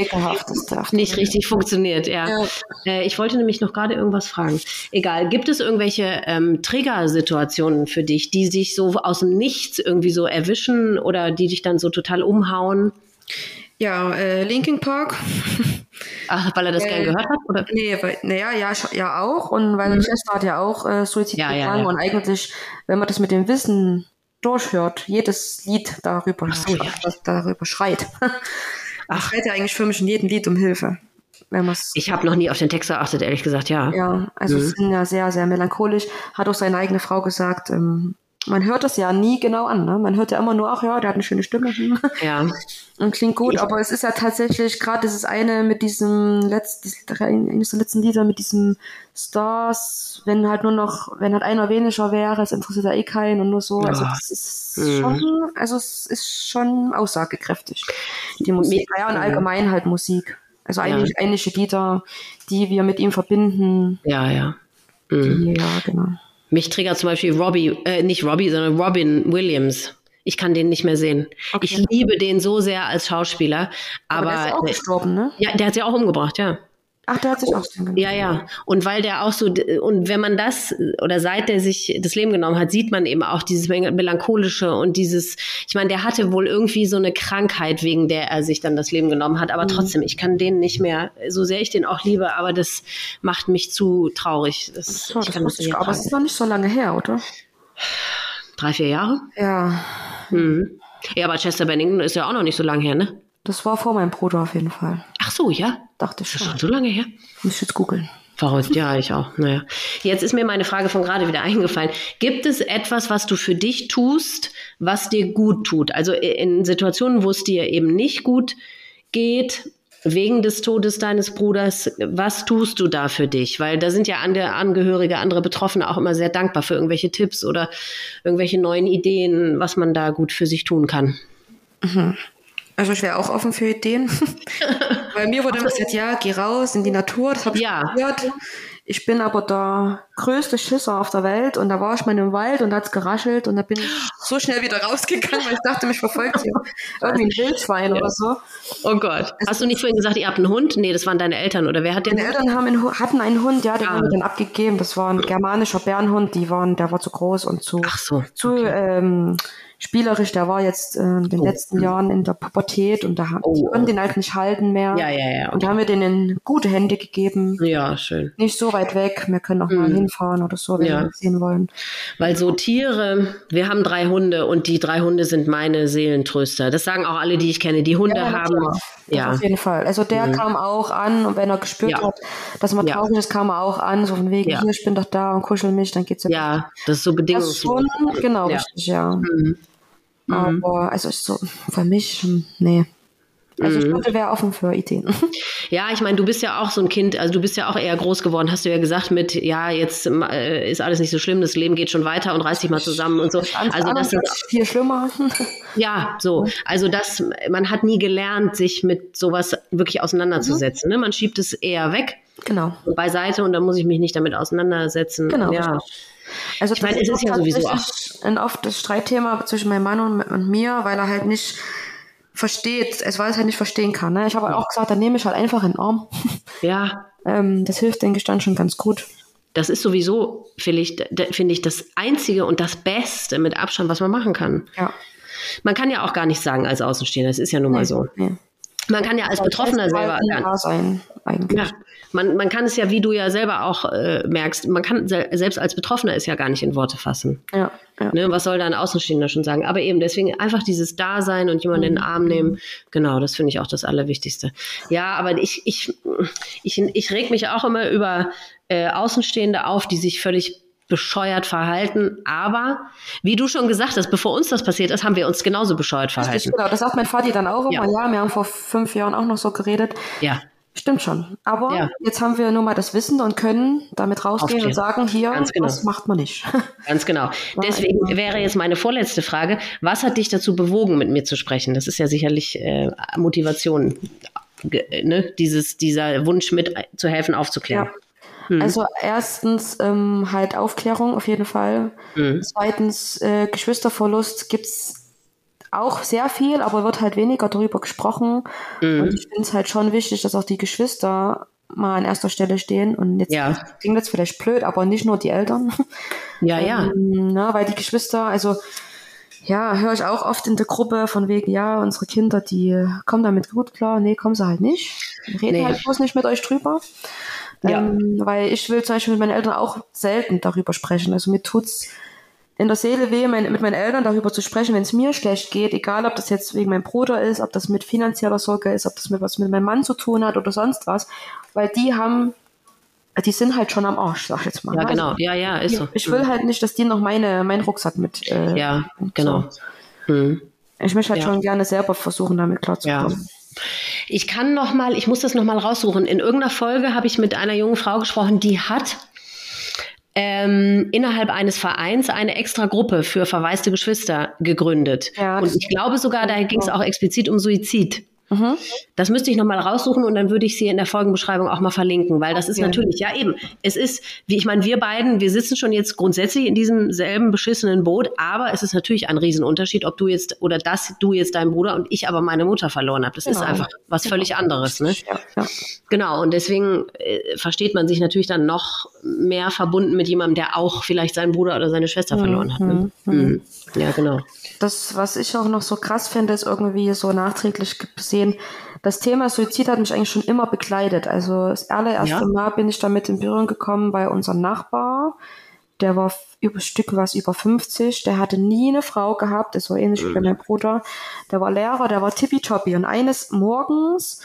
nicht richtig funktioniert. Ja. ja. Äh, ich wollte nämlich noch gerade irgendwas fragen. Egal, gibt es irgendwelche ähm, Triggersituationen für dich, die sich so aus dem Nichts irgendwie so erwischen oder die dich dann so total umhauen? Ja, äh, Linkin Park. Ach, weil er das äh, gern gehört hat? Oder? Nee, weil, naja, ja, ja auch. Und weil mhm. Schwester hat ja auch äh, Suizid ja. Ja, ja. Und eigentlich, wenn man das mit dem Wissen durchhört, jedes Lied darüber, so, ja. darüber schreit. Ach. schreit ja eigentlich für mich in jedem Lied um Hilfe. Wenn ich habe noch nie auf den Text geachtet, ehrlich gesagt, ja. Ja, also mhm. es sind ja sehr, sehr melancholisch. Hat auch seine eigene Frau gesagt, ähm, man hört das ja nie genau an. Ne? Man hört ja immer nur, ach ja, der hat eine schöne Stimme. Ja. Und klingt gut, ich aber es ist ja tatsächlich gerade dieses eine mit diesem letzten, eines der letzten Lieder mit diesem Stars, wenn halt nur noch, wenn halt einer weniger wäre, es interessiert ja eh keinen und nur so. Also das ist mhm. schon, also es ist schon aussagekräftig. Die Musik, ja, und allgemein halt Musik. Also eigentlich ja. ähnliche Lieder, die wir mit ihm verbinden. Ja, ja. Mhm. Die, ja, genau. Mich triggert zum Beispiel Robbie, äh, nicht Robbie, sondern Robin Williams. Ich kann den nicht mehr sehen. Okay. Ich liebe den so sehr als Schauspieler. Aber, aber der ist auch gestorben, ne? Ja, der hat sie auch umgebracht, ja. Ach, der hat sich auch genommen. Ja, ja. Und weil der auch so, und wenn man das, oder seit der sich das Leben genommen hat, sieht man eben auch dieses melancholische und dieses, ich meine, der hatte wohl irgendwie so eine Krankheit, wegen der er sich dann das Leben genommen hat. Aber mhm. trotzdem, ich kann den nicht mehr, so sehr ich den auch liebe, aber das macht mich zu traurig. Das, so, das das ich, aber es ist noch nicht so lange her, oder? Drei, vier Jahre? Ja. Mhm. Ja, aber Chester Bennington ist ja auch noch nicht so lange her, ne? Das war vor meinem Bruder auf jeden Fall. Ach so, ja? Dachte ich schon. Das ist schon so lange her? Muss ich jetzt googeln. Verrückt, ja, ich auch. Naja. Jetzt ist mir meine Frage von gerade wieder eingefallen. Gibt es etwas, was du für dich tust, was dir gut tut? Also in Situationen, wo es dir eben nicht gut geht, wegen des Todes deines Bruders, was tust du da für dich? Weil da sind ja andere Angehörige, andere Betroffene auch immer sehr dankbar für irgendwelche Tipps oder irgendwelche neuen Ideen, was man da gut für sich tun kann. Mhm. Also ich wäre auch offen für Ideen. Weil mir wurde immer gesagt, ja, geh raus in die Natur, das habe ich ja. gehört. Ich bin aber der größte Schisser auf der Welt und da war ich mal im Wald und da hat's geraschelt und da bin ich so schnell wieder rausgegangen, weil ich dachte, mich verfolgt hier irgendwie ein Wildschwein ja. oder so. Oh Gott. Es Hast du nicht vorhin gesagt, ihr habt einen Hund? Nee, das waren deine Eltern oder wer hat den? Meine Eltern haben einen, hatten einen Hund, ja, den ah. haben wir dann abgegeben. Das war ein germanischer Bärenhund, die waren, der war zu groß und zu, Ach so, zu okay. ähm, spielerisch, der war jetzt äh, in den oh. letzten Jahren in der Pubertät und da haben oh. die konnten den halt nicht halten mehr. Ja, ja, ja. Okay. Und da haben wir den in gute Hände gegeben. Ja, schön. Nicht so weit weg, wir können auch mhm. mal hinfahren oder so, wenn ja. wir sehen wollen. Weil so Tiere, wir haben drei Hunde und die drei Hunde sind meine Seelentröster. Das sagen auch alle, die ich kenne. Die Hunde ja, haben. Ja, auf jeden Fall. Also der mhm. kam auch an und wenn er gespürt ja. hat, dass man traurig ist, kam er auch an, so von wegen, hier, ich bin doch da und kuschel mich, dann geht's ja. Ja, das ist so bedingungslos. Genau, richtig, ja. Mhm. Mhm. Aber also so für mich, nee. Also mhm. ich wäre offen für Ideen. Ja, ich meine, du bist ja auch so ein Kind, also du bist ja auch eher groß geworden, hast du ja gesagt, mit ja, jetzt äh, ist alles nicht so schlimm, das Leben geht schon weiter und reiß dich mal zusammen und so. Also das ist viel schlimmer. Ja, so. Also das, man hat nie gelernt, sich mit sowas wirklich auseinanderzusetzen. Mhm. Ne? Man schiebt es eher weg. Genau. Beiseite und dann muss ich mich nicht damit auseinandersetzen. Genau. Ja. Also ich meine, es ist ja sowieso auch ein oft das Streitthema zwischen meinem Mann und, und mir, weil er halt nicht versteht, es weil es halt nicht verstehen kann. Ne? Ich habe auch gesagt, dann nehme ich halt einfach in den Arm. Ja. ähm, das hilft, denke ich, dann schon ganz gut. Das ist sowieso, finde ich, find ich, das Einzige und das Beste mit Abstand, was man machen kann. Ja. Man kann ja auch gar nicht sagen als Außenstehender, das ist ja nun mal nee, so. Nee. Man kann ja als Betroffener selber. Sein, eigentlich. Ja, man, man kann es ja, wie du ja selber auch äh, merkst, man kann selbst als Betroffener es ja gar nicht in Worte fassen. Ja, ja. Ne, was soll da ein Außenstehender schon sagen? Aber eben deswegen einfach dieses Dasein und jemanden mhm. in den Arm nehmen, genau, das finde ich auch das Allerwichtigste. Ja, aber ich, ich, ich, ich reg mich auch immer über äh, Außenstehende auf, die sich völlig bescheuert verhalten. Aber wie du schon gesagt hast, bevor uns das passiert ist, haben wir uns genauso bescheuert verhalten. Richtig, genau, das sagt mein Vati dann auch immer. Ja. ja, wir haben vor fünf Jahren auch noch so geredet. Ja. Stimmt schon. Aber ja. jetzt haben wir nur mal das Wissen und können damit rausgehen Aufstehen. und sagen, hier, genau. das macht man nicht. Ganz genau. Deswegen wäre jetzt meine vorletzte Frage, was hat dich dazu bewogen, mit mir zu sprechen? Das ist ja sicherlich äh, Motivation, ne? Dieses, dieser Wunsch mitzuhelfen, aufzuklären. Ja. Mhm. Also erstens ähm, halt Aufklärung auf jeden Fall. Mhm. Zweitens äh, Geschwisterverlust gibt's auch sehr viel, aber wird halt weniger darüber gesprochen. Mhm. Und ich finde es halt schon wichtig, dass auch die Geschwister mal an erster Stelle stehen. Und jetzt ja. klingt das vielleicht blöd, aber nicht nur die Eltern. Ja, ja. Ähm, na, weil die Geschwister, also ja, höre ich auch oft in der Gruppe von wegen, ja, unsere Kinder, die kommen damit gut klar. Nee, kommen sie halt nicht. Reden nee. halt bloß nicht mit euch drüber. Ja. Ähm, weil ich will zum Beispiel mit meinen Eltern auch selten darüber sprechen. Also mir tut's in der Seele weh, mein, mit meinen Eltern darüber zu sprechen, wenn es mir schlecht geht, egal ob das jetzt wegen meinem Bruder ist, ob das mit finanzieller Sorge ist, ob das mit was mit meinem Mann zu tun hat oder sonst was, weil die haben, die sind halt schon am Arsch, sag ich jetzt mal. Ja, ne? genau, ja, ja, ist so. Ich will halt nicht, dass die noch meine, meinen Rucksack mit. Äh, ja, genau. So. Hm. Ich möchte halt ja. schon gerne selber versuchen, damit klarzukommen. Ja. Ich kann noch mal, ich muss das noch mal raussuchen. In irgendeiner Folge habe ich mit einer jungen Frau gesprochen, die hat ähm, innerhalb eines Vereins eine extra Gruppe für verwaiste Geschwister gegründet. Ja, und ich glaube sogar, da ging es auch explizit um Suizid. Mhm. Das müsste ich nochmal raussuchen und dann würde ich sie in der Folgenbeschreibung auch mal verlinken, weil das okay. ist natürlich, ja eben, es ist, wie ich meine, wir beiden, wir sitzen schon jetzt grundsätzlich in diesem selben beschissenen Boot, aber es ist natürlich ein Riesenunterschied, ob du jetzt oder dass du jetzt deinen Bruder und ich aber meine Mutter verloren habe. Das genau. ist einfach was völlig anderes. Ne? Ja, ja. Genau, und deswegen äh, versteht man sich natürlich dann noch mehr verbunden mit jemandem, der auch vielleicht seinen Bruder oder seine Schwester mhm. verloren hat. Ne? Mhm. mhm. Ja, genau. Das, was ich auch noch so krass finde, ist irgendwie so nachträglich gesehen, das Thema Suizid hat mich eigentlich schon immer begleitet. Also das allererste ja. Mal bin ich damit in Berührung gekommen bei unserem Nachbar. Der war über Stück was über 50. Der hatte nie eine Frau gehabt. Das war ähnlich mhm. wie bei meinem Bruder. Der war Lehrer, der war tippitoppi. Und eines Morgens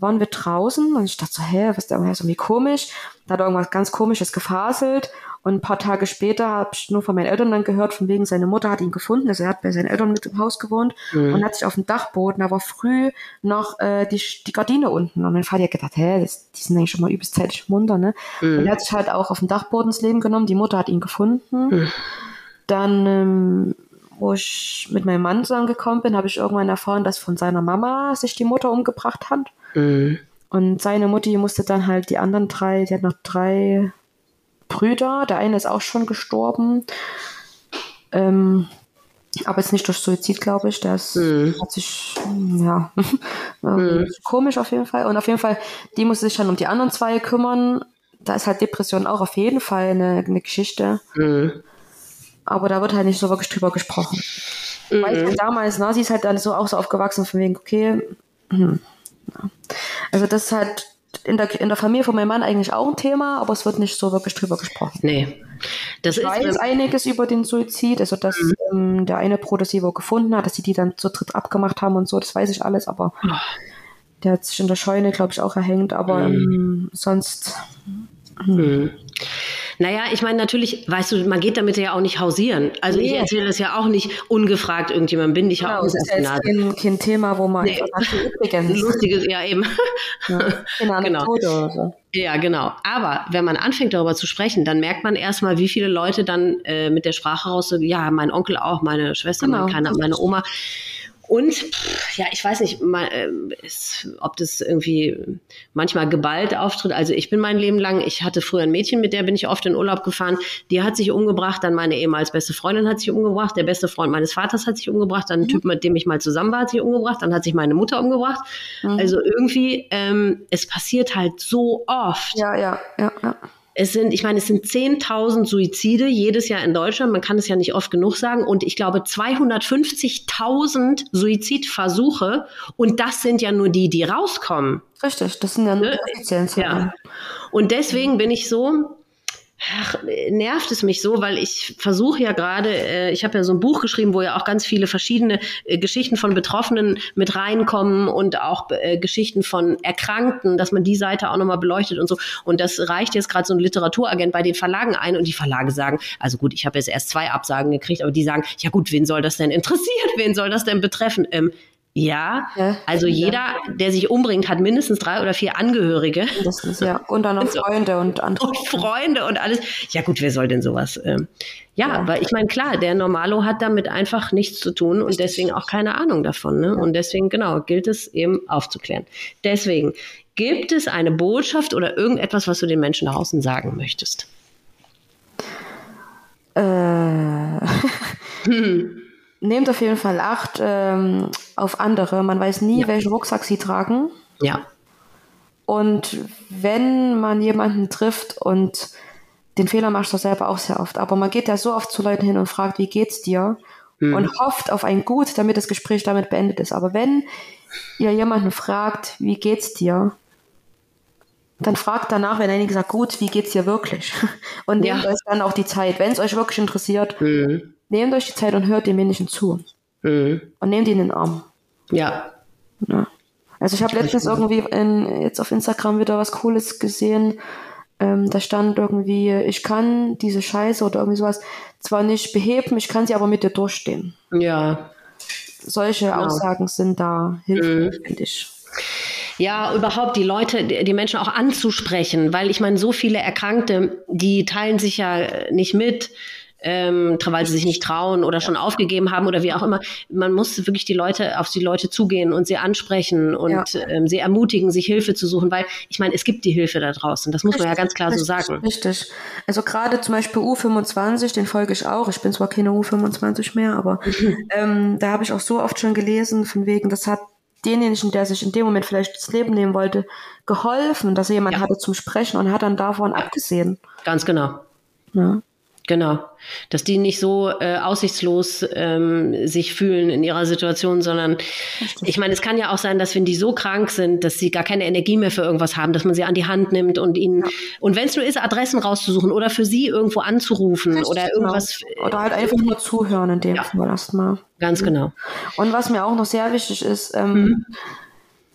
waren wir draußen und ich dachte so, hä, was ist da irgendwie komisch? Da hat irgendwas ganz komisches gefaselt und ein paar Tage später habe ich nur von meinen Eltern dann gehört, von wegen seine Mutter hat ihn gefunden. Also er hat bei seinen Eltern mit im Haus gewohnt mhm. und hat sich auf dem Dachboden, da war früh noch äh, die, die Gardine unten. Und mein Vater hat gedacht, hä, das, die sind eigentlich schon mal übelst zeitig munter, ne? Mhm. Und er hat sich halt auch auf dem Dachboden ins Leben genommen. Die Mutter hat ihn gefunden. Mhm. Dann, ähm, wo ich mit meinem Mann zusammengekommen bin, habe ich irgendwann erfahren, dass von seiner Mama sich die Mutter umgebracht hat. Mhm. Und seine Mutti musste dann halt die anderen drei, die hat noch drei Brüder. Der eine ist auch schon gestorben. Ähm, aber jetzt nicht durch Suizid, glaube ich. Der ist, mhm. hat sich, ja, mhm. komisch auf jeden Fall. Und auf jeden Fall, die muss sich dann um die anderen zwei kümmern. Da ist halt Depression auch auf jeden Fall eine, eine Geschichte. Mhm. Aber da wird halt nicht so wirklich drüber gesprochen. Mhm. Weil ich halt damals, na, sie ist halt dann so auch so aufgewachsen von wegen, okay, hm, ja. also das ist halt in der, in der Familie von meinem Mann eigentlich auch ein Thema, aber es wird nicht so wirklich drüber gesprochen. Nee. Das ich ist, weiß einiges über den Suizid, also dass mhm. ähm, der eine Bruder sie wo gefunden hat, dass sie die dann zu dritt abgemacht haben und so, das weiß ich alles, aber oh. der hat sich in der Scheune, glaube ich, auch erhängt, aber mhm. ähm, sonst. Hm. Naja, ich meine, natürlich, weißt du, man geht damit ja auch nicht hausieren. Also nee. ich erzähle das ja auch nicht ungefragt irgendjemandem, bin ich genau, auch nicht das ist ja kein, kein Thema, wo man nee. übrigens. Lustiges, ja eben. Ja, genau. Oder so. Ja, genau. Aber wenn man anfängt darüber zu sprechen, dann merkt man erstmal, wie viele Leute dann äh, mit der Sprache raus, ja, mein Onkel auch, meine Schwester, genau. meine, meine Oma. Und ja, ich weiß nicht, mal, äh, ist, ob das irgendwie manchmal geballt auftritt. Also ich bin mein Leben lang, ich hatte früher ein Mädchen, mit der bin ich oft in Urlaub gefahren. Die hat sich umgebracht, dann meine ehemals beste Freundin hat sich umgebracht, der beste Freund meines Vaters hat sich umgebracht, dann ein mhm. Typ, mit dem ich mal zusammen war, hat sich umgebracht, dann hat sich meine Mutter umgebracht. Mhm. Also irgendwie, ähm, es passiert halt so oft. Ja, ja, ja, ja. Es sind, ich meine, es sind 10.000 Suizide jedes Jahr in Deutschland. Man kann es ja nicht oft genug sagen. Und ich glaube 250.000 Suizidversuche. Und das sind ja nur die, die rauskommen. Richtig, das sind ja nur die offiziellen Ja. Und deswegen bin ich so, ach, nervt es mich so, weil ich versuche ja gerade, äh, ich habe ja so ein Buch geschrieben, wo ja auch ganz viele verschiedene äh, Geschichten von Betroffenen mit reinkommen und auch äh, Geschichten von Erkrankten, dass man die Seite auch nochmal beleuchtet und so. Und das reicht jetzt gerade so ein Literaturagent bei den Verlagen ein und die Verlage sagen, also gut, ich habe jetzt erst zwei Absagen gekriegt, aber die sagen, ja gut, wen soll das denn interessieren? Wen soll das denn betreffen? Ähm, ja, ja, also jeder, der sich umbringt, hat mindestens drei oder vier Angehörige. Mindestens, ja. Und dann noch Freunde und andere. Und Freunde und alles. Ja gut, wer soll denn sowas? Ähm, ja, ja, weil ich meine, klar, der Normalo hat damit einfach nichts zu tun und deswegen auch keine Ahnung davon. Ne? Und deswegen, genau, gilt es eben aufzuklären. Deswegen, gibt es eine Botschaft oder irgendetwas, was du den Menschen nach außen sagen möchtest? Äh. hm. Nehmt auf jeden Fall Acht ähm, auf andere. Man weiß nie, ja. welchen Rucksack sie tragen. Ja. Und wenn man jemanden trifft und den Fehler machst du selber auch sehr oft, aber man geht ja so oft zu Leuten hin und fragt, wie geht's dir? Mhm. Und hofft auf ein Gut, damit das Gespräch damit beendet ist. Aber wenn ihr jemanden fragt, wie geht's dir? Dann fragt danach, wenn er sagt, gut, wie geht's dir wirklich? Und nehmt ja. euch dann auch die Zeit, wenn es euch wirklich interessiert, mhm nehmt euch die Zeit und hört dem Menschen zu. Mhm. Und nehmt ihn in den Arm. Ja. ja. Also ich habe letztens irgendwie in, jetzt auf Instagram wieder was Cooles gesehen. Ähm, da stand irgendwie, ich kann diese Scheiße oder irgendwie sowas zwar nicht beheben, ich kann sie aber mit dir durchstehen. Ja. Solche genau. Aussagen sind da hilfreich, mhm. finde ich. Ja, überhaupt die Leute, die Menschen auch anzusprechen, weil ich meine, so viele Erkrankte, die teilen sich ja nicht mit ähm, weil sie sich nicht trauen oder schon aufgegeben haben oder wie auch immer. Man muss wirklich die Leute auf die Leute zugehen und sie ansprechen und ja. ähm, sie ermutigen, sich Hilfe zu suchen, weil ich meine, es gibt die Hilfe da draußen. Das muss richtig, man ja ganz klar richtig, so sagen. Richtig. Also gerade zum Beispiel U25, den folge ich auch. Ich bin zwar keine U25 mehr, aber ähm, da habe ich auch so oft schon gelesen, von wegen, das hat denjenigen, der sich in dem Moment vielleicht das Leben nehmen wollte, geholfen, dass er jemand ja. hatte zum Sprechen und hat dann davon ja. abgesehen. Ganz genau. Ja. Genau, dass die nicht so äh, aussichtslos ähm, sich fühlen in ihrer Situation, sondern ich meine, es kann ja auch sein, dass wenn die so krank sind, dass sie gar keine Energie mehr für irgendwas haben, dass man sie an die Hand nimmt und ihnen ja. und wenn es nur ist, Adressen rauszusuchen oder für sie irgendwo anzurufen Richtig, oder genau. irgendwas genau. oder halt einfach nur zuhören in dem ja. Fall erstmal. Ganz genau. Und was mir auch noch sehr wichtig ist, ähm, mhm.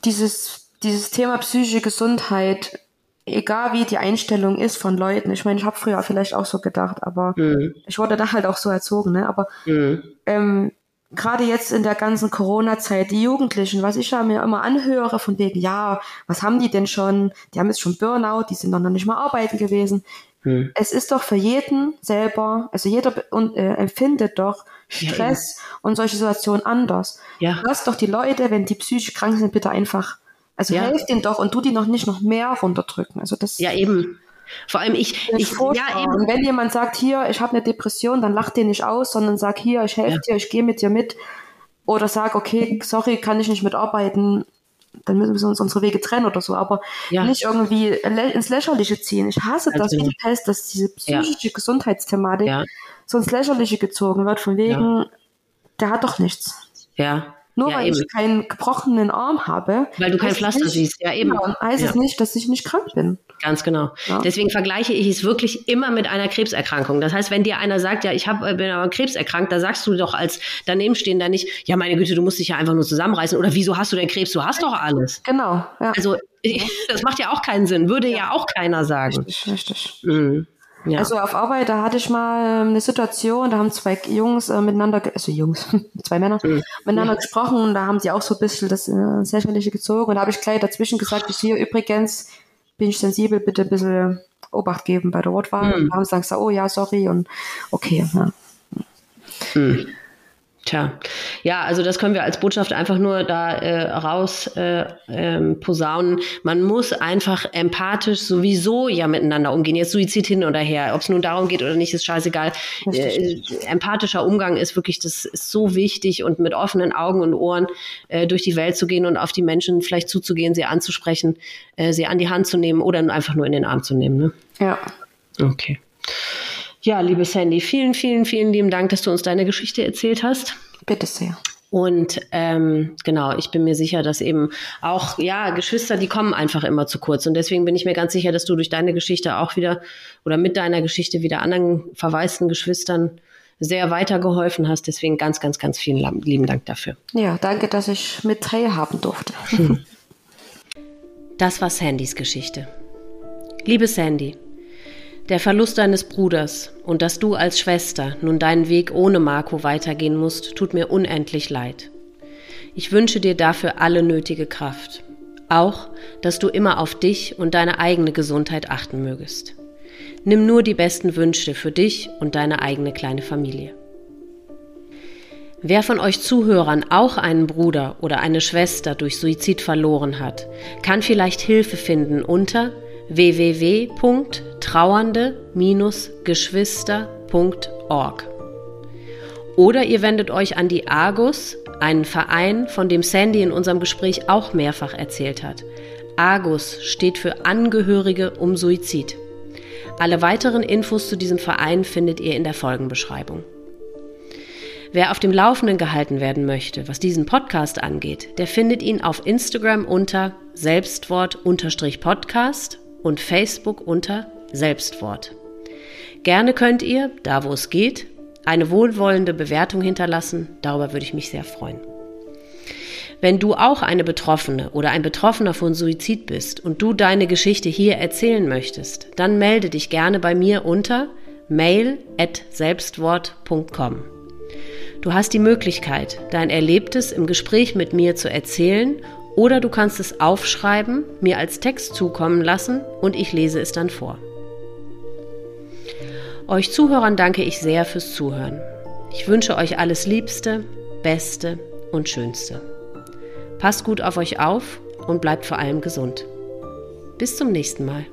dieses dieses Thema psychische Gesundheit egal wie die Einstellung ist von Leuten. Ich meine, ich habe früher vielleicht auch so gedacht, aber mhm. ich wurde da halt auch so erzogen. Ne? Aber mhm. ähm, gerade jetzt in der ganzen Corona-Zeit, die Jugendlichen, was ich ja mir immer anhöre, von wegen, ja, was haben die denn schon? Die haben jetzt schon Burnout, die sind noch nicht mal arbeiten gewesen. Mhm. Es ist doch für jeden selber, also jeder äh, empfindet doch Stress ja, und solche Situationen anders. Ja. Lass doch die Leute, wenn die psychisch krank sind, bitte einfach also ja. helft denen doch und du die noch nicht noch mehr runterdrücken. Also das ja eben. Vor allem ich, ich ja eben. Und wenn jemand sagt, hier, ich habe eine Depression, dann lach den nicht aus, sondern sag hier, ich helfe ja. dir, ich gehe mit dir mit. Oder sag, okay, sorry, kann ich nicht mitarbeiten, dann müssen wir uns unsere Wege trennen oder so, aber ja. nicht irgendwie ins Lächerliche ziehen. Ich hasse das wie die Pest, dass diese psychische. Gesundheitsthematik so ins Lächerliche gezogen wird, von wegen, der hat doch nichts. Ja. Nur ja, weil eben. ich keinen gebrochenen Arm habe. Weil du kein Pflaster nicht, siehst, ja eben. Genau, heißt ja. es nicht, dass ich nicht krank bin. Ganz genau. Ja. Deswegen vergleiche ich es wirklich immer mit einer Krebserkrankung. Das heißt, wenn dir einer sagt, ja, ich hab, bin aber krebserkrankt, da sagst du doch als danebenstehender nicht, ja, meine Güte, du musst dich ja einfach nur zusammenreißen. Oder wieso hast du denn Krebs? Du hast doch alles. Genau. Ja. Also das macht ja auch keinen Sinn. Würde ja, ja auch keiner sagen. Richtig, richtig. Mhm. Ja. Also auf Arbeit, da hatte ich mal ähm, eine Situation, da haben zwei Jungs äh, miteinander, also Jungs, zwei Männer, mhm. miteinander ja. gesprochen und da haben die auch so ein bisschen das äh, Sexuelle gezogen und da habe ich gleich dazwischen gesagt, ich hier übrigens bin ich sensibel, bitte ein bisschen Obacht geben bei der Wortwahl. Mhm. Und da haben sie dann gesagt, oh ja, sorry und okay. Ja. Mhm. Tja, ja, also das können wir als Botschaft einfach nur da äh, raus äh, ähm, posaunen. Man muss einfach empathisch sowieso ja miteinander umgehen. Jetzt Suizid hin oder her, ob es nun darum geht oder nicht, ist scheißegal. Äh, empathischer Umgang ist wirklich, das ist so wichtig und mit offenen Augen und Ohren äh, durch die Welt zu gehen und auf die Menschen vielleicht zuzugehen, sie anzusprechen, äh, sie an die Hand zu nehmen oder einfach nur in den Arm zu nehmen. Ne? Ja. Okay. Ja, liebe Sandy, vielen, vielen, vielen lieben Dank, dass du uns deine Geschichte erzählt hast. Bitte sehr. Und ähm, genau, ich bin mir sicher, dass eben auch, ja, Geschwister, die kommen einfach immer zu kurz. Und deswegen bin ich mir ganz sicher, dass du durch deine Geschichte auch wieder oder mit deiner Geschichte wieder anderen verwaisten Geschwistern sehr weitergeholfen hast. Deswegen ganz, ganz, ganz vielen lieben Dank dafür. Ja, danke, dass ich mit teilhaben durfte. Das war Sandys Geschichte. Liebe Sandy, der Verlust deines Bruders und dass du als Schwester nun deinen Weg ohne Marco weitergehen musst, tut mir unendlich leid. Ich wünsche dir dafür alle nötige Kraft. Auch, dass du immer auf dich und deine eigene Gesundheit achten mögest. Nimm nur die besten Wünsche für dich und deine eigene kleine Familie. Wer von euch Zuhörern auch einen Bruder oder eine Schwester durch Suizid verloren hat, kann vielleicht Hilfe finden unter www.trauernde-geschwister.org. Oder ihr wendet euch an die Argus, einen Verein, von dem Sandy in unserem Gespräch auch mehrfach erzählt hat. Argus steht für Angehörige um Suizid. Alle weiteren Infos zu diesem Verein findet ihr in der Folgenbeschreibung. Wer auf dem Laufenden gehalten werden möchte, was diesen Podcast angeht, der findet ihn auf Instagram unter Selbstwort-Podcast und Facebook unter Selbstwort. Gerne könnt ihr, da wo es geht, eine wohlwollende Bewertung hinterlassen. Darüber würde ich mich sehr freuen. Wenn du auch eine Betroffene oder ein Betroffener von Suizid bist und du deine Geschichte hier erzählen möchtest, dann melde dich gerne bei mir unter mail@selbstwort.com. Du hast die Möglichkeit, dein Erlebtes im Gespräch mit mir zu erzählen oder du kannst es aufschreiben, mir als Text zukommen lassen und ich lese es dann vor. Euch Zuhörern danke ich sehr fürs Zuhören. Ich wünsche euch alles Liebste, Beste und Schönste. Passt gut auf euch auf und bleibt vor allem gesund. Bis zum nächsten Mal.